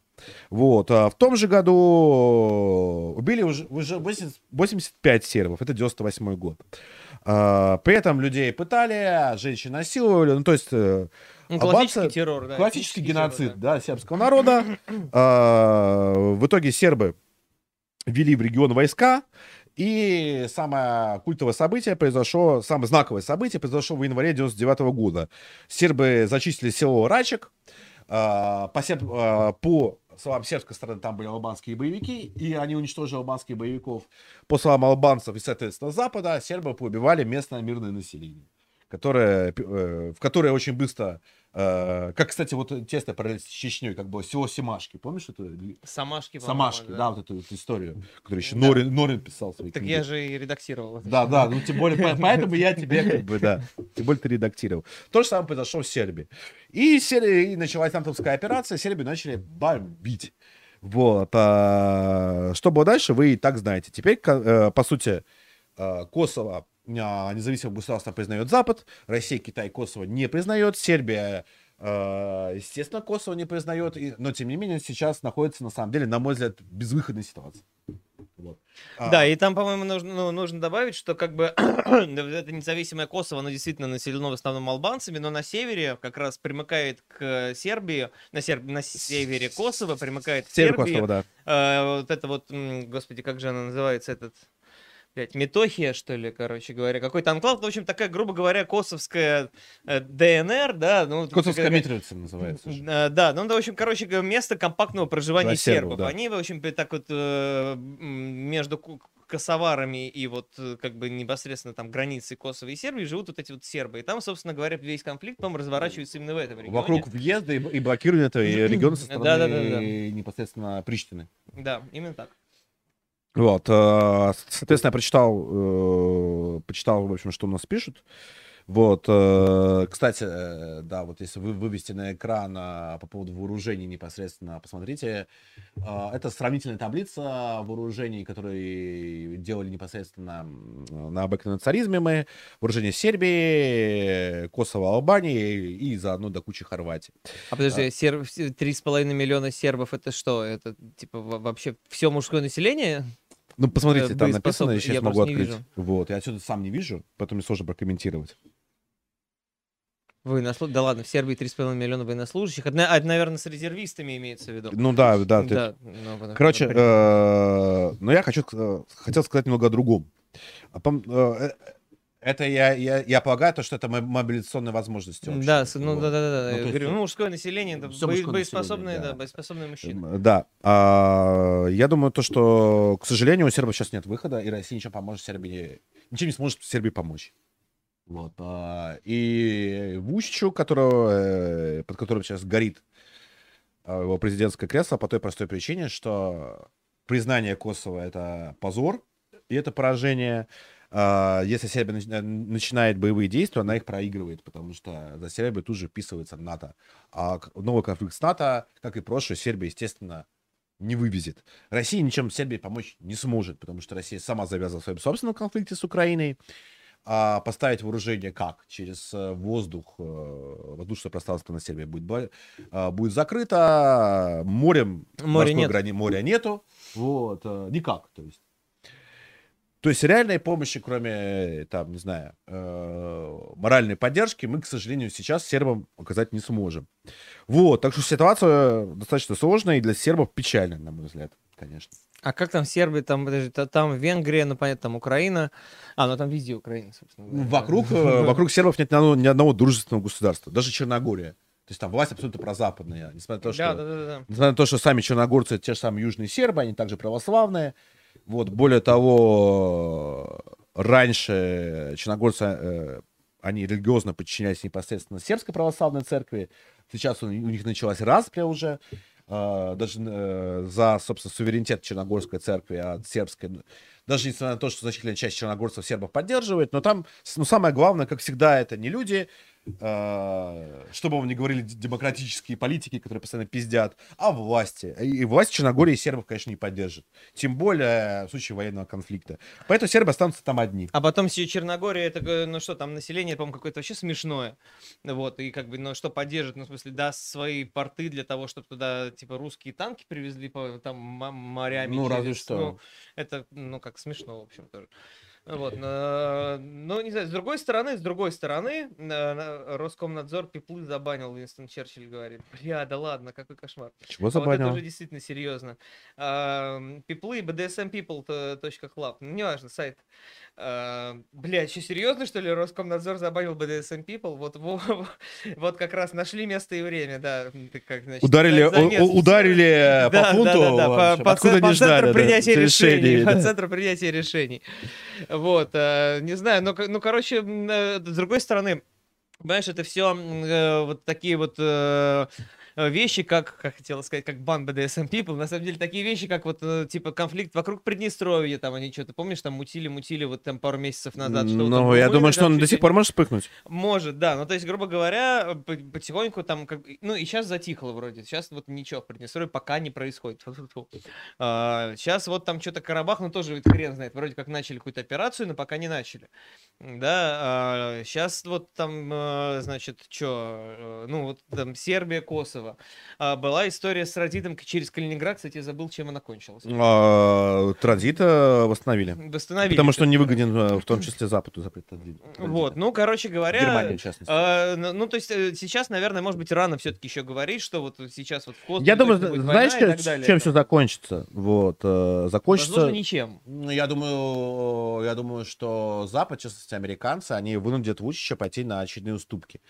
Вот. А в том же году убили уже, уже 80, 85 сербов. Это 98 год. А, при этом людей пытали, женщин насиловали. Ну, то есть... Э, ну, классический албанцы, террор, да. Классический геноцид, террор, да. да, сербского народа. А, в итоге сербы ввели в регион войска, и самое культовое событие произошло, самое знаковое событие произошло в январе 99 года. Сербы зачистили село Рачек. По, серб, по словам сербской стороны, там были албанские боевики, и они уничтожили албанских боевиков. По словам албанцев и, соответственно, Запада, сербы поубивали местное мирное население, которое, э, в которое очень быстро как, кстати, вот тесно параллель с Чечней, как бы село Семашки, помнишь это? Самашки, Самашки, да. да, вот эту вот историю, которую еще да. Норин, Норин писал. Свои так книги. я же и редактировал. Да, да, ну тем более, поэтому я тебе как бы, да, тем более ты редактировал. То же самое произошло в Сербии. И, Сербия, и началась антовская операция, Сербию начали бомбить. Вот. А, что было дальше, вы и так знаете. Теперь, э, по сути, э, Косово а, независимым государством признает Запад, Россия, Китай, Косово не признает, Сербия, а, естественно, Косово не признает, но тем не менее сейчас находится, на самом деле, на мой взгляд, безвыходной ситуации. Вот. А. Да, и там, по-моему, нужно, ну, нужно добавить, что как бы это независимое Косово, оно действительно населено в основном албанцами, но на севере как раз примыкает к Сербии, на, Серб... на севере Косово примыкает к Сербии. Косово, да. Э, вот это вот, господи, как же она называется, этот блядь, Метохия, что ли, короче говоря, какой-то анклав, в общем, такая, грубо говоря, косовская э, ДНР, да. Ну, Косовская Митровица называется. Э, да, ну, да, в общем, короче, место компактного проживания Для сербов. да. Они, в общем, так вот э, между косоварами и вот как бы непосредственно там границы Косово и Сербии живут вот эти вот сербы. И там, собственно говоря, весь конфликт, по разворачивается именно в этом регионе. Вокруг въезда и, и блокирования этого региона со стороны да, да, да, да. непосредственно Приштины. Да, именно так. Вот, э, соответственно, я прочитал, э, почитал, в общем, что у нас пишут. Вот, э, кстати, да, вот если вы вывести на экран по поводу вооружений непосредственно, посмотрите, это сравнительная таблица вооружений, которые делали непосредственно на обыкновенном царизме мы, вооружение Сербии, Косово, Албании и заодно до кучи Хорватии. А подожди, серб, 3,5 миллиона сербов это что? Это типа вообще все мужское население? Ну, посмотрите, там написано, я сейчас могу открыть. Вот, я отсюда сам не вижу, поэтому мне сложно прокомментировать. Военнослужащих? Да ладно, в Сербии 3,5 миллиона военнослужащих. Это, это, наверное, с резервистами имеется в виду. Ну да, да. Ты... да ну, Короче, э, но я хочу, э, хотел сказать немного о другом. Это я, я, я полагаю, то, что это мобилизационные возможности. Вообще. Да, ну вот. да, да, да. Ну, я говорю, ну, мужское население, это бо, боеспособные, да. да, боеспособные мужчины. Да. А, я думаю, то, что, к сожалению, у сербов сейчас нет выхода, и Россия ничем поможет Сербии, ничем не сможет Сербии помочь. Вот. А, и Вучичу, которого, э, под которым сейчас горит а, его президентское кресло, по той простой причине, что признание Косово — это позор, и это поражение если Сербия э, начинает боевые действия, она их проигрывает, потому что за Сербией тут же вписывается НАТО. А новый конфликт с НАТО, как и прошлый, Сербия, естественно, не вывезет. Россия ничем Сербии помочь не сможет, потому что Россия сама завязала в своем собственном конфликте с Украиной. А поставить вооружение как? Через э, воздух, э, воздушное пространство на Сербии будет, будет закрыто, морем, моря, нет. Грани, моря нету, вот, никак, то есть. То есть реальной помощи, кроме, там, не знаю, э, моральной поддержки, мы, к сожалению, сейчас сербам оказать не сможем. Вот, так что ситуация достаточно сложная и для сербов печальная, на мой взгляд, конечно. А как там Сербия, там, подожди, там Венгрия, ну, понятно, там Украина. А, ну там везде Украина, собственно. Говоря. Вокруг, э, вокруг сербов нет ни одного, ни одного дружественного государства, даже Черногория. То есть там власть абсолютно прозападная, несмотря на то, что, да, да, да, да. несмотря на то, что сами черногорцы, те же самые южные сербы, они также православные, вот, более того, раньше черногорцы, э, они религиозно подчинялись непосредственно сербской православной церкви. Сейчас у них началась распря уже. э, даже э, за, собственно, суверенитет Черногорской церкви от сербской. Даже несмотря на то, что значительная часть черногорцев сербов поддерживает, но там, ну, самое главное, как всегда, это не люди, что бы вам ни говорили демократические политики, которые постоянно пиздят, а власти. И власть Черногории сербов, конечно, не поддержит. Тем более в случае военного конфликта. Поэтому сербы останутся там одни. А потом все Черногория, это, э, ну что, там население, по-моему, какое-то вообще смешное. Вот, и как бы, ну что поддержит, ну, в смысле, даст свои порты для того, чтобы туда, типа, русские танки привезли по там морями. Ну, разве через- что. ну, это, ну, как смешно, в общем, тоже. Вот, но, ну, не знаю, с другой стороны, с другой стороны, на- Роскомнадзор пиплы забанил, Уинстон Черчилль говорит. Бля, да ладно, какой кошмар. Чего А вот это забанил? уже действительно серьезно. А, Пиплы, bdsmpeople.club, ну, неважно, сайт. Бля, что, серьезно, что ли, Роскомнадзор забанил BDSM People? Вот, во- во- вот как раз нашли место и время, да. Как, значит, Ударили, ударили по Да, пункту, да, да, да, в по, общем, по откуда по не ждали, центру да, принятия решений, по центру принятия решений. Вот, э, не знаю, ну, ко- ну, короче, э, с другой стороны, Понимаешь, это все вот такие вот э, э, вещи, как, как хотела сказать, как бан BDSM People, на самом деле такие вещи, как вот, э, типа, конфликт вокруг Приднестровья, там они что-то, помнишь, там мутили-мутили вот там пару месяцев назад. что Ну, я думаю, что он до сих пор может вспыхнуть. может, да. Ну, то есть, грубо говоря, по- потихоньку там, как... ну, и сейчас затихло вроде. Сейчас вот ничего в Приднестровье пока не происходит. А, сейчас вот там что-то Карабах, ну, тоже ведь хрен знает. Вроде как начали какую-то операцию, но пока не начали. Да, сейчас вот там, э, значит, что, ну, вот там Сербия, Косово. А, была история с транзитом к- через Калининград, кстати, я забыл, чем она кончилась. А, Транзит э, восстановили. Восстановили. Потому что он не всё-таки. выгоден, э, в том числе Западу, запрет транзит- транзита. Вот, ну, короче говоря... Германия, в частности. А, ну, ну, то есть э, сейчас, наверное, может быть, рано все-таки еще говорить, что вот сейчас вот в Я думаю, знаешь, чем, далее. чем все закончится? Вот, э, закончится... Возможно, ничем. Ну, Я думаю, я думаю, что Запад, в частности, американцы, они вынудят Вучича пойти на очередные уступки.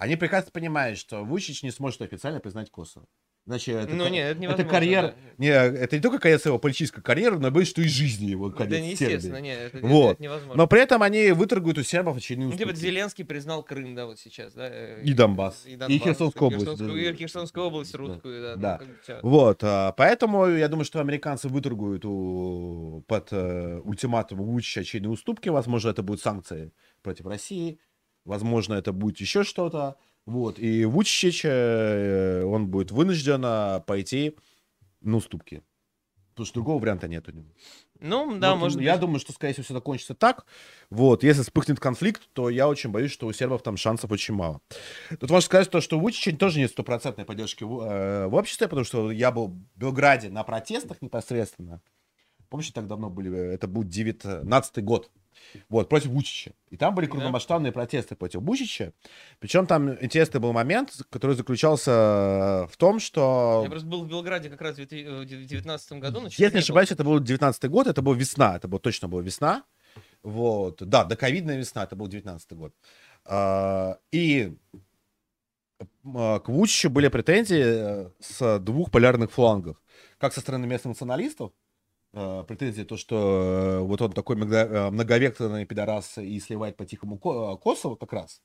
Они прекрасно понимают, что Вучич не сможет официально признать Косово. Значит, это, Ну, нет, это это карьера... да. Не, это не только конец его политической карьеры, но и что и жизни его конец Да, не естественно, нет, это, Вот. это невозможно. Но при этом они выторгуют у сербов очередные Ну, типа. Зеленский признал Крым, да, вот сейчас, да. э, И Донбасс. И, И Донбасс, Херсонскую область, Херсонскую, да. и Херсонскую область русскую, да. ну, Да. как бы всё. Вот, а, поэтому я думаю, что американцы выторгуют у, под э, ультиматум Вучича очередные уступки. Возможно, это будут санкции против России. Возможно, это будет еще что-то. Вот, и Вучич, э, он будет вынужден а, пойти на уступки. Потому что другого варианта нет у него. Ну, да, Вот, может я быть. думаю, что, скорее всего, все закончится так. Вот, если вспыхнет конфликт, то я очень боюсь, что у сербов там шансов очень мало. Тут можно сказать, то, что у Вучича тоже нет стопроцентной поддержки в, э, в обществе, потому что я был в Белграде на протестах непосредственно. Помните, так давно были, э, это был 19 год. Вот, против Вучича. И там были крупномасштабные протесты против Вучича. Причем там интересный был момент, который заключался в том, что... Я просто был в Белграде как раз в 2019 году. но чё-то Если не ошибаюсь, это был 19 год, это была весна, это была точно была весна. Вот, да, доковидная весна, это был 19 год. А, И а, к Вучичу были претензии э, с двух полярных флангов. Как со стороны местных националистов, э, претензии то, что э, вот он такой э, многовекторный пидорас и сливает по-тихому Ко- э, Косово как раз.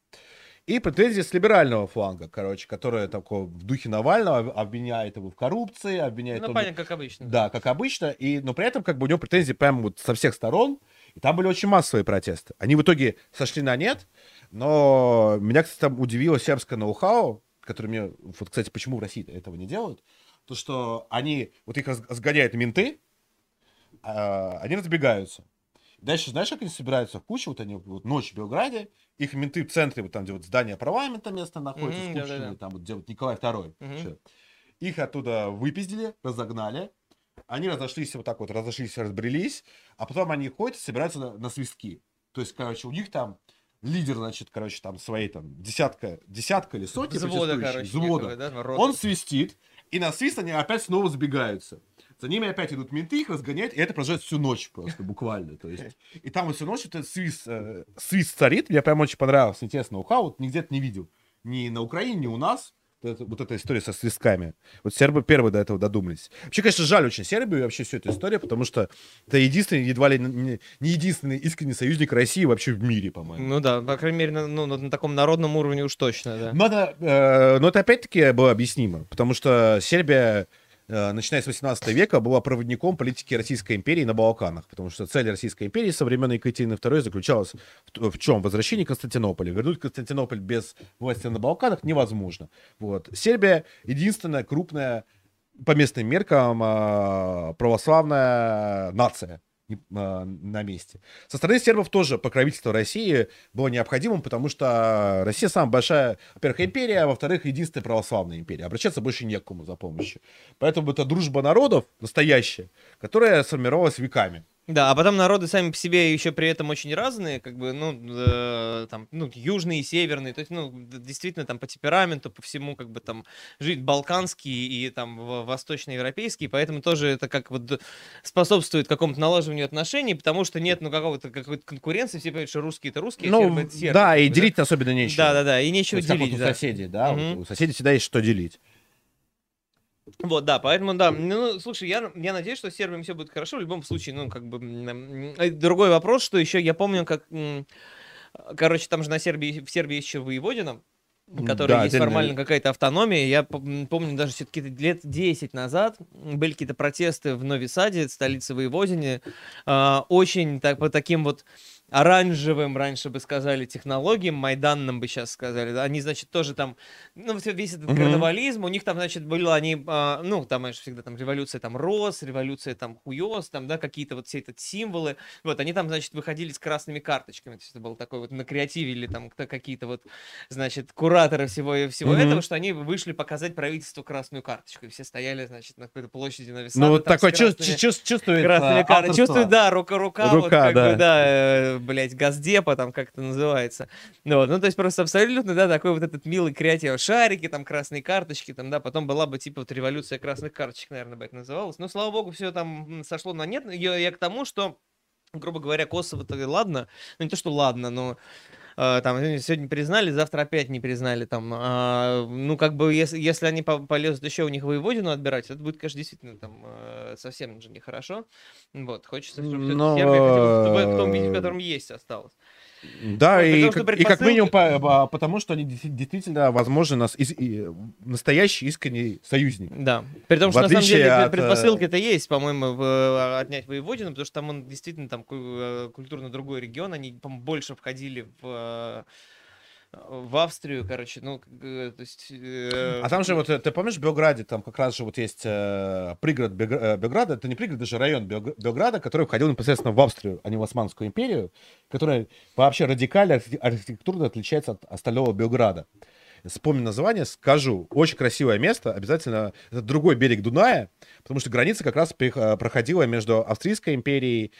И претензии с либерального фланга, короче, которая такой в духе Навального об- обвиняет его в коррупции, обвиняет Ну, понятно, как обычно. да, как обычно, и, но при этом как бы у него претензии прямо вот со всех сторон, и там были очень массовые протесты. Они в итоге сошли на нет, но меня, кстати, там удивило сербское ноу-хау, которое мне, вот, кстати, почему в России этого не делают, то, что они, вот их разгоняют менты, а, они разбегаются. Дальше, знаешь, как они собираются в кучу, вот они вот ночь в Белграде, их менты в центре, вот там, где вот здание парламента место находится, Мгм, скучное, да-да-да. там вот где вот Николай II. Всё. Их оттуда выпиздили, разогнали, они разошлись вот так вот, разошлись, разбрелись, а потом они ходят и собираются на, на свистки. То есть, короче, у них там лидер, значит, короче, там своей там десятка, десятка или сотни Взвода, короче, взвода. некого, да. Он свистит, и на свист они опять снова сбегаются. За ними опять идут менты, их разгоняют, и это продолжается всю ночь просто, буквально. То есть, и там вот всю ночь этот свист, э, свист царит. Мне прям очень понравился, интересно, ухау, вот нигде это не видел. Ни на Украине, ни у нас. это- вот эта история со свистками. Вот сербы первые до этого додумались. Вообще, конечно, жаль очень Сербию и вообще всю эту историю, потому что это единственный, едва ли не, не единственный искренний союзник России вообще в мире, по-моему. Ну да, по крайней мере, на, ну, на, на таком народном уровне уж точно, да. Но это, э, но это опять-таки было объяснимо, потому что Сербия, начиная с 18 века, была проводником политики Российской империи на Балканах, потому что цель Российской империи со времен Екатерины II заключалась в, в чем? Возвращение Константинополя. Вернуть Константинополь без власти на Балканах невозможно. Вот. Сербия единственная крупная по местным меркам а, православная нация на месте. Со стороны сербов тоже покровительство России было необходимым, потому что Россия самая большая, во-первых, империя, а во-вторых, единственная православная империя. Обращаться больше не к кому за помощью. Поэтому это дружба народов настоящая, которая сформировалась веками. Да, а потом народы сами по себе еще при этом очень разные, как бы, ну, э, там, ну, южные и северные, то есть, ну, действительно, там, по темпераменту, по всему, как бы, там, жить балканский и, там, в- восточноевропейский, поэтому тоже это как вот способствует какому-то налаживанию отношений, потому что нет, ну, какого-то, какой-то конкуренции, все понимают, что русские это русские, ну, сербы это сербы, да, и делить особенно нечего. Да-да-да, и То нечего есть, как вот делить, у да. соседей, да, Мгм. у соседей всегда есть что делить. Вот, да, поэтому, да, ну, слушай, я, я надеюсь, что с сербами все будет хорошо, в любом случае, ну, как бы, другой вопрос, что еще, я помню, как, короче, там же на Сербии, в Сербии еще воеводина, М, которой да, есть формально какая-то автономия. Я помню даже все-таки лет 10 назад были какие-то протесты в Нови Саде, столице Воеводине, а, очень так, по таким вот оранжевым, раньше бы сказали, технологиям, майданным бы сейчас сказали. Они, значит, тоже там, ну, всё- весь этот Мгм. карнавализм, у них там, значит, было они, а, ну, там, знаешь, всегда там революция там роз, революция там хуёс, там, да, какие-то вот все эти символы. Вот, они там, значит, выходили с красными карточками. То есть это был такой вот на креативе или там кто- какие-то вот, значит, кураторы всего, и всего Мгм. этого, что они вышли показать правительству красную карточку. И все стояли, значит, на какой-то площади на Ну, вот такой чувс- чувс- чувствует Красными а. Чувствую, да, рука-рука, вот Рука, как да. бы, да, блядь, газдепа там как это называется. Ну, вот, ну, то есть просто абсолютно, да, такой вот этот милый креатив. Шарики, там, красные карточки, там, да, потом была бы, типа, вот революция красных карточек, наверное, бы это называлось. Но, слава богу, все там сошло на нет. Я, я к тому, что грубо говоря, Косово-то ладно, ну не то, что ладно, но э, там э, сегодня признали, завтра опять не признали, там, а, ну как бы если, если они по- полезут еще у них воеводину отбирать, это будет, конечно, действительно там э, совсем же нехорошо, вот, хочется, чтобы всё-таки Но, Сербия хотя бы в, том виде, в э, котором есть, осталась. Да, Вот, и, как, и как минимум предпосылки- по- а, потому, что они действительно, возможно, нас ис- и- настоящий искренний союзник. Да. При том, что на самом деле от, предпосылки-то есть, по-моему, в, э, отнять воеводину, потому что там он действительно там э, культурно другой регион, они, по больше входили в, э, в Австрию, короче, ну, то есть... э, А там же вот, э, ты помнишь, в Белграде там как раз же вот есть э, пригород э, Белграда, это не пригород, даже район Белг- Белграда, который входил непосредственно в Австрию, а не в Османскую империю, которая вообще радикально архи- архитектурно отличается от остального Белграда. Вспомню название, скажу. Очень красивое место, обязательно. Это другой берег Дуная, потому что граница как раз э, проходила между Австрийской империей,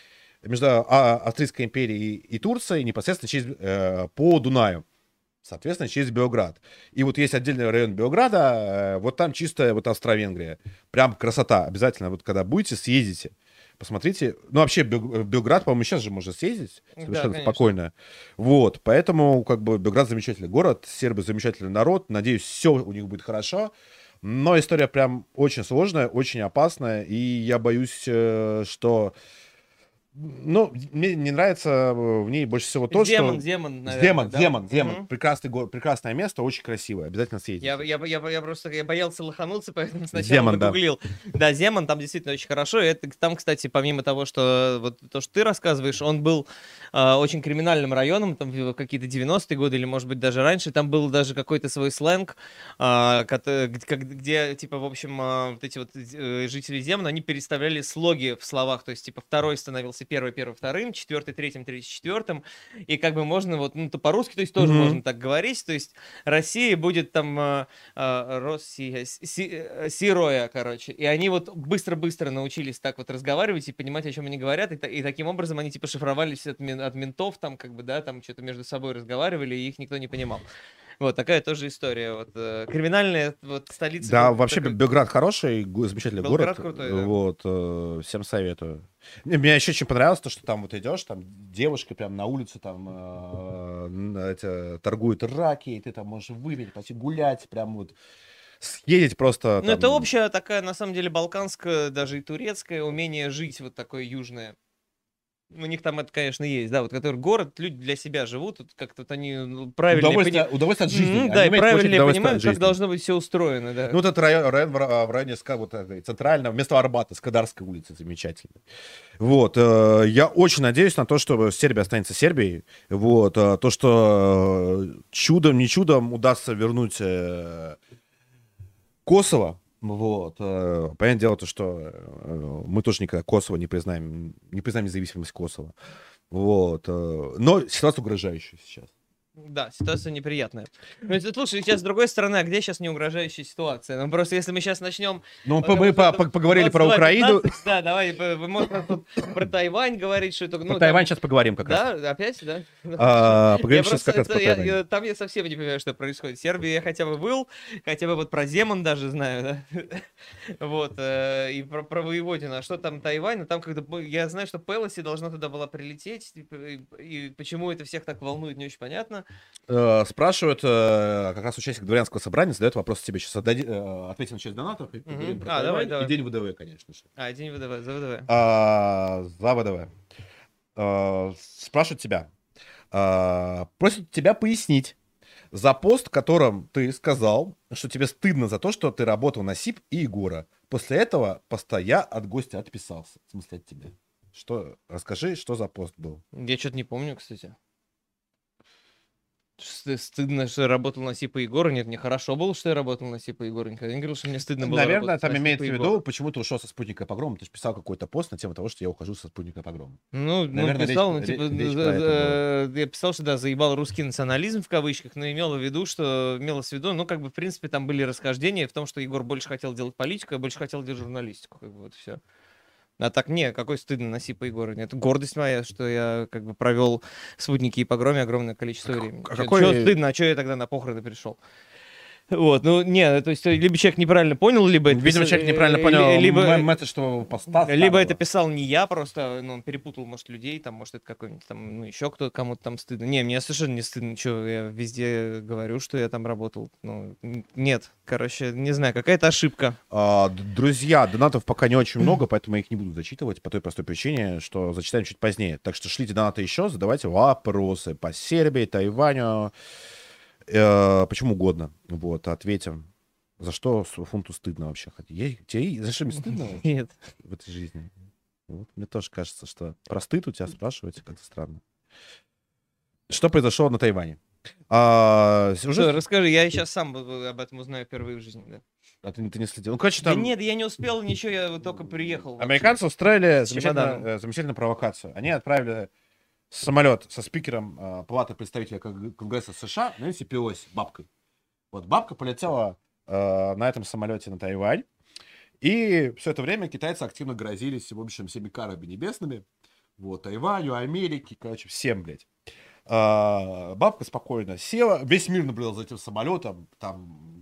между а, Австрийской империей и Турцией непосредственно через, э, по Дунаю. Соответственно, через Белград. И вот есть отдельный район Белграда, э, вот там чистая вот Австро-Венгрия. Прям красота. Обязательно, вот когда будете, съездите. Посмотрите. Ну, вообще, Белград, по-моему, сейчас же можно съездить. Да, Совершенно конечно. спокойно. Вот. Поэтому, как бы, Белград замечательный город, сербы замечательный народ. Надеюсь, все у них будет хорошо. Но история прям очень сложная, очень опасная. И я боюсь, э, что... Ну, мне не нравится э, в ней больше всего то, Земан, что... Земан, наверное, Земан, да? Земан, Земан. Мгм. Прекрасный город, прекрасное место, очень красивое. Обязательно съездите. Я, я, я, я просто я боялся лохануться, поэтому сначала да. нагуглил. Да. Земан там действительно очень хорошо. И это, там, кстати, помимо того, что вот то, что ты рассказываешь, он был очень криминальным районом, там какие-то 90-е годы или, может быть, даже раньше. Там был даже какой-то свой сленг, как- где, типа, в общем, а, вот эти вот э, жители Земана, они переставляли слоги в словах. То есть, типа, второй становился первый, первый, вторым, четвертый, третьим, третий, четвертым. И как бы можно вот, ну, то по-русски, то есть тоже Мгм. можно так говорить. То есть Россия будет там Россия, Си- э, Сироя, короче. И они вот быстро-быстро научились так вот разговаривать и понимать, о чем они говорят. И, и таким образом они типа шифровались от, от ментов, там как бы, да, там что-то между собой разговаривали, и их никто не понимал. Вот такая тоже история. Вот, э, криминальная вот, столица. Да, был вообще такой- Белград хороший, замечательный Белград город. крутой, да. Вот, э, всем советую. Не, Мне еще очень понравилось то, что там вот идешь, там девушка прям на улице там э, эти, торгует раки, и ты там можешь выпить, пойти гулять, прям вот съездить просто. Ну, это там. общая такая, на самом деле, балканская, даже и турецкое умение жить вот такое южное. У них там это, конечно, есть, да, вот который город, люди для себя живут, вот как-то вот они ну, правильно Удовольствие, удовольствие от жизни. Они да, и правильно понимают, как должно быть все устроено, да. Ну, этот район, район в, Ра- в районе вот, центрального, вместо Арбата, Скадарской улицы, замечательно. Вот, э, я очень надеюсь на то, что Сербия останется Сербией. Вот, э, то, что э, чудом, не чудом удастся вернуть э, Косово. Вот, э, понятное дело, то, что э, мы тоже никогда Косово не признаем, не признаем независимость Косово. Вот, э, но ситуация угрожающая сейчас. Да, ситуация неприятная. Ну, это, слушай, сейчас с другой стороны, а где сейчас не угрожающая ситуация? Ну, просто если мы сейчас начнем... Ну, Потому мы что по- по- поговорили про 22, Украину. 15, Да, давай, вы можете тут про Тайвань говорить, что это... ну, Про там- Тайвань сейчас поговорим как раз. Да, опять, да? А, поговорим Я сейчас просто как раз про я- я- Там я совсем не понимаю, что происходит. В Сербии я хотя бы был, хотя бы вот про Земан даже знаю, да? Вот, э, и про, про Воеводина. А что там Тайвань? Ну, там когда... Я знаю, что Пелоси должна туда была прилететь, типа, и, и почему это всех так волнует, не очень понятно. Э, Спрашивают, э, как раз участник дворянского собрания задает вопрос тебе сейчас. Отдади, э, ответим на часть донатов. и поговорим про А, давай. И день ВДВ, конечно же. А, день ВДВ, за ВДВ. А, За ВДВ. Э, Спрашивают тебя. э, Просят тебя пояснить за пост, в котором ты сказал, что тебе стыдно за то, что ты работал на СИП и Егора. После этого поста я от гостя отписался. В смысле от тебя. Что, расскажи, что за пост был. Я что-то не помню, кстати. Ст- Стыдно, что я работал на Сипа Егора. Нет, мне хорошо было, что я работал на Сипа Егора. Никогда не говорил, что мне стыдно было Наверное, там на имеется в виду, почему ты ушел со спутника погрома. Ты же писал какой-то пост на тему того, что я ухожу со спутника погрома. Ну, ну, Наверное, писал, речь- ну, типа, речь- речь за- про это за- я писал, что, да, заебал русский национализм в кавычках, но имел в виду, что, имело в виду, ну, как бы, в принципе, там были расхождения в том, что Егор больше хотел делать политику, а больше хотел делать журналистику, как бы, вот все. А так, не, какой стыдно на Сипа Егора. Это гордость моя, что я, как бы, провел спутники и погроме огромное количество А времени. а какой- чё стыдно, а что я тогда на похороны пришел? Вот, ну, не, то есть, либо человек неправильно понял, либо... это Видимо, пис- человек неправильно э, понял ли- либо, месседж, что поста. либо это писал не я, просто ну, он перепутал, может, людей, там, может, это какой-нибудь там, ну, еще кто-то кому-то там стыдно. Не, мне совершенно не стыдно, что я везде говорю, что я там работал. Ну, нет, короче, не знаю, какая-то ошибка. А, Друзья, донатов пока не очень много, поэтому я их не буду зачитывать по той простой причине, что зачитаем чуть позднее. Так что шлите донаты еще, задавайте вопросы по Сербии, Тайваню, э, почему угодно. Вот, ответим. За что фунту стыдно вообще? Ей- тебе за что мне стыдно Нет. в этой жизни? Вот, мне тоже кажется, что про стыд у тебя спрашивать как-то странно. Что произошло на Тайване? А, Что, уже... расскажи, я сейчас сам об этом узнаю впервые в жизни. Да, А ты, ты не следил? Ну, короче, Да там... нет, я не успел ничего, я вот только приехал. вообще. Американцы устроили чемоданом. э, замечательную провокацию. Они отправили самолет со спикером э, Палаты представителей Кон- Конгресса США Нэнси Пелоси, бабкой. Вот бабка полетела э, на этом самолете на Тайвань. И все это время китайцы активно грозились, в общем, всеми карами небесными. Вот, Тайваню, Америке, короче, всем, блядь. А, бабка спокойно села, весь мир наблюдал за этим самолетом, там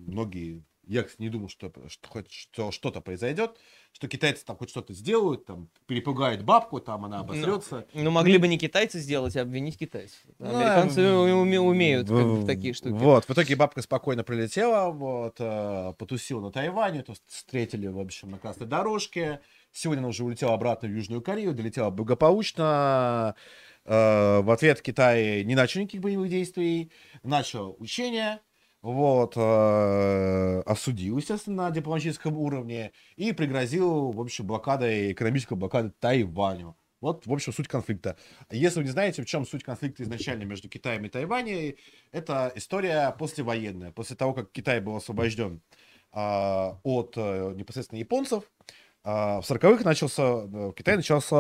многие, я не думал, что, что хоть что, что-то произойдет, что китайцы там хоть что-то сделают, там перепугают бабку, там она обосрется. Ну, могли бы не китайцы сделать, а обвинить китайцев. Ну, Американцы э, уме- умеют как бы, в- такие штуки. Вот, в итоге бабка спокойно прилетела, вот, э, потусила на Тайване, то встретили, в общем, на красной дорожке. Сегодня она уже улетела обратно в Южную Корею, долетела благополучно. Э, в ответ Китай не начал никаких боевых действий, начал учения, вот, э, осудил, естественно, на дипломатическом уровне и пригрозил, в общем, блокадой, экономической блокадой Тайваню. Вот, в общем, суть конфликта. Если вы не знаете, в чем суть конфликта изначально между Китаем и Тайванем, это история послевоенная. После того, как Китай был освобожден а, от э, непосредственно японцев, а, в 40-х начался, в Китае начался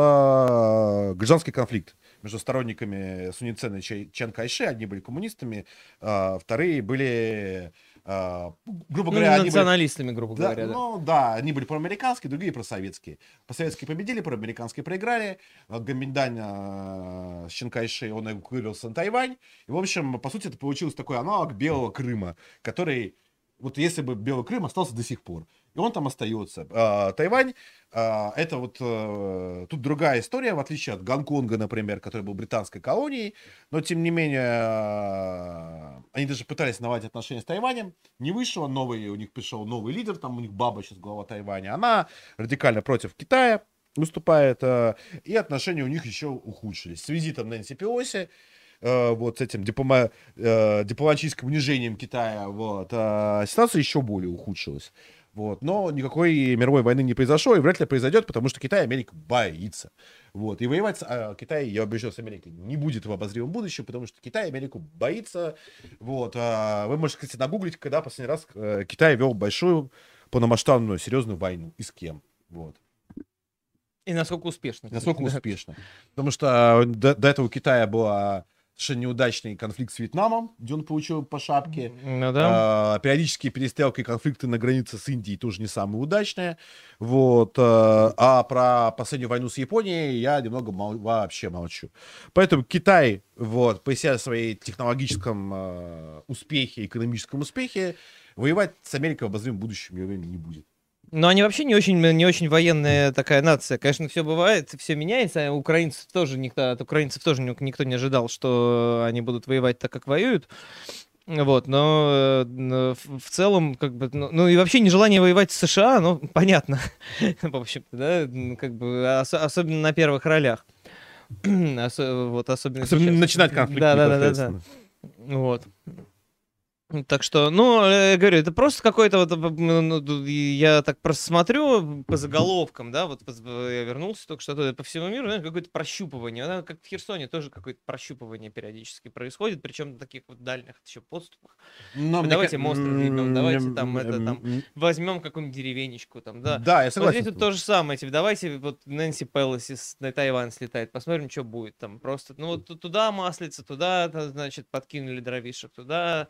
э, гражданский конфликт между сторонниками Суньцена и Чан Кайше. Одни были коммунистами, а вторые были э, грубо Ну, говоря, были националистами, грубо да, говоря, да. Ну да, они были проамериканские, другие просоветские. По-советские победили, проамериканские проиграли. А Гоминдань э, с Чинкайши, он эвакуировался на Тайвань. И, в общем, по сути, это получился такой аналог Белого Крыма, который, вот если бы Белый Крым остался до сих пор, и он там остается. А, Тайвань, а, это вот, э, тут другая история, в отличие от Гонконга, например, который был британской колонией, но, тем не менее, а, они даже пытались наладить отношения с Тайванем, не вышло, новый, у них пришел новый лидер, там у них баба сейчас глава Тайваня, она радикально против Китая выступает, и отношения у них еще ухудшились. С визитом Нэнси Пелоси, э, вот с этим диплома, дипломатическим унижением Китая, вот, ситуация еще более ухудшилась. Вот. Но никакой мировой войны не произошло, и вряд ли произойдет, потому что Китай Америка боится. Вот. И воевать с а, Китай, я убежден, с Америкой не будет в обозримом будущем, потому что Китай Америку боится. Вот. А вы можете, кстати, нагуглить, когда последний раз э, Китай вел большую полномасштабную серьезную войну. И с кем. Вот. И насколько успешно. Насколько Да. успешно. Потому что э, до, до этого у Китая была совершенно неудачный конфликт с Вьетнамом, где он получил по шапке. Ну да. А, периодические перестрелки и конфликты на границе с Индией тоже не самые удачные. Вот. а а про последнюю войну с Японией я немного мол- вообще молчу. Поэтому Китай, вот, всей своей технологическом э, успехе, экономическом успехе, воевать с Америкой в обозримом будущем, я уверен, не будет. Но они вообще не очень, не очень военная такая нация. Конечно, все бывает, все меняется. а Украинцев тоже никто, от украинцев тоже ни- никто не ожидал, что они будут воевать так, как воюют. Вот, но, э, но в в целом, как бы, ну, ну и вообще нежелание воевать с США, ну, понятно, в общем да, как бы, ос- особенно на первых ролях. Осо- вот, особенно Особенно сейчас. начинать конфликт Да, да, да, да. Вот. Так что, ну, э, я говорю, это просто какой-то вот, э, ну, ну, я так просто смотрю по заголовкам, да, вот поз- я вернулся только что туда, по всему миру, знаешь, какое-то прощупывание, да, как в Херсоне тоже какое-то прощупывание периодически происходит, причем на таких вот дальних еще подступах. Но мне Давайте ка- мост разъебем, давайте там это, там, Возьмем какую-нибудь деревенечку там, да. Да, я Вот согласен. здесь с вот то же самое, типа, давайте вот Нэнси Пелоси на Тайвань слетает, посмотрим, что будет там. Просто, ну вот ту- туда маслица, туда, значит, подкинули дровишек, туда,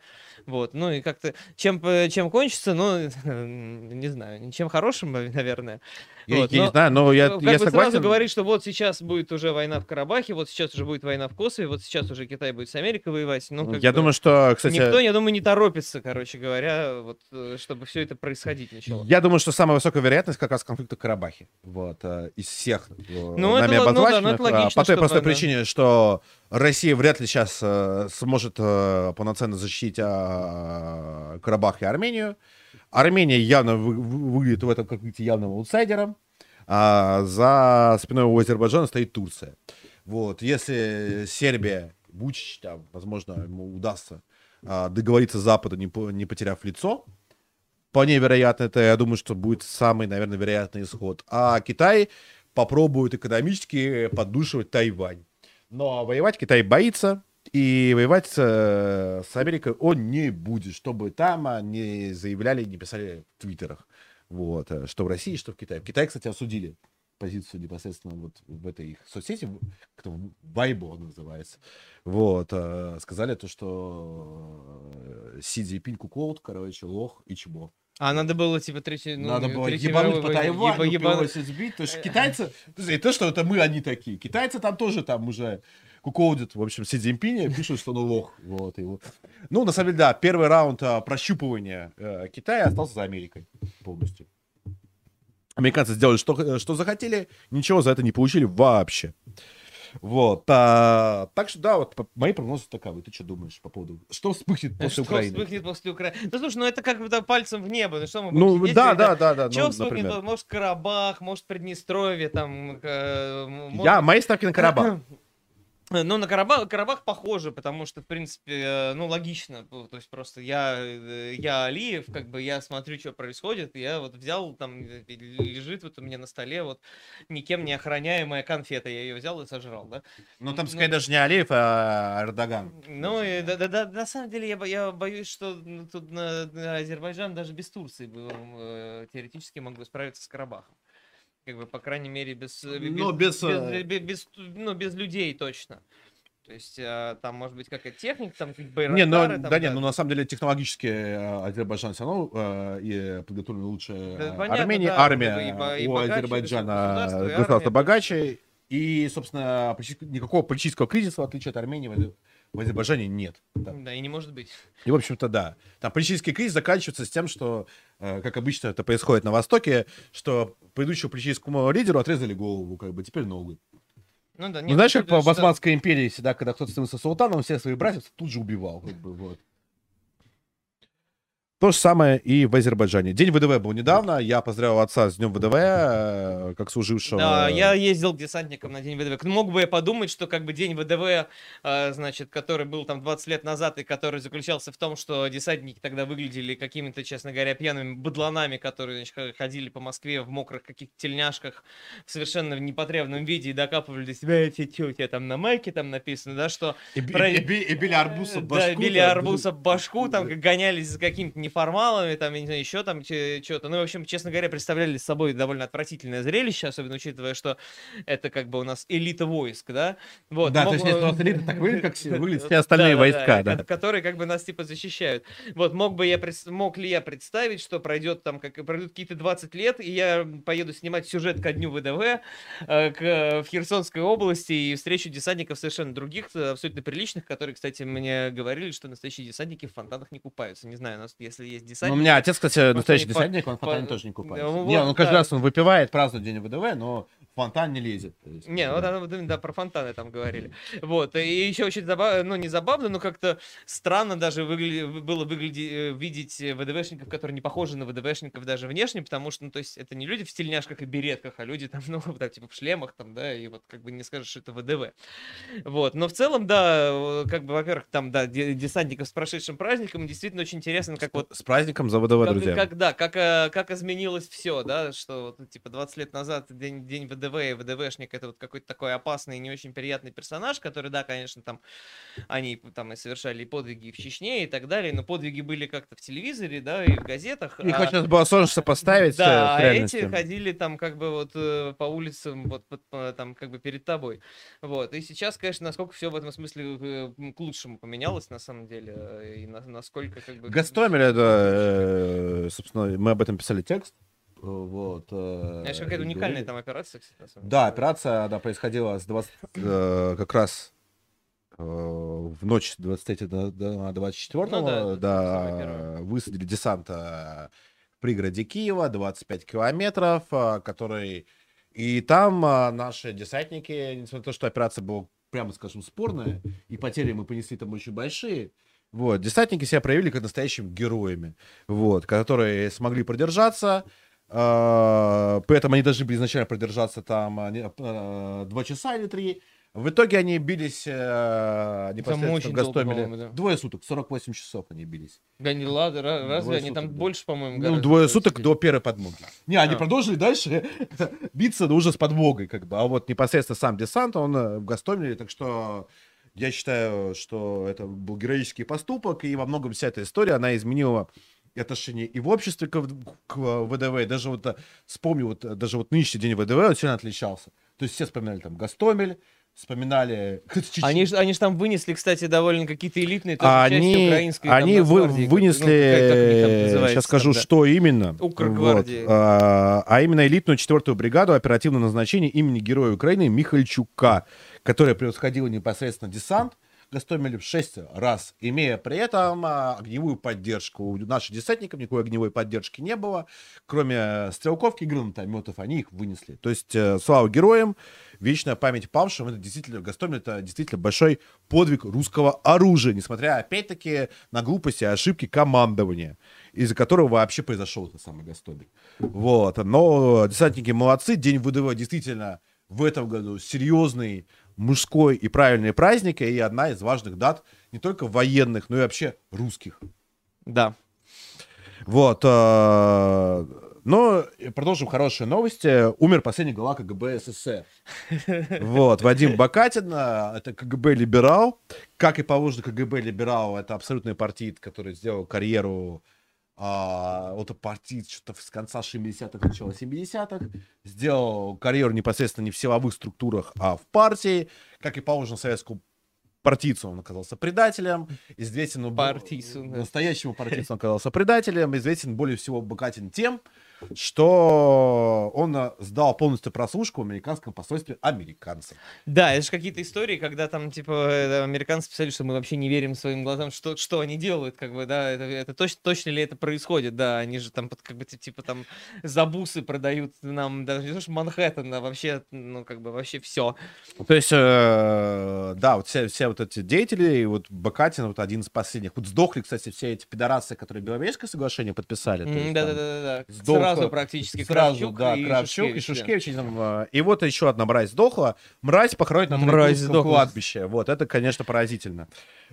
вот. Ну и как-то, чем, чем кончится, ну, не знаю, ничем хорошим, наверное. Я, Вот, я не но, знаю, но я, Как я бы согласен. сразу говорить, что вот сейчас будет уже война в Карабахе, вот сейчас уже будет война в Косове, вот сейчас уже Китай будет с Америкой воевать. Ну, как я бы думаю, что, кстати, Никто, я думаю, не торопится, короче говоря, вот, э, чтобы все это происходить начало. Я думаю, что самая высокая вероятность как раз конфликта в Карабахе. Вот, э, из всех э, Ну, это нами ло- ну да, ну, это а, логично, по той простой да. причине, что Россия вряд ли сейчас э, сможет э, полноценно защитить а, Карабах и Армению. Армения явно вы- вы- выглядит в этом как видите, явным аутсайдером. А за спиной у Азербайджана стоит Турция. Вот, если Сербия, Вучич, там, возможно, ему удастся а, договориться с Западом, не, по- не потеряв лицо, вполне вероятно, это, я думаю, что будет самый, наверное, вероятный исход. А Китай попробует экономически поддушивать Тайвань. Но воевать Китай боится, и воевать э, с Америкой он не будет, чтобы там не заявляли, не писали в твиттерах. Вот, э, что в России, что в Китае. В Китае, кстати, осудили позицию непосредственно вот в этой их соцсети, как-то Вайбо называется. Вот, э, сказали то, что Си Цзиньпинь куколд, короче, лох и чмо. А надо было, типа, третий... Ну, Надо было Третьей ебануть по Тайваню, еба- сбить. То есть китайцы... Не то, что это мы, они такие. Китайцы там тоже там уже куколдят, в общем, Си Цзиньпиня, пишут, что он лох. Вот, его. Ну, на самом деле, да, первый раунд а, прощупывания э, Китая остался за Америкой полностью. Американцы сделали, что, что захотели, ничего за это не получили вообще. Вот. а, так что, да, вот мои прогнозы таковы. Ты что думаешь по поводу... Что вспыхнет после Что Украины? вспыхнет после Украины? Ну, слушай, ну это как бы да, пальцем в небо. Ну, что мы Ну, да, да, говорить, да, да. Чё ну, вспыхнет? например. Может, Карабах, может, Приднестровье, там... э, м- Я, может- мои ставки на Карабах. Ну, на Карабах, Карабах похоже, потому что, в принципе, э, ну, логично. ну, То есть просто я, э, я Алиев, как бы я смотрю, что происходит, и я вот взял, там э, лежит вот у меня на столе вот никем не охраняемая конфета, я ее взял и сожрал, да? Ну, там, Ну, скорее, даже не Алиев, а Эрдоган. Ну, и да, да, да, на самом деле я, я боюсь, что ну, тут на, на Азербайджан даже без Турции бы э, теоретически мог бы справиться с Карабахом. Как бы, по крайней мере, без, э, Ну, без, э, без, без- без, ну, без людей точно. То есть э, там может быть какая-то техника, там как Не, байрактары, там, да, не, ну на самом деле технологически Азербайджан все равно э, подготовлен лучше Да, понятно, Армении. да, Армия и и у богаче Азербайджана государство, государство богаче. И, собственно, никакого политического кризиса, в отличие от Армении, в Азе- в Азербайджане нет. Да. Да, и не может быть. И, в общем-то, да. Там политический кризис заканчивается с тем, что, э, как обычно это происходит на Востоке, что предыдущему политическому лидеру отрезали голову, как бы, теперь ногу. Ну да, Ну, нет, знаешь, как в что- Османской империи всегда, когда кто-то становился султаном, всех своих братьев тут же убивал, как бы, вот. То же самое и в Азербайджане. День ВДВ был недавно. Я поздравил отца с днем ВДВ, э, как служившего. Да, я ездил к десантникам на день ВДВ. Мог бы я подумать, что как бы день ВДВ, э, значит, который был там 20 лет назад и который заключался в том, что десантники тогда выглядели какими-то, честно говоря, пьяными быдланами, которые значит, ходили по Москве в мокрых каких-то тельняшках в совершенно непотребном виде и докапывали до себя, эти у тебя там на майке там написано, да, что И, про- и би- и били арбуз об башку. Да, били да. арбуз об башку, там гонялись за какими-то неформалами, там, я не знаю, еще там что-то. Ну, в общем, честно говоря, представляли собой довольно отвратительное зрелище, особенно учитывая, что это как бы у нас элита войск, да? Вот, Да, мог- то есть нет, у нас элита так выглядит, как все- выглядят все остальные войска, ко- да. Которые как бы нас типа защищают. Вот, мог бы я, мог ли я представить, что пройдет там, как пройдут какие-то 20 лет, и я поеду снимать сюжет ко дню ВДВ э, к, в Херсонской области и встречу десантников совершенно других, э, абсолютно приличных, которые, кстати, мне говорили, что настоящие десантники в фонтанах не купаются. Не знаю, у нас, если есть Ну, у меня отец, кстати, настоящий по- десантник, он в по- тоже не купается. Ну, Не, вот, он каждый да. раз он выпивает, празднует день ВДВ, но фонтан не лезет. Есть, Не, да. вот, она, вот именно, да, про фонтаны там говорили. Вот, и еще очень забавно, ну, не забавно, но как-то странно даже выгля- было выгляди- э, видеть э, ВДВшников, которые не похожи на ВДВшников даже внешне, потому что, ну, то есть, это не люди в стильняшках и беретках, а люди там, ну, так, типа, в шлемах там, да, и вот как бы не скажешь, что это ВДВ. Вот, но в целом, да, как бы, во-первых, там, да, де- десантников с прошедшим праздником, действительно очень интересно, как вот С праздником за ВДВ, как, друзья. как, да, как, э, как изменилось все, да, что вот, типа 20 лет назад день, день ВДВ и ВДВшник это вот какой-то такой опасный и не очень приятный персонаж, который, да, конечно, там они там и совершали и подвиги в Чечне и так далее, но подвиги были как-то в телевизоре, да, и в газетах. Их а- сейчас было сложно сопоставить да, э, с а эти ходили там как бы вот э, по улицам, вот там как бы перед тобой. Вот. И сейчас, конечно, насколько все в этом смысле э, к лучшему поменялось на самом деле, и на- насколько как бы... Гастомель, это, собственно, мы об этом писали текст. Вот. э, Знаешь, какая-то уникальная там операция, кстати, на Да, операция, она происходила с 20, э, как раз э, в ночь с 23 до, до 24 Ну да, это да, высадили десант э, в пригороде Киева, 25 километров, э, который... И там э, наши десантники, несмотря на то, что операция была, прямо скажем, спорная, и потери мы понесли там очень большие, вот, десантники себя проявили как настоящими героями, вот, которые смогли продержаться, при этом они должны были изначально продержаться там не- э, два часа или три. В итоге они бились э, непосредственно в Гастомеле. да. Двое суток, 48 часов они бились. Да не ладно, ра- разве Двое они суток, там да. больше, по-моему, Ну, двое суток сидели? до первой подмоги. Не, они А. продолжили дальше биться, но уже с подмогой, как бы. А вот непосредственно сам десант, он э, в Гастомеле, так что я считаю, что это был героический поступок, и во многом вся эта история, она изменила отношение и в обществе к, к ВДВ, и даже вот э, вспомню, вот э, даже вот нынешний день ВДВ, он сильно отличался. То есть все вспоминали там Гастомель, вспоминали... Они же они ж там вынесли, кстати, довольно какие-то элитные тоже части Они, украинской. там, они вы- Нацгвардии, как- вынесли, ну, как- там сейчас скажу, там, да. что именно. Вот, а, а именно элитную четвертую бригаду оперативного назначения имени Героя Украины Михальчука, которая превосходила непосредственно десант Гастомеле в 6 раз, имея при этом а, огневую поддержку. У наших десантников никакой огневой поддержки не было, кроме стрелковки и гранатометов, они их вынесли. То есть, э, слава героям, вечная память павшим, это действительно, Гастомель это действительно большой подвиг русского оружия, несмотря, опять-таки, на глупости и ошибки командования, из-за которого вообще произошел этот самый Гастомель. Вот, но десантники молодцы, День ВДВ действительно в этом году серьезный, мужской и правильный праздник, и одна из важных дат не только военных, но и вообще русских. Да. Вот. э, Но продолжим хорошие новости. Умер последний глава КГБ СССР. Вот. Вадим Бакатин, э, это КГБ-либерал. Как и положено КГБ-либерал, это абсолютный партиит, который сделал карьеру а, это партиит что-то с конца 60-х, начала 70-х. Сделал карьеру непосредственно не в силовых структурах, а в партии. Как и положено советскому партийцу он оказался предателем, известен... Партийцу, да. Настоящему партийцу он оказался предателем, известен более всего Бакатин тем, что он э, сдал полностью прослушку в американском посольстве американцам. Да, это же какие-то истории, когда там, типа, э, американцы писали, что мы вообще не верим своим глазам, что, что они делают, как бы, да, это, это точно, точно ли это происходит, да, они же там, как бы, ти- типа, там, за бусы продают нам, даже не то, что Манхэттен, а вообще, ну, как бы, вообще все. То есть, э, да, вот все, все вот эти деятели, и вот Бакатин вот один из последних. Вот сдохли, кстати, все эти пидорасы, которые Беловежское соглашение подписали. есть там Да-да-да, сдох- сразу практически Сразу, Кравчук да, и Кравчук и Шушкевич, да. Там, э, И вот еще одна мразь сдохла. Мразь похоронить на Мразь кладбище. Вот, это, конечно, поразительно.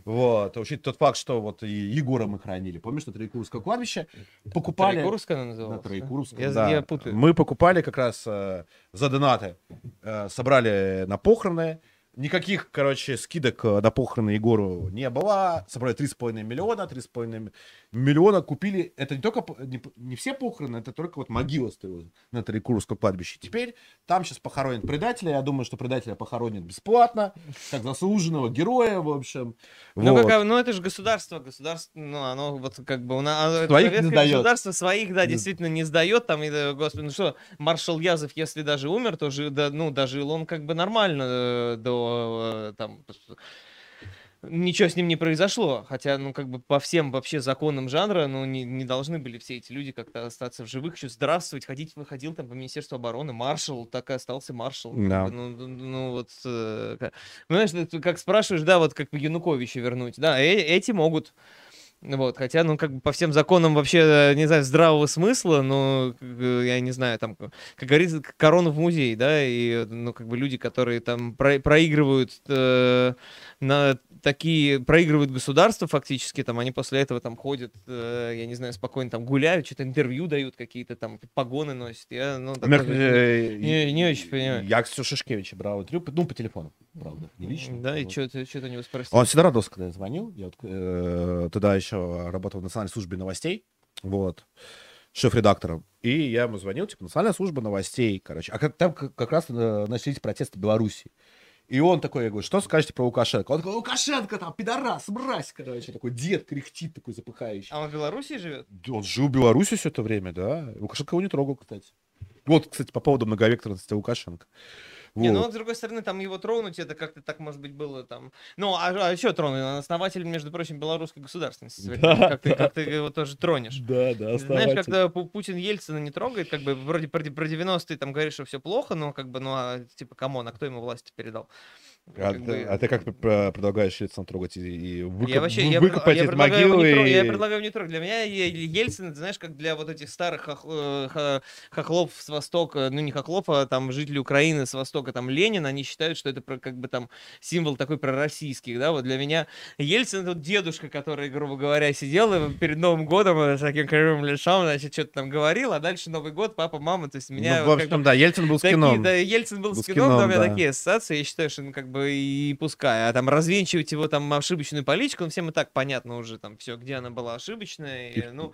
Вот, учитывая тот факт, что вот и Егора мы хранили. Помнишь, что Троекуровское кладбище покупали... Троекуровская она На называлась? да? Троекуровском, Я, да. я путаю. Мы покупали как раз э, за донаты, э, собрали на похороны. Никаких, короче, скидок э, на похороны Егору не было. Собрали 3,5 миллиона, 3,5 миллиона купили. Это не только, не, не все похороны, это только вот могила стоила на Троекуровском кладбище. Теперь там сейчас похоронят предателя. Я думаю, что предателя похоронят бесплатно, как заслуженного героя, в общем. Ну, Вот. как, ну, это же государство, государство, ну, оно вот как бы, у нас, Своих не сдает. государство своих, да, действительно не сдает, там, и, да, господи, ну что, маршал Язов, если даже умер, то жи- да, ну, дожил он как бы нормально э, до, э, там, ничего с ним не произошло, хотя, ну, как бы по всем вообще законам жанра, ну, не, не должны были все эти люди как-то остаться в живых, еще здравствовать, ходить, выходил там по Министерству обороны, маршал, так и остался маршал. Да. Ну, ну, ну, вот, э, знаешь, ты как спрашиваешь, да, вот как Януковича вернуть, да, э- эти могут, вот, хотя, ну, как бы по всем законам вообще, э, не знаю, здравого смысла, но, я не знаю, там, как говорится, к- корону в музей, да, и, ну, как бы люди, которые там про- проигрывают э, на такие, проигрывают государство фактически, там, они после этого там ходят, э, я не знаю, спокойно там гуляют, что-то интервью дают, какие-то там погоны носят, я, ну, такое Мягко, вот э, не, не очень понимаю. Я, у Шишкевича брал интервью, ну, по телефону, правда, не лично. Да, и Вот. что ты, что ты у него спросил? Он всегда я звонил. Я вот, э, тогда еще работал в Национальной службе новостей. Вот. Шеф-редактором. И я ему звонил, типа, Национальная служба новостей, короче. А как, там как, раз э, начались протесты Беларуси. И он такой, я говорю, что скажете про Лукашенко? Он такой, Лукашенко там, пидорас, мразь, короче. Такой дед кряхтит, такой запыхающий. А он в Беларуси живет? Он жил в Беларуси все это время, да. Лукашенко его не трогал, кстати. Вот, кстати, по поводу многовекторности Лукашенко. Не, ну, Вот. с другой стороны, там его тронуть, это как-то так, может быть, было там... Ну, а, что тронуть? Он основатель, между прочим, белорусской государственности. Да, Как, ты, как ты его тоже тронешь. Да, да, Знаешь, когда Пу- Путин Ельцина не трогает, как бы вроде про, про 90-е там говорит, что все плохо, но как бы, ну, а, типа, come on, а кто ему власть передал? А, Как ты, бы- а ты как пр- предлагаешь Ельцина трогать и, и выкоп- я вообще, вы- я, выкопать я его могилы? не трогать, я и- предлагаю не трогать. Для меня Ельцин, это, знаешь, как для вот этих старых э, хохлов с Востока, ну не хохлов, а там жителей Украины с Востока, там Ленин, они считают, что это как бы там символ такой пророссийский, да, вот для меня Ельцин вот дедушка, который, грубо говоря, сидел перед Новым годом э, с таким кривым лицом, значит, что-то там говорил, а дальше Новый год, папа, мама, то есть меня... Ну, вот в общем, да, Ельцин был с Такие, кином. да, Ельцин был, Был с кином, да, у меня да. такие ассоциации, я считаю, что, ну, как бы, и пускай. А там развенчивать его там ошибочную политику, ну, всем и так понятно уже, там, все, где она была ошибочная, и, ну,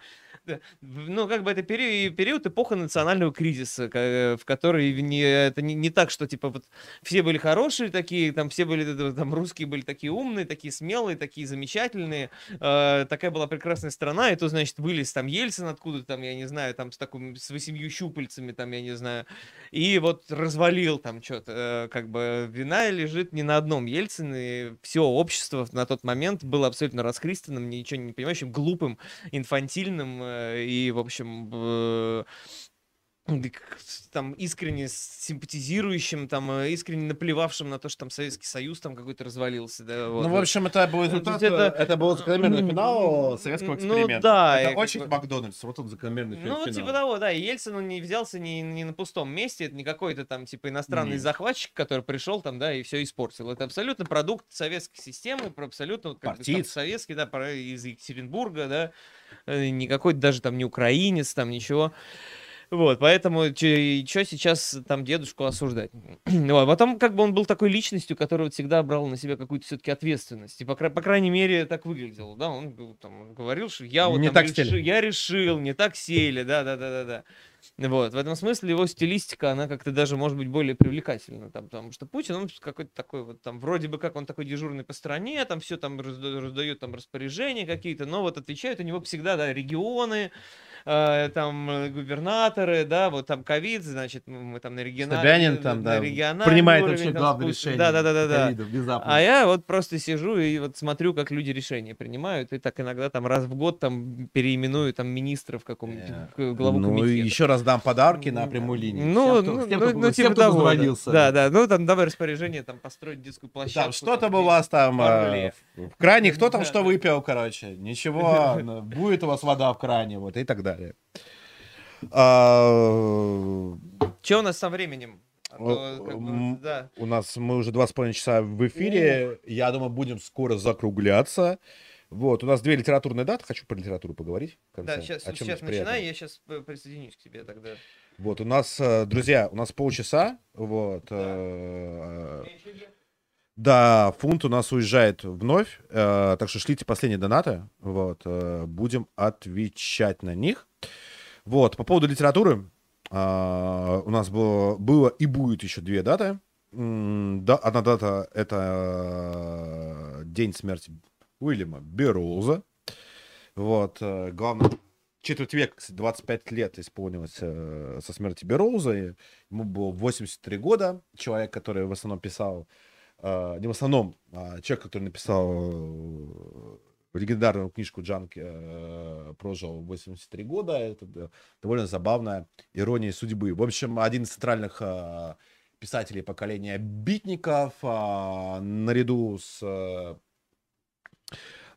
ну, как бы это период, период эпоха национального кризиса, в который не, это не, не так, что, типа, вот все были хорошие такие, там, все были, э, там, русские были такие умные, такие смелые, такие замечательные, э, такая была прекрасная страна, и то, значит, вылез там Ельцин откуда там, я не знаю, там, с таким, с восемью щупальцами, там, я не знаю, и вот развалил там что-то. Как бы вина лежит не на одном Ельцине. Все общество на тот момент было абсолютно расхристанным, ничего не понимающим, глупым, инфантильным э, и, в общем, там искренне симпатизирующим, там э, искренне наплевавшим на то, что там Советский Союз там какой-то развалился. Да, вот. Ну, в общем, это был Ну, результат, то есть это- это, был закономерный финал советского Ну, эксперимента. да, Это как очень бы- Макдональдс, вот он закономерный Ну, вот финал. типа того, да, и Ельцин, он не взялся не, не на пустом месте, это не какой-то там, типа, иностранный Не. захватчик, который пришел там, да, и все испортил. Это абсолютно продукт советской системы, абсолютно, вот, как бы, там, советский, да, из Екатеринбурга, да, э, не какой-то даже там не украинец, там ничего. Вот, поэтому что сейчас там дедушку осуждать? Вот, а потом как бы он был такой личностью, которая вот всегда брал на себя какую-то все-таки ответственность. И по, по крайней мере так выглядел, да, он был там, говорил, что я вот Не там так сели. я решил, не так сели, да, да, да, да, да. Вот, в этом смысле его стилистика, она как-то даже может быть более привлекательна, там, потому что Путин, он какой-то такой вот там, вроде бы как он такой дежурный по стране, там все там раздает там распоряжения какие-то, но вот отвечают у него всегда, да, регионы, э, там э, губернаторы, да, вот там ковид, значит, мы там на региональном... Собянин там, да, принимает вообще главное решение. Да, да, да, да, да. А я вот просто сижу и вот смотрю, как люди решения принимают, и так иногда там раз в год там переименую там министров какому-нибудь yeah. главу ну, комитета. еще раздам подарки на прямую линию. Ну, ну, тем, ну, ну, типа того. Да, да, ну там давай распоряжение там построить детскую площадку. Там что там у вас там э, в кране, кто там что выпил, короче, ничего, будет у вас вода в кране, вот и так далее. А... Че у нас со временем? А то, как бы, да. У нас мы уже два с половиной часа в эфире. Я думаю, будем скоро закругляться. Вот, у нас две литературные даты. Хочу про литературу поговорить. Да, сейчас, сейчас начинай, я сейчас присоединюсь к тебе тогда. Вот, у нас, э, друзья, у нас полчаса. Вот. Да, э, да фунт у нас уезжает вновь. Э, так что шлите последние донаты. Вот, будем отвечать на них. Вот, по поводу литературы, а, у нас было, было и будет еще две даты. Да, одна дата — это день смерти Уильяма Бероуза. Вот, э, главное, четверть века, 25 лет исполнилось э, со смерти Бероуза. Ему было 83 года. Человек, который в основном писал, э, не в основном, а человек, который написал легендарную книжку Джанки э, прожил 83 года. Это довольно забавная ирония судьбы. В общем, один из центральных э, писателей поколения битников, э, наряду с, э,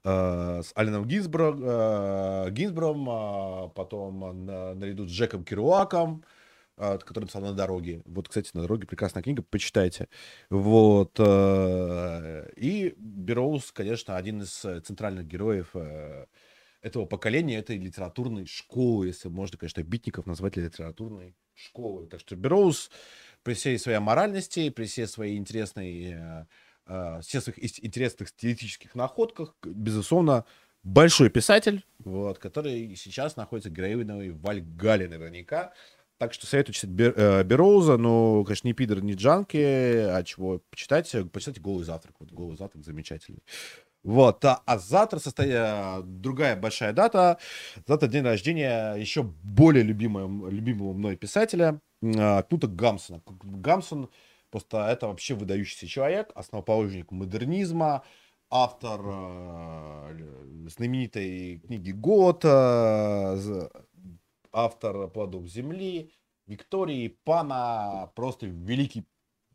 с Аленом Гинзбро, э, Гинзбром, э, потом на, наряду с Джеком Керуаком, а, который написал «На дороге». Вот, кстати, «На дороге» прекрасная книга, почитайте. Вот. Э, и Бероуз, конечно, один из э, центральных героев э, этого поколения, этой литературной школы, если можно, конечно, Битников назвать литературной школой. Так что Бероуз при всей своей моральности, при всей своей интересной, всех своих интересных стилистических находках, безусловно, большой писатель, вот, который сейчас находится героиновой в Вальгале наверняка. Так что советую читать э, Бероуза, но, конечно, не пидор, не джанки, а чего почитать, почитайте «Голый завтрак». Вот «Голый завтрак» замечательный. Вот, а, а завтра состоя... другая большая дата. Завтра день рождения еще более любимого, любимого мной писателя э, Кнута Гамсона. Гамсон просто это вообще выдающийся человек, основоположник модернизма, автор э, знаменитой книги «Год», э, автор «Плодов земли», Виктории, Пана, просто великий,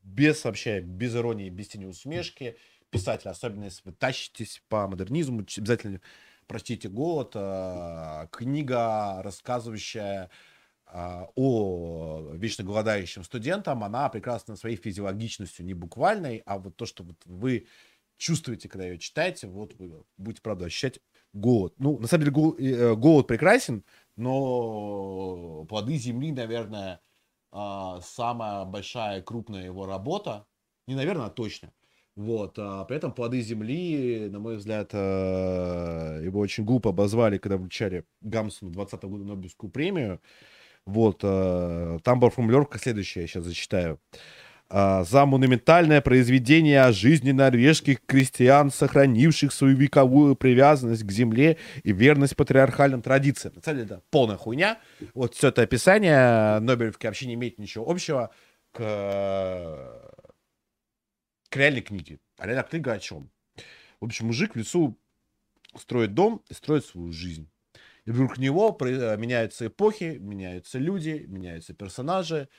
без вообще, без иронии, без тени усмешки, писатель, особенно если вы тащитесь по модернизму, обязательно прочтите «Голод», э, книга, рассказывающая э, о вечно голодающем студентам, она прекрасна своей физиологичностью, не буквальной, а вот то, что вот вы чувствуете, когда ее читаете, вот вы будете, правда, ощущать голод. Ну, на самом деле, э, голод прекрасен, но плоды земли, наверное, а, самая большая крупная его работа. Не наверное, а точно. Вот. А при этом плоды земли, на мой взгляд, а, его очень глупо обозвали, когда вручали Гамсону 20 года Нобелевскую премию. Вот. А, там была формулировка следующая, я сейчас зачитаю. А, за монументальное произведение о жизни норвежских крестьян, сохранивших свою вековую привязанность к земле и верность патриархальным традициям. На самом деле, это полная хуйня. Вот все это описание Нобелевки вообще не имеет ничего общего к, к реальной книге. А реальная книга о чем? В общем, мужик в лесу строит дом и строит свою жизнь. И вокруг него меняются эпохи, меняются люди, меняются персонажи,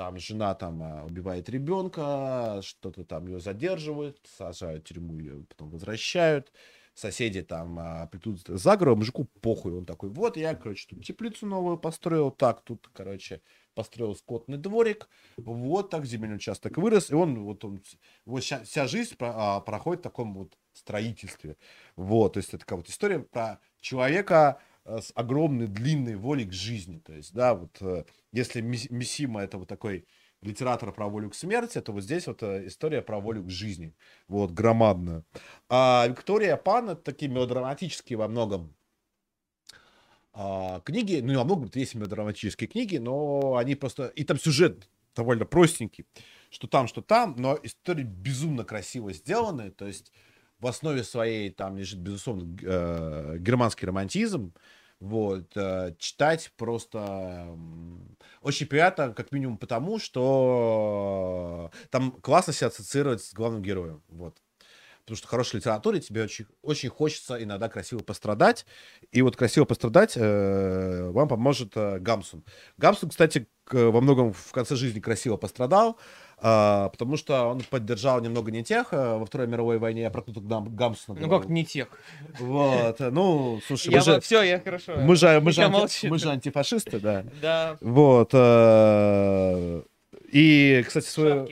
там жена там а, убивает ребенка, что-то там ее задерживают, сажают в тюрьму, ее потом возвращают, соседи там а, придут за гору, мужику похуй, он такой, вот я, короче, тут теплицу новую построил, так, тут, короче, построил скотный дворик, вот так земельный участок вырос, и он, вот он, вот вся, вся жизнь про, а, проходит в таком вот строительстве, вот, то есть это такая вот история про человека, с огромной длинной волей к жизни. То есть, да, вот э, если Мисима это вот такой литератор про волю к смерти, то вот здесь вот э, история про волю к жизни. Вот, громадная. А Виктория Пан это такие мелодраматические во многом А, книги, ну, во многом есть мелодраматические книги, но они просто... И там сюжет довольно простенький, что там, что там, но истории безумно красиво сделаны, то есть в основе своей там лежит, безусловно, э, германский романтизм, вот, э, читать просто очень приятно, как минимум потому, что там классно себя ассоциировать с главным героем, вот. Потому что в хорошей литературе тебе очень, очень хочется иногда красиво пострадать. И вот красиво пострадать э, вам поможет э, Гамсун. Гамсун, кстати, к, во многом в конце жизни красиво пострадал. А, потому что он поддержал немного не тех а, во Второй мировой войне, я проклятых Гам, Гамсона. Ну как не тех? Вот, ну, слушай, я мы же... Все, я хорошо. Мы же, мы, же анти, мы же антифашисты, да. Да. Вот. А, и, кстати, свою,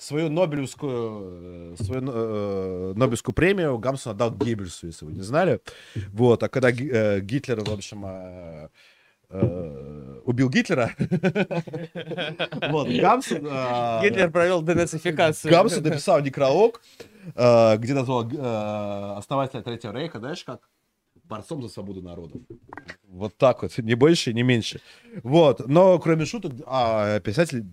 свою Нобелевскую, свою э, Нобелевскую премию Гамсон отдал Геббельсу, если вы не знали. Вот, а когда э, Гитлер, в общем, э, э, убил Гитлера. вот, Гамсун... Э, Гитлер провел денацификацию. Гамсун написал некролог, э, где назвал э, основателя Третьего Рейха, знаешь как? борцом за свободу народов. Вот так вот, не больше, не меньше. Вот, но кроме шуток, а, писатель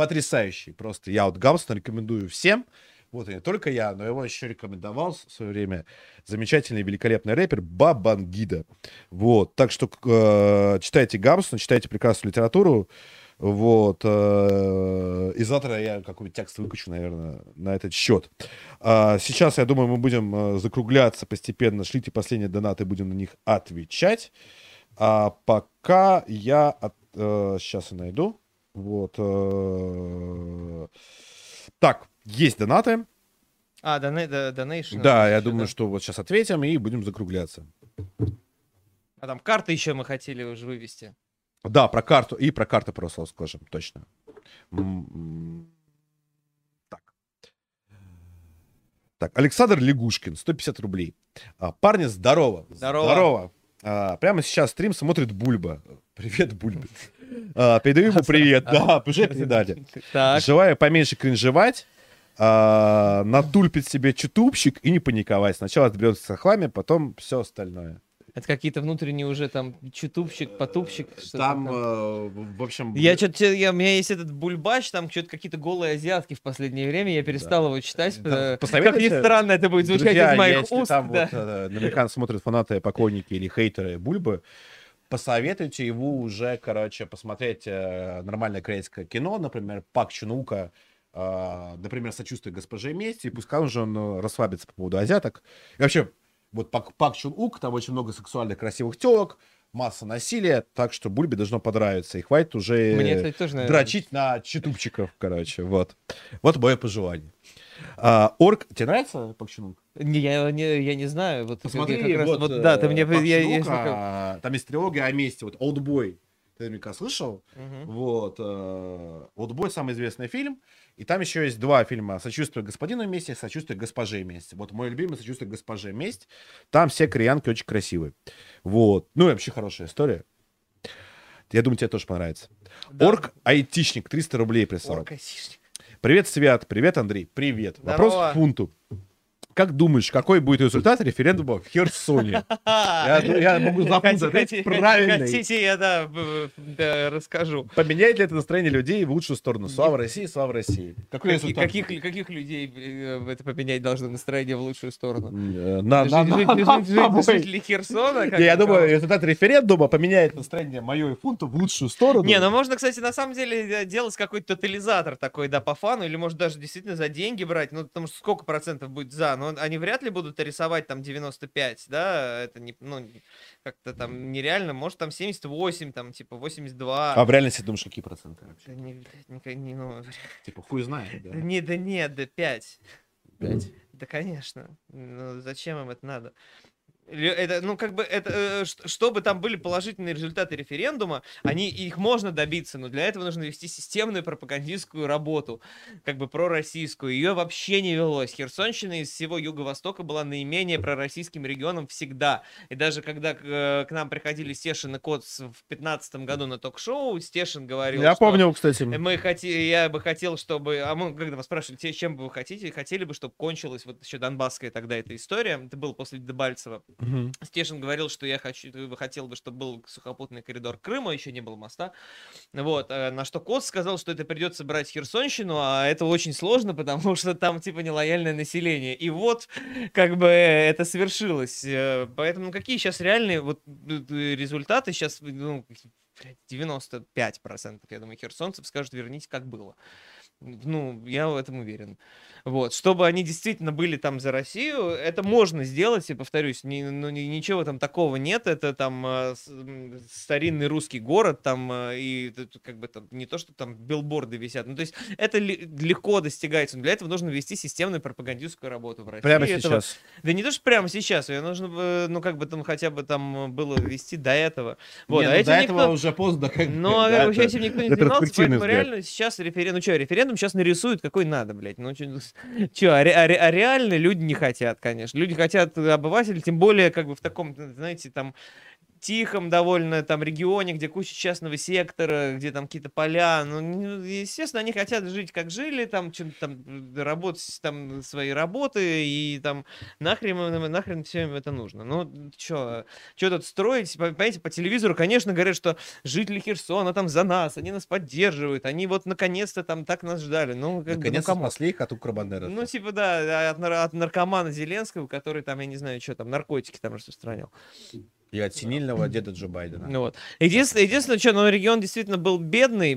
потрясающий. Просто я вот Гамсона рекомендую всем. Вот и не только я, но его еще рекомендовал в свое время замечательный, великолепный рэпер Бабангида. Вот, так что э, читайте Гамсона, читайте прекрасную литературу. Вот. Э, и завтра я какой-нибудь текст выкачу, наверное, на этот счет. А сейчас, я думаю, мы будем э, закругляться постепенно. Шлите последние донаты, будем на них отвечать. А пока я... От, э, сейчас я найду. Вот. Э, так, есть донаты. А, донейшн. Да, я думаю, что вот сейчас ответим и будем закругляться. А там карты еще мы хотели уже вывести. Да, про карту и про карты просто скажем, точно. Так. Так, Александр Лягушкин, 150 рублей. А, парни, здорово. Здорово. Здорово. А, прямо сейчас стрим смотрит Бульба. Привет, Бульба. А, передаю ему привет. Да, уже передали. Желаю поменьше кринжевать, а, натульпить себе чутупщик и не паниковать. Сначала отберется с хлами, потом все остальное. Это какие-то внутренние уже там чутупщик, потупщик. Там, там. Э, в общем... Я что-то, я, у меня есть этот бульбач, там что-то какие-то голые азиатки в последнее время, я перестал да. его читать. Там, как ни странно это будет звучать друзья, из моих если уст. там да. вот э, наверняка смотрят фанаты, поклонники или хейтеры Бульбы, посоветуйте его уже, короче, посмотреть э, нормальное корейское кино, например, Пак Чунука, э, например, «Сочувствие госпоже Мести», и пускай уже он э, расслабится по поводу азиаток. И вообще, вот Пак, Пак Чун Ук, там очень много сексуальных красивых телок, масса насилия, так что Бульбе должно понравиться. И хватит уже Мне, кстати, тоже, наверное... дрочить на читупчиков, короче. Вот. Вот мое пожелание. А, орк, тебе нравится Пак Чун Ук? Не, я, не, я не знаю. Вот, Посмотри, раз, вот, вот, да, ты мне... Пак я, я, я... Там есть трилогия о месте, вот Олдбой. Ты наверняка слышал? Угу. Вот. Э, Олдбой самый известный фильм. И там еще есть два фильма «Сочувствие господину месть» и «Сочувствие госпоже месть». Вот мой любимый «Сочувствие госпоже месть». Там все кореянки очень красивые. Вот. Ну и вообще хорошая история. Я думаю, тебе тоже понравится. Да. Орк-айтишник 300 рублей прислал. Орк-айтишник. Привет, Свят. Привет, Андрей. Привет. Здорово. Вопрос к фунту. Как думаешь, какой будет результат референдума в Херсоне? Я, я могу запутать. правильный. Хотите, я да, да, расскажу. Поменяет ли это настроение людей в лучшую сторону? Слава России, слава России. Какой Каки, результат? Каких, каких людей э, это поменять должно настроение в лучшую сторону? Э, на, на, на, Жители Херсона? Я думаю, результат референдума поменяет настроение мое и фунта в лучшую сторону. Не, ну можно, кстати, на самом деле делать какой-то тотализатор такой, да, по фану, или может даже действительно за деньги брать, ну, потому что сколько процентов будет за, но они вряд ли будут рисовать там 95, да, это не, ну, как-то там нереально, может там 78, там, типа 82. А в реальности думаешь, какие проценты вообще? Да не, не, не, ну... Типа хуй знает, да? Не, да нет, да 5. 5? Да, конечно. Ну, зачем им это надо? Это, ну, как бы, это, э, чтобы там были положительные результаты референдума, они, их можно добиться, но для этого нужно вести системную пропагандистскую работу, как бы пророссийскую. Ее вообще не велось. Херсонщина из всего Юго-Востока была наименее пророссийским регионом всегда. И даже когда к, э, к нам приходили Стешин и Коц в 15 году на ток-шоу, Стешин говорил, Я помню, кстати. Мы хоти, я бы хотел, чтобы... А мы, когда вас спрашивали, чем бы вы хотите, хотели бы, чтобы кончилась вот еще Донбасская тогда эта история, это было после Дебальцева, Мгм. Стешин говорил, что я хочу, э, хотел бы, чтобы был сухопутный коридор к Крыму, еще не было моста. Вот, э, на что Кот сказал, что это придется брать Херсонщину, а это очень сложно, потому что там типа нелояльное население. И вот, как бы это свершилось. Э, Поэтому какие сейчас реальные вот результаты? Сейчас, ну, блядь, 95%, я думаю, херсонцев скажут, верните как было. Ну, я в этом уверен. Вот, чтобы они действительно были там за Россию, это можно сделать, и повторюсь, ни- ну, ни- ничего там такого нет, это там э, старинный русский город, там, э, и как бы там, не то, что там билборды висят, ну, то есть это легко достигается, но для этого нужно вести системную пропагандистскую работу в России. Прямо Этого- сейчас. Да не то, что прямо сейчас, ее нужно, ну, как бы там хотя бы там было вести до этого. Вот, Не, а ну, до никто- этого уже поздно. как ну, а да, бы это этим никто не занимался, поэтому взгляд. реально сейчас референдум... Ну что, референдум сейчас нарисуют, какой надо, блядь. Ну, что, а, ре- а а реально люди не хотят, конечно. Люди хотят обыватели, тем более, как бы в таком, знаете, там тихом довольно там регионе, где куча частного сектора, где там какие-то поля, ну, не- естественно, они хотят жить как жили, там, чем там, э, работать там свои работы, и там нахрен, нахрен всем это нужно. Ну, что, что тут строить? По- Понимаете, по телевизору, конечно, говорят, что жители Херсона там за нас, они нас поддерживают, они вот наконец-то там так нас ждали. Ну, как ну, Наконец-то кому? спасли их от Укробандера. Ну, типа, да, от, нар- от наркомана Зеленского, который там, я не знаю, что там, наркотики там распространял. И от синильного деда Джо Байдена. Ну вот. Единственное, единственное, что, ну, регион действительно был бедный,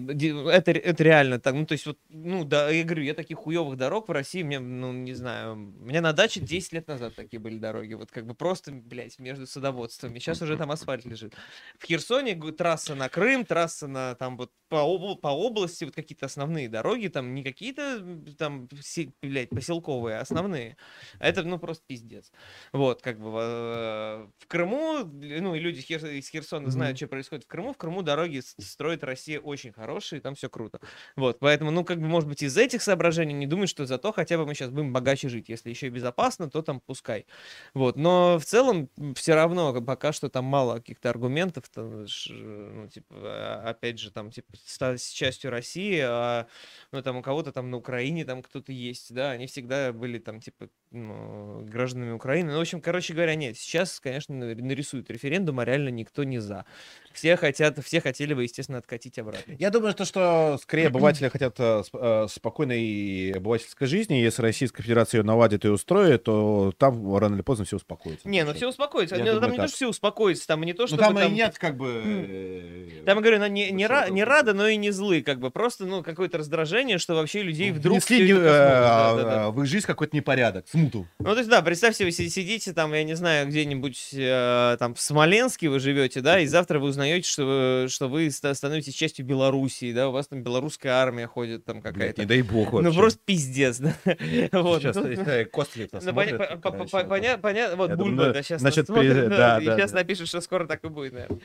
это, это реально так, ну, то есть, вот, ну, да, я говорю, я таких хуевых дорог в России, мне, ну, не знаю, меня на даче 10 лет назад такие были дороги, вот, как бы просто, блядь, между садоводствами, сейчас уже там асфальт лежит. В Херсоне трасса на Крым, трасса на, там, вот, по, обл- по области, вот, какие-то основные дороги, там, не какие-то, там, се- блядь, поселковые, а основные. А Это, ну, просто пиздец. Вот, как бы э, в Крыму, ну, и люди из Херсона знают, Мгм. что происходит в Крыму. В Крыму дороги с- строит Россия очень хорошие, там все круто. Вот, поэтому, ну, как бы, может быть, из этих соображений не думать, что зато хотя бы мы сейчас будем богаче жить. Если еще и безопасно, то там пускай. Вот, но в целом все равно пока что там мало каких-то аргументов, там, ну, типа, а, опять же, там, типа, стать частью России, а, ну, там, у кого-то там на Украине там кто-то есть, да, они всегда были там, типа, ну, гражданами Украины. Ну, в общем, короче говоря, нет, сейчас, конечно, на- нарисуют референдум, а реально никто не за. Все хотят, все хотели бы, естественно, откатить обратно. Я думаю, то, что скорее обыватели хотят э, э, спокойной обывательской жизни. Если Российская Федерация ее наладит и устроит, то там рано или поздно все успокоится. Не, ну все успокоится. Я ну, думаю, там не то, так. что все успокоится, там не то, Ну что там и нет как бы... э, Там, я говорю, ну, не, не, ра- не рады, но и не злы, как бы. Просто, ну, какое-то раздражение, что вообще людей вдруг... Всё не- коснулось. Да, да, э, да. в их жизнь какой-то непорядок, смуту. Ну, то есть, да, представьте, вы си- сидите там, я не знаю, где-нибудь э, там в Смоленске вы живете, да, и завтра вы узнаете, что что вы ста- становитесь частью Белоруссии, да, у вас там белорусская армия ходит там какая-то. не дай бог Ну, вообще. просто пиздец, да. Вот. Сейчас, ну, Костылев нас Ну, смотрит, поня- по- по- короче, по- вот Бульба, да, сейчас значит, сейчас да. напишет, что скоро так и будет, наверное.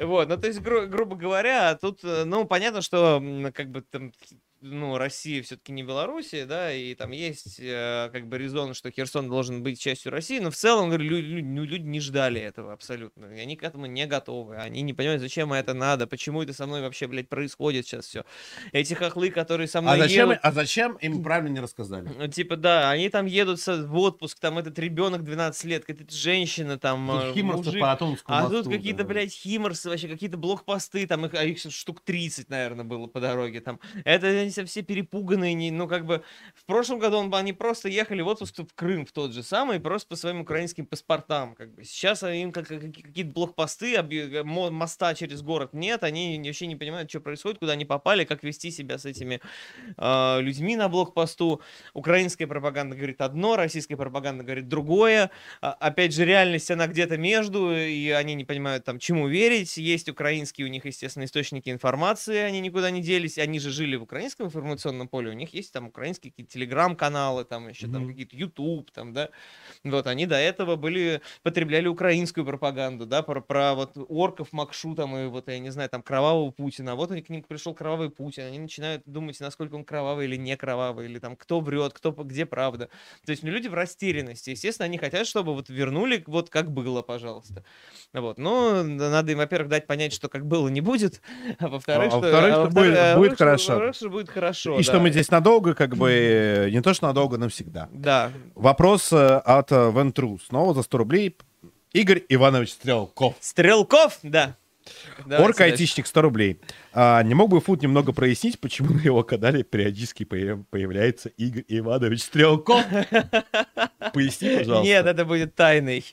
Вот, ну, то есть, гру- грубо говоря, тут, э, ну, понятно, что, как бы, там, ну, Россия все-таки не Белоруссия, да, и там есть, э, как бы, резон, что Херсон должен быть частью России, но в целом, говорю, лю- лю- ну, люди не ждали этого абсолютно, и они к этому не готовы, они не понимают, зачем это надо, почему это со мной вообще, блядь, происходит сейчас все. Эти хохлы, которые со мной А зачем, едут, а зачем им правильно не рассказали? ну, Типа, да, они там едут в отпуск, там этот ребенок 12 лет, какая-то женщина, там, Тут э, Химорцы мужик. по Атомскому А мосту, тут какие-то, да. блядь, химорсы, вообще какие-то блокпосты, там их, а их штук 30, наверное, было по дороге. Там. Это они все все перепуганные, не, ну, как бы, в прошлом году он, они просто ехали в отпуск в Крым, в тот же самый, просто по своим украинским паспортам, как бы. Сейчас им как, как- какие-то блокпосты, объ- мо- моста через город нет, они вообще не понимают, что происходит, куда они попали, как вести себя с этими э, людьми на блокпосту. Украинская пропаганда говорит одно, российская пропаганда говорит другое. А, опять же, реальность, она где-то между, и они не понимают, там, чему верить. Есть украинские у них, естественно, источники информации, они никуда не делись. Они же жили в украинском информационном поле, у них есть там украинские какие-то телеграм-каналы, там еще там Мгм. какие-то YouTube, там, да. Вот, они до этого были, потребляли украинскую пропаганду, да, про, про вот орков Макшу, там, и вот, я не знаю, там, кровавого Путина. Вот они к ним пришел кровавый Путин, они начинают думать, насколько он кровавый или не кровавый, или там, кто врет, кто, где правда. То есть, ну, люди в растерянности. Естественно, они хотят, чтобы вот вернули вот как было, пожалуйста. Вот. Ну, н- надо им, во-первых, дать понять, что как было не будет, а во-вторых, А что, во-вторых, что во-вторых, будет- а будет хорошо. во-вторых, что будет хорошо. И что да. мы здесь надолго, как бы, э, не то, что надолго, навсегда. Да, Вопрос э, от э, Вентру. Снова за 100 рублей. Игорь Иванович Стрелков. Стрелков, да. Орка айтишник 100 рублей. А, не мог бы Фут немного прояснить, почему на его канале периодически появ- появляется Игорь Иванович Стрелков? Поясни, пожалуйста. Нет, это будет тайной.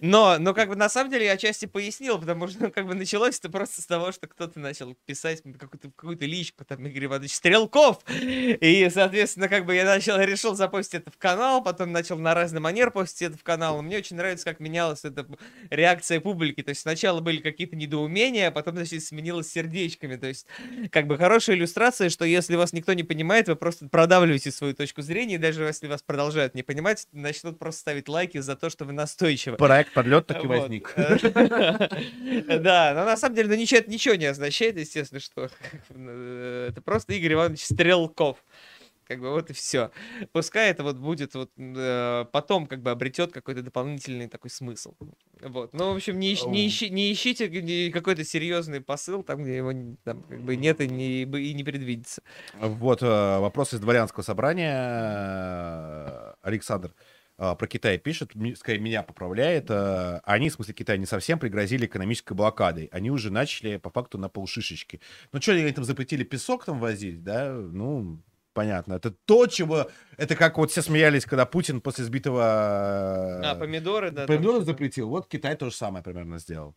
Но, но как бы на самом деле я отчасти пояснил, потому что ну, как бы началось это просто с того, что кто-то начал писать какую-то какую личку, там, Игорь Иванович Стрелков. И, соответственно, как бы я начал, решил запостить это в канал, потом начал на разный манер постить это в канал. Мне очень нравится, как менялась эта реакция публики. То есть сначала были какие-то недоумения, а потом, значит, сменилось сердечками. То есть, как бы хорошая иллюстрация, что если вас никто не понимает, вы просто продавливаете свою точку зрения, и даже если вас продолжают не понимать, начнут просто ставить лайки за то, что вы настойчивы. Проект подлет так и Вот. возник. Да, но на самом деле, ну ничего, это ничего не означает, естественно, что э, это просто Игорь Иванович Стрелков. Как бы вот и все. Пускай это вот будет вот э, потом как бы обретет какой-то дополнительный такой смысл. Вот. Ну, в общем, не, ищ- не, ищи- не ищите какой-то серьезный посыл там, где его там, как бы нет и не, и не предвидится. Вот э, вопрос из дворянского собрания. Э, Александр э, про Китай пишет, скорее меня поправляет. э, Они, в смысле Китая, не совсем пригрозили экономической блокадой. Они уже начали по факту на полшишечки. Ну что, они там запретили песок там возить, да? Ну, понятно. Это то, чего... Это как вот все смеялись, когда Путин после сбитого... А, помидоры, да. Помидоры запретил. Вот Китай то же самое примерно сделал.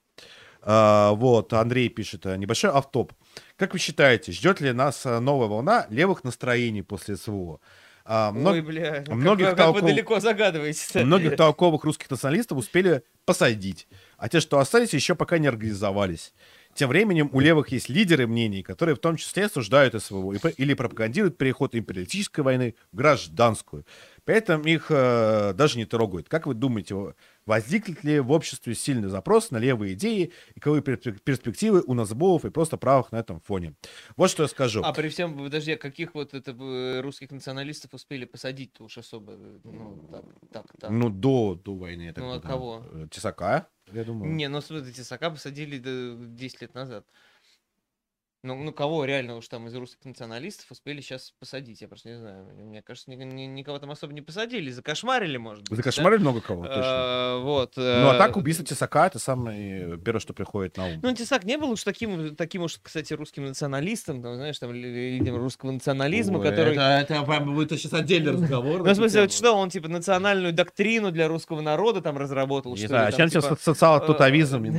А, вот, Андрей пишет, э, небольшой автоп. Как вы считаете, ждет ли нас э, новая волна левых настроений после СВО? А, мног- Ой, бля, как, многих вы- как вы толков- далеко загадываете Многих толковых русских националистов успели посадить, а те, что остались, еще пока не организовались. Тем временем у левых есть лидеры мнений, которые в том числе осуждают СВО или пропагандируют переход империалистической войны в гражданскую. При этом их э, даже не трогают. Как вы думаете, возникнет ли в обществе сильный запрос на левые идеи и каковы перспек- перспективы у назбовов и просто правых на этом фоне? Вот что я скажу. А при всем, подожди, а каких вот это э, русских националистов успели посадить-то уж особо? э, Ну, так, так, так. Ну, до, до войны. так Ну, а кого? Тесака, я думаю. Не, ну смотри, Тесака посадили да, 10 лет назад. Ну, ну, кого реально уж там из русских националистов успели сейчас посадить? Я просто не знаю. Мне кажется, ни- ни- никого там особо не посадили. Закошмарили, может быть. да? Закошмарили много кого, точно. А, Вот. Ну, а э, так убийство Тесака это самое первое, что приходит на ум. Ну, Тесак не был уж таким, таким уж, кстати, русским националистом, там, знаешь, там, ли- лидером русского национализма, Ой, который... Это, это прям будет сейчас отдельный разговор. Ну, в смысле, вот что, он, типа, национальную доктрину для русского народа там разработал, Не что знаю, а чем тебе типа, социал-тутовизм?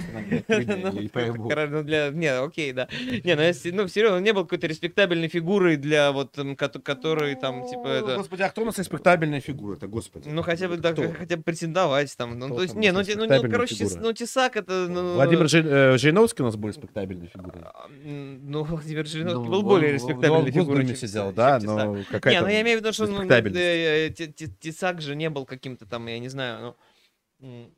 Ну, кора- ну. Не, окей, да. Не, ну, ну, серьезно, он не был какой-то респектабельной фигурой для вот, м, кото- который там, типа, это... Господи, а кто у нас респектабельная фигура? Это господи. Ну, хотя бы, да, хотя бы претендовать там. Ну, Кто то есть, там не, ну, ну, ну, короче, фигура? ну, Тесак это, ну... Владимир Жи- э, Жириновский у нас был респектабельной фигурой. а, Ну, Владимир Жириновский Ну, был он- более респектабельной фигурой, чем сидел, да, чем но Не, какая-то... ну я имею в виду, что ну, э, э, Те- Те- Тесак же не был каким-то там, я не знаю, ну...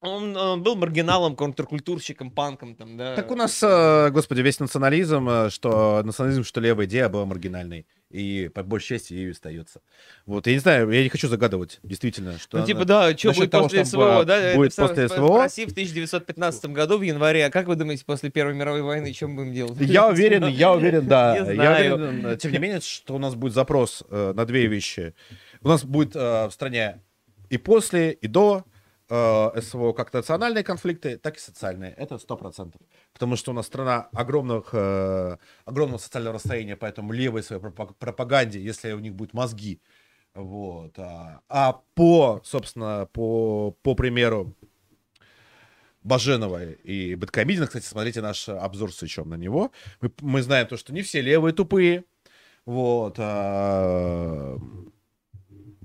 Он, он был маргиналом, контркультурщиком, панком там, да. Так у нас, э, господи, весь национализм, э, что национализм, что левая идея была маргинальной. И по большей части ею остается. Вот, я не знаю, я не хочу загадывать, действительно, что... Ну, типа, она- да, что будет того, после что СВО, да? это будет самом- после СВО? В России в 1915 году, в январе. А как вы думаете, после Первой мировой войны, мы будем делать? Я уверен, я уверен, да. Я уверен, э, тем не менее, что у нас будет запрос э, на две вещи. У нас будет э, в стране и после, и до э, СВО как национальные конфликты, так и социальные. Это сто процентов. Потому что у нас страна огромных, э, огромного социального расстояния, поэтому левой своей пропаг- пропаганде, если у них будут мозги. Вот. А, а по, собственно, по, по примеру Баженова и Бэткомедина, кстати, смотрите наш обзор с Ичом на него. Мы, мы знаем то, что не все левые тупые, вот, а,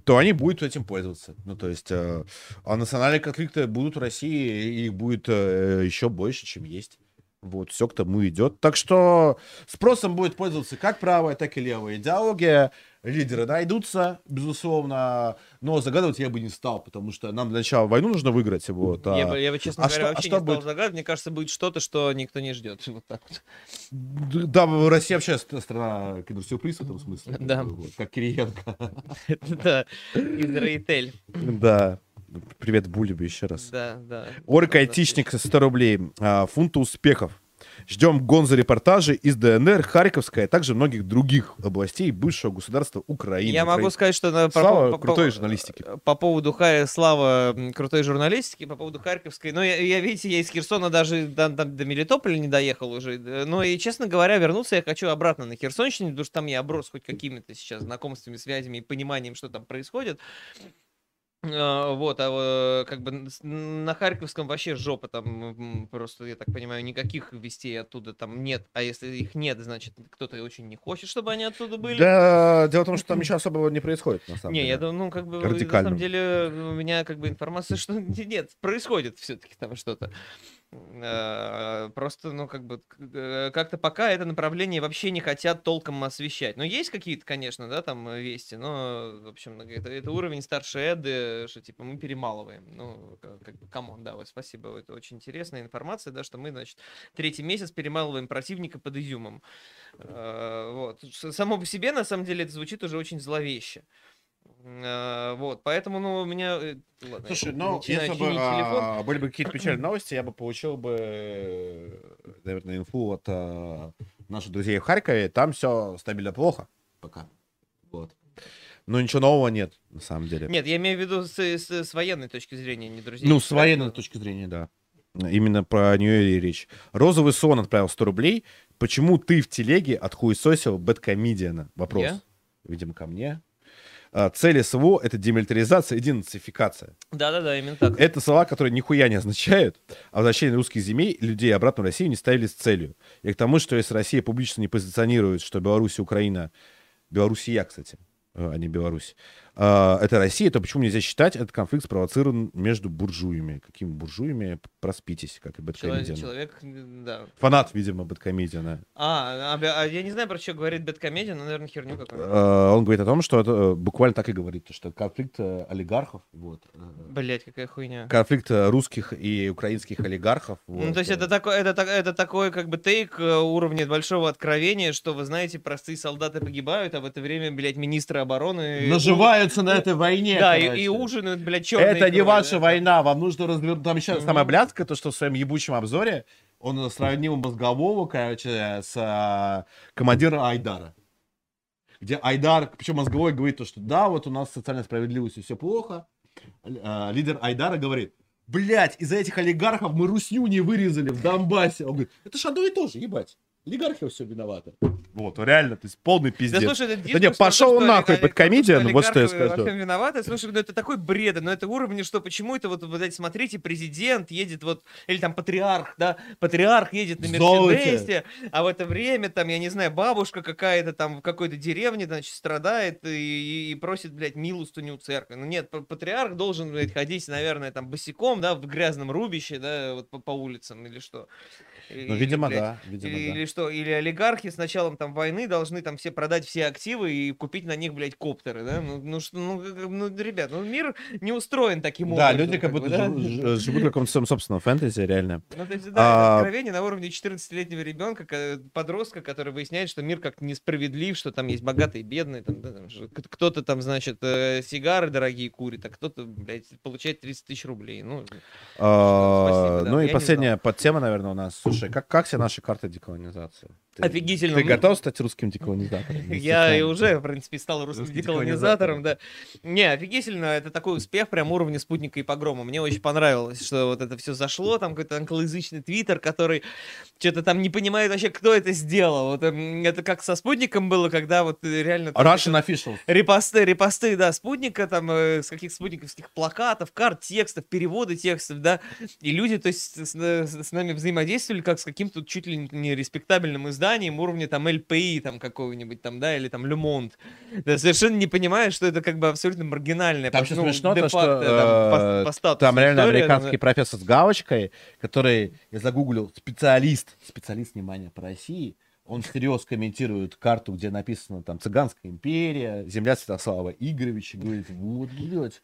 то они будут этим пользоваться. Ну, то есть, а, а национальные конфликты будут в России, их будет э, еще больше, чем есть. Вот, все к тому идет. Так что спросом будет пользоваться как правая, так и левая идеология. Лидеры найдутся, безусловно, но загадывать я бы не стал, потому что нам для начала войну нужно выиграть. Вот, Я а- бы, я бы, честно а говоря, что- а вообще что не стал будет? загадывать. Мне кажется, будет что-то, что никто не ждет. Вот так вот. Да, Россия вообще ст- страна киносюрприз в этом смысле. Да. Вот, как Кириенко. Да, Израитель. Да. Привет, Булебе, еще раз. Да, да. Орк айтишник 100 рублей. А, фунты успехов. Ждем гонзо-репортажи из ДНР, Харьковской, а также многих других областей бывшего государства Украины. Я могу сказать, что на, Слава по, крутой по- журналистики. По поводу Ха- Слава крутой журналистики, по поводу Харьковской. Ну, я, я, видите, я из Херсона даже до, до- до Мелитополя не доехал уже. Э, Но и, честно говоря, вернуться я хочу обратно на Херсонщине, потому что там я оброс хоть какими-то сейчас знакомствами, связями и пониманием, что там происходит. А, Вот, а э, как бы на Харьковском вообще жопа там просто, я так понимаю, никаких вестей оттуда там нет. А если их нет, значит, кто-то очень не хочет, чтобы они оттуда были. Да, дело в том, что там ничего особого не происходит, на самом Не, деле. я думаю, ну, как бы, на самом деле, у меня, как бы, информация, что нет, происходит все-таки там что-то. Э, Просто, ну, как бы, э, как-то пока это направление вообще не хотят толком освещать. Ну, есть какие-то, конечно, да, там, э, вести, но, в общем, это, это уровень старше еды, что, типа, мы перемалываем. Ну, ка- как бы, come on, да, вот спасибо, это очень интересная информация, да, что мы, значит, третий месяц перемалываем противника под Изюмом. Вот. Само по себе, на самом деле, это звучит уже очень зловеще. Э, Вот, поэтому, ну, у меня... э, ладно, Слушай, ну, начинаю если бы а, были бы какие-то печальные новости, я бы получил бы, э, наверное, инфу от а, наших друзей в Харькове. Там все стабильно плохо пока. Вот. Но ничего нового нет, на самом деле. Нет, я имею в виду с, с- с военной точки зрения, не друзей. Ну, с военной Харькова. точки зрения, да. Именно про нее и речь. Розовый сон отправил 100 рублей. Почему ты в телеге отхуесосил бэткомедиана? Вопрос. Я? Видимо, ко мне. А, Цель СВО — это демилитаризация и денацификация. Да-да-да, именно так. Это слова, которые нихуя не означают, а возвращение русских земель людей обратно в Россию не ставились целью. И к тому, что если Россия публично не позиционирует, что Беларусь и Украина... Белоруссия, кстати, э, а не Беларусь. А, Это Россия, то почему нельзя считать этот конфликт спровоцирован между буржуями? Какими буржуями? Проспитесь, как и Бэткомедиан. человек, да. Фанат, видимо, Бэткомедиана. А, а, а я не знаю, про что говорит Бэткомедиан, но, наверное, херню какую-то. Э, Он говорит о том, что это э, буквально так и говорит, что конфликт э, олигархов, вот, э, Блять, какая хуйня. конфликт русских и украинских олигархов. Ну, вот, то есть это такой, это, это такой как бы тейк уровня большого откровения, что, вы знаете, простые солдаты погибают, а в это время, блядь, министры обороны... наживаются на этой войне. Да, и, короче. и ужинают, блядь, черной Это не ваша война, вам нужно развернуть. Там еще самая блядская, то, что в своем ебучем обзоре он сравнил мозгового, короче, с а, командиром Айдара. Где Айдар, причем мозговой говорит то, что да, вот у нас с социальной справедливостью все плохо. А, лидер Айдара говорит, блядь, из-за этих олигархов мы русню не вырезали в Донбассе. Он говорит, это ж одно и то же, ебать. Олигархи все виноваты. Вот, реально, то есть полный Да пиздец. слушай, это не, дискурс про то, пошел что нахуй, Бэткомедиан, что вот что я скажу. виноваты. Слушай, ну это такой бред, ну это уровень, что почему это вот, блядь, смотрите, президент едет вот, или там патриарх, да, патриарх едет на. Мерседесе, а в это время там, я не знаю, бабушка какая-то там в какой-то деревне, значит, страдает и, и просит, блядь, милостыню у церкви. Ну нет, патриарх должен, блядь, ходить, наверное, там босиком, да, в грязном рубище, да, вот по, по улицам или что. Ну, Или, видимо, блядь, да, видимо, или, да. или что, или олигархи с началом там войны должны там все продать все активы и купить на них, блядь, коптеры, да? Ну, ну, что, ну, как- ну, ребят, ну, мир не устроен таким Да, образом. люди как бы, будто да? живут, в каком-то своем собственном фэнтези, реально. Ну, то есть, да, А- это откровение на уровне 14-летнего ребенка, ка- подростка, который выясняет, что мир как-то несправедлив, что там есть богатые и бедные, там, да, там, кто-то там, значит, э, сигары дорогие курит, а кто-то, блядь, получает 30 тысяч рублей. Ну, А, спасибо, да, Ну и последняя подтема, наверное, у нас. Слушай, как, как все наши карты деколонизации? Ты- Офигительно. Ты Ну, готов стать русским деколонизатором? Я и уже, в принципе, стал русским деколонизатором, да. Не, офигительно, это такой успех прям уровня спутника и погрома. Мне очень понравилось, что вот это все зашло, там какой-то англоязычный твиттер, который что-то там не понимает вообще, кто это сделал. Вот, эм, это как со спутником было, когда вот э, реально... Russian official. Репосты, репосты, да, спутника, там, э, с каких-то спутниковских плакатов, карт, текстов, переводы текстов, да, и люди, то есть, с- с нами взаимодействовали как с каким-то чуть ли не респектабельным изданием уровня, там, ЛПИ, там, какого-нибудь, там, да, или там, Люмонт, да, совершенно не понимая, что это как бы абсолютно маргинальное, Там ну, смешно то, что там, э, по статусу там реально история, американский профессор с галочкой, который, я загуглил, специалист, специалист, внимание, по России, Он всерьез комментирует карту, где написано там «Цыганская империя», «Земля Святослава Игоревича». Говорит, вот, блядь,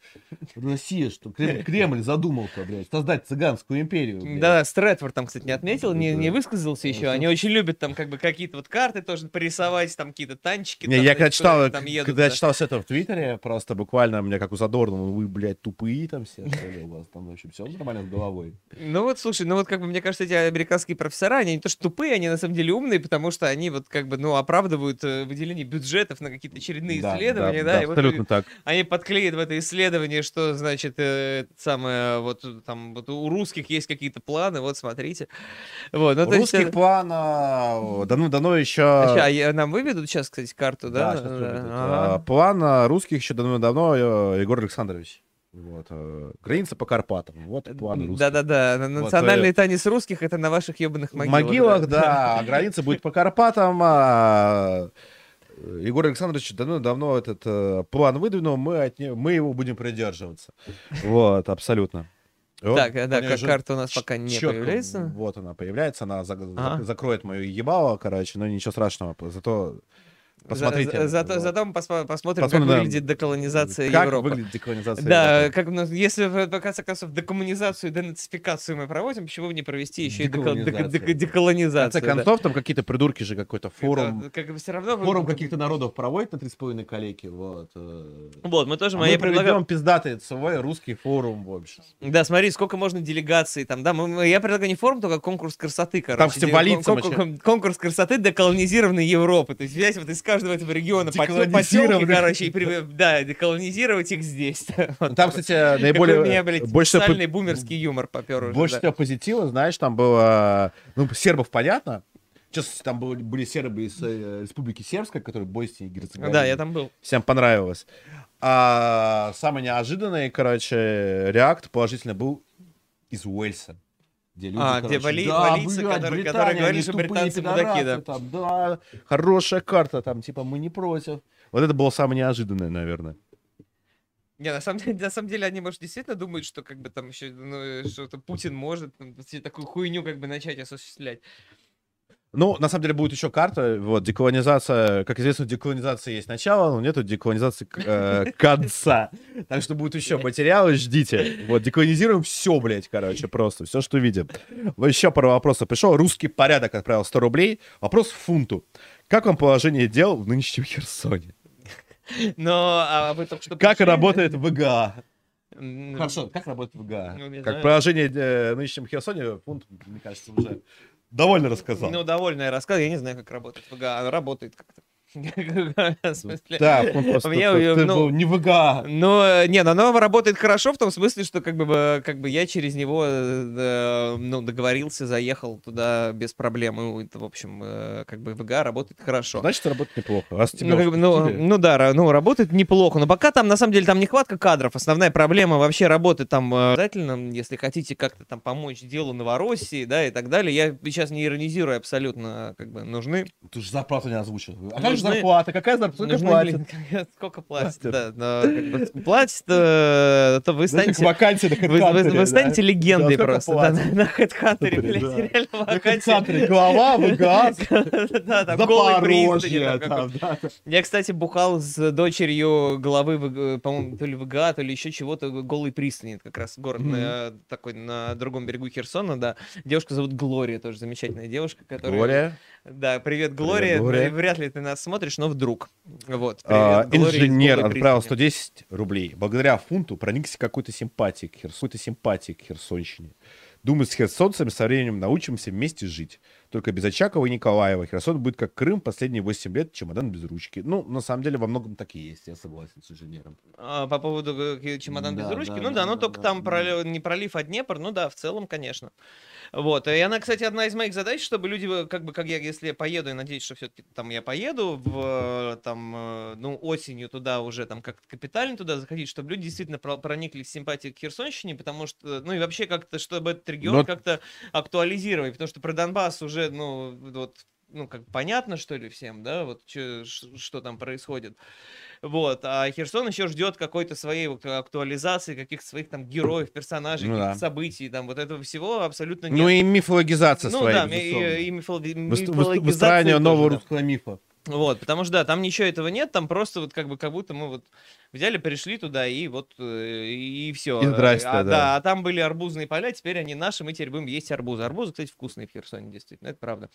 Россия, что Кремль, Кремль задумал-то, блядь, создать цыганскую империю. блядь. Да, Стрэдфорд там, кстати, не отметил, не, не высказался еще. Они очень любят там как бы какие-то вот карты тоже порисовать, там какие-то танчики. Не, там, я когда читал, там едут, когда я да. читал все это в Твиттере, просто буквально мне как у Задорнова, вы, блядь, тупые там все, у вас там вообще все нормально с головой. Ну вот, слушай, ну вот как бы мне кажется, эти американские профессора, они не то что тупые, они на самом деле умные, потому что они вот как бы, ну, оправдывают э, выделение бюджетов на какие-то очередные Да, исследования, да, да, да, и вот абсолютно так. они подклеят в это исследование, что, значит, э, это самое, вот э, там, вот у русских есть какие-то планы, вот смотрите. Вот, ну, У то есть, русских э, плана давно-давно еще... а я- нам выведут сейчас, кстати, карту, да? Да, Да, выведут. А, План а, русских еще давно-давно Егор Александрович. Вот, э, граница по Карпатам. Вот план русских. Да-да-да, на- Вот, национальный э, танец русских это на ваших ебаных В могилах. могилах, да, а граница будет по Карпатам. а, э, Егор Александрович давно-давно этот э, план выдвинул, мы, от не- мы его будем придерживаться. Вот, абсолютно. Вот Так, э, да, как карта у нас пока не чётко, появляется. Вот она появляется, она за- Ага. за- закроет мою ебало, короче, но ничего страшного. Зато За- посмотрите. за- зато, вот. зато посмотрим, Посмотрим, как да, выглядит деколонизация как Европы. выглядит деколонизация Да, Европы. как, ну, если в конце концов декоммунизацию и денацификацию мы проводим, почему бы не провести еще и деко- деко- деко- Деколонизацию. В конце деколонизацию? да? концов, там какие-то придурки же какой-то форум, Это, как бы все равно... форум каких-то народов проводит на 3,5 коллеги, вот. э. Вот, мы тоже, А мы, предлагаю... проведем пиздатый свой русский форум, в общем. Да, смотри, сколько можно делегаций там, да, мы- я предлагаю не форум, только конкурс красоты, короче. все Де- валиться кон- кон- кон- Конкурс красоты деколонизированной Европы, то есть взять вот из каждого этого региона посел- поселки, короче, и, при- да, деколонизировать их здесь. Вот Там, кстати, Какой наиболее... у меня, блядь, больше социальный по- бумерский юмор попер уже, Больше да. всего позитива, знаешь, там было... Ну, сербов понятно. Сейчас там были, были сербы из э, Республики Сербской, которые Боснии и Герцеговины. Да, я там был. Всем понравилось. А самый неожиданный, короче, реакт положительно был из Уэльса. Где люди, А, где короче, вали- да, валийцы, блядь, которые- Британия, которые говорили, что британцы мудаки, да. там, да, хорошая карта, там, типа, мы не против. Вот это было самое неожиданное, наверное. Не, на самом деле, на самом деле они, может, действительно думают, что как бы там еще, ну, что-то Путин может там, такую хуйню как бы начать осуществлять. Ну, на самом деле будет еще карта, вот, деколонизация, как известно, деколонизации есть начало, но нету деколонизации э, конца. Так что будут еще материалы, ждите. Вот, деколонизируем все, блядь, короче, просто, все, что видим. Еще пару вопросов пришел. Русский порядок отправил 100 рублей. Вопрос в фунту. Как вам положение дел в нынешнем Херсоне? Но а вы только что... Как пришли? работает ВГА? Хорошо, как работает ВГА? Ну, Как знаю. положение э, в нынешнем Херсоне, фунт, мне кажется, уже довольно рассказал. Ну, довольно я рассказал. Я не знаю, как работает ВГА. Работает как-то. Да, фунт просто ты ну, был не ВГА. Ну, э, не, но оно работает хорошо в том смысле, что как бы, э, как бы я через него э, ну, договорился, заехал туда без проблем. И, в общем, как бы ВГА работает хорошо. Значит, работает неплохо. Раз тебя Ну, ну, ну да, ну, работает неплохо. Но пока там, на самом деле, там нехватка кадров. Основная проблема вообще работы там обязательно, если хотите как-то там помочь делу Новороссии, да, и так далее. Я сейчас не иронизирую абсолютно, как бы, нужны. Ты же зарплату не озвучил. А как Нужны- зарплата? Какая зарплата? Сколько нужны, платят? блин, сколько платят, да. но как бы платят, э, то вы станете... вакансия на Вы, вы- вы да? станете легендой Да, просто. Да, на, на HeadHunter, Да. блядь, реально На вакансия. HeadHunter глава ВГА. Да, там голый да. Я, кстати, бухал с дочерью главы, по-моему, то ли ВГА, то ли еще чего-то, Голый пристани, это как раз город на, такой на другом берегу Херсона, да. Девушка зовут Глория, тоже замечательная девушка, которая... Глория. Да, привет, Глория. Глория. Вряд ли ты нас смотришь, но вдруг. Вот. А, привет, Глория из Инженер отправил пристани. 110 рублей. Благодаря фунту проникся какой-то симпатией к Херс- какой-то симпатией к Херсонщине. Думаю, с херсонцами со временем научимся вместе жить. Только без Очакова и Николаева. Херсон будет как Крым последние 8 лет, чемодан без ручки. Ну, на самом деле, во многом так и есть, я согласен с инженером. А, по поводу э, чемодан без Да, ручки, да, ну да, да, ну да, только да, там да. пролив- не пролив, а Днепр, ну да, в целом, конечно. Вот, и она, кстати, одна из моих задач, чтобы люди, э, как бы, как я, если я поеду, я надеюсь, что все-таки там я поеду в, э, там, ну, осенью туда уже, там, как капитально туда заходить, чтобы люди действительно про- прониклись с симпатией к Херсонщине, потому что, ну, и вообще как-то, чтобы этот регион Но- как-то актуализировать, потому что про Донбасс уже, ну, вот, ну, как понятно, что ли, всем, да, вот чё- что там происходит. Вот, а Херсон еще ждет какой-то своей вот актуализации, каких-то своих там героев, персонажей, Ну да. событий, там вот этого всего абсолютно нет. Ну и мифологизация Ну своя, да, и, безусловно. и- мифологизация Выстраивание нового да. русского мифа. Вот, потому что да, там ничего этого нет, там просто вот как бы как будто мы вот взяли, пришли туда и вот э, и все. И здрасте, а, да. а там были арбузные поля, теперь они наши, мы теперь будем есть арбузы. Арбузы, кстати, вкусные в Херсоне, действительно, это правда.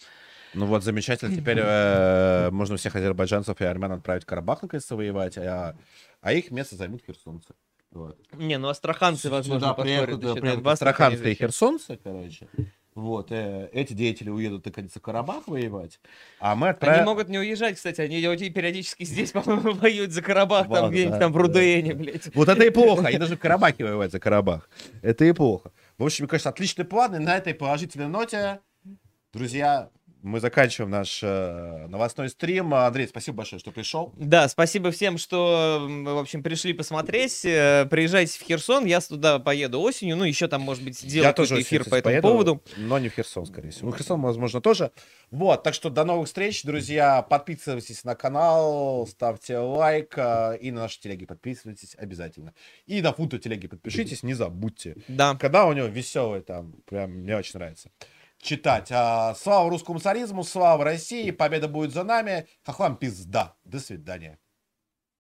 Ну вот, замечательно. Теперь э, можно всех азербайджанцев и армян отправить в Карабах наконец-то воевать, а, а их место займут херсонцы. Вот. Не, ну астраханцы, возможно, Сюда Астрахани астраханцы и херсонцы, короче. Вот, э, эти деятели уедут наконец в Карабах воевать, а мы Они отправим... могут не уезжать, кстати, они периодически здесь, по-моему, воюют за Карабах, Вот, там где-нибудь да, там в да. Рудене, блядь. Вот это и плохо, они даже в Карабахе воевать за Карабах. Это и плохо. В общем, мне кажется, отличный план, и на этой положительной ноте, друзья, мы заканчиваем наш э, новостной стрим. Андрей, спасибо большое, что пришел. Да, спасибо всем, что, в общем, пришли посмотреть. Э, Приезжайте в Херсон, я туда поеду осенью, ну, еще там, может быть, сделаю какой-то эфир по этому поеду, поводу. Но не в Херсон, скорее всего. Ну, Херсон, возможно, тоже. Вот, так что до новых встреч, друзья. Подписывайтесь на канал, ставьте лайк э, и на наши телеги подписывайтесь обязательно. И на фунту телеги подпишитесь, не забудьте. Да. Когда у него веселый там, прям мне очень нравится читать. А, слава русскому царизму, слава России, победа будет за нами. Хохлам пизда. До свидания.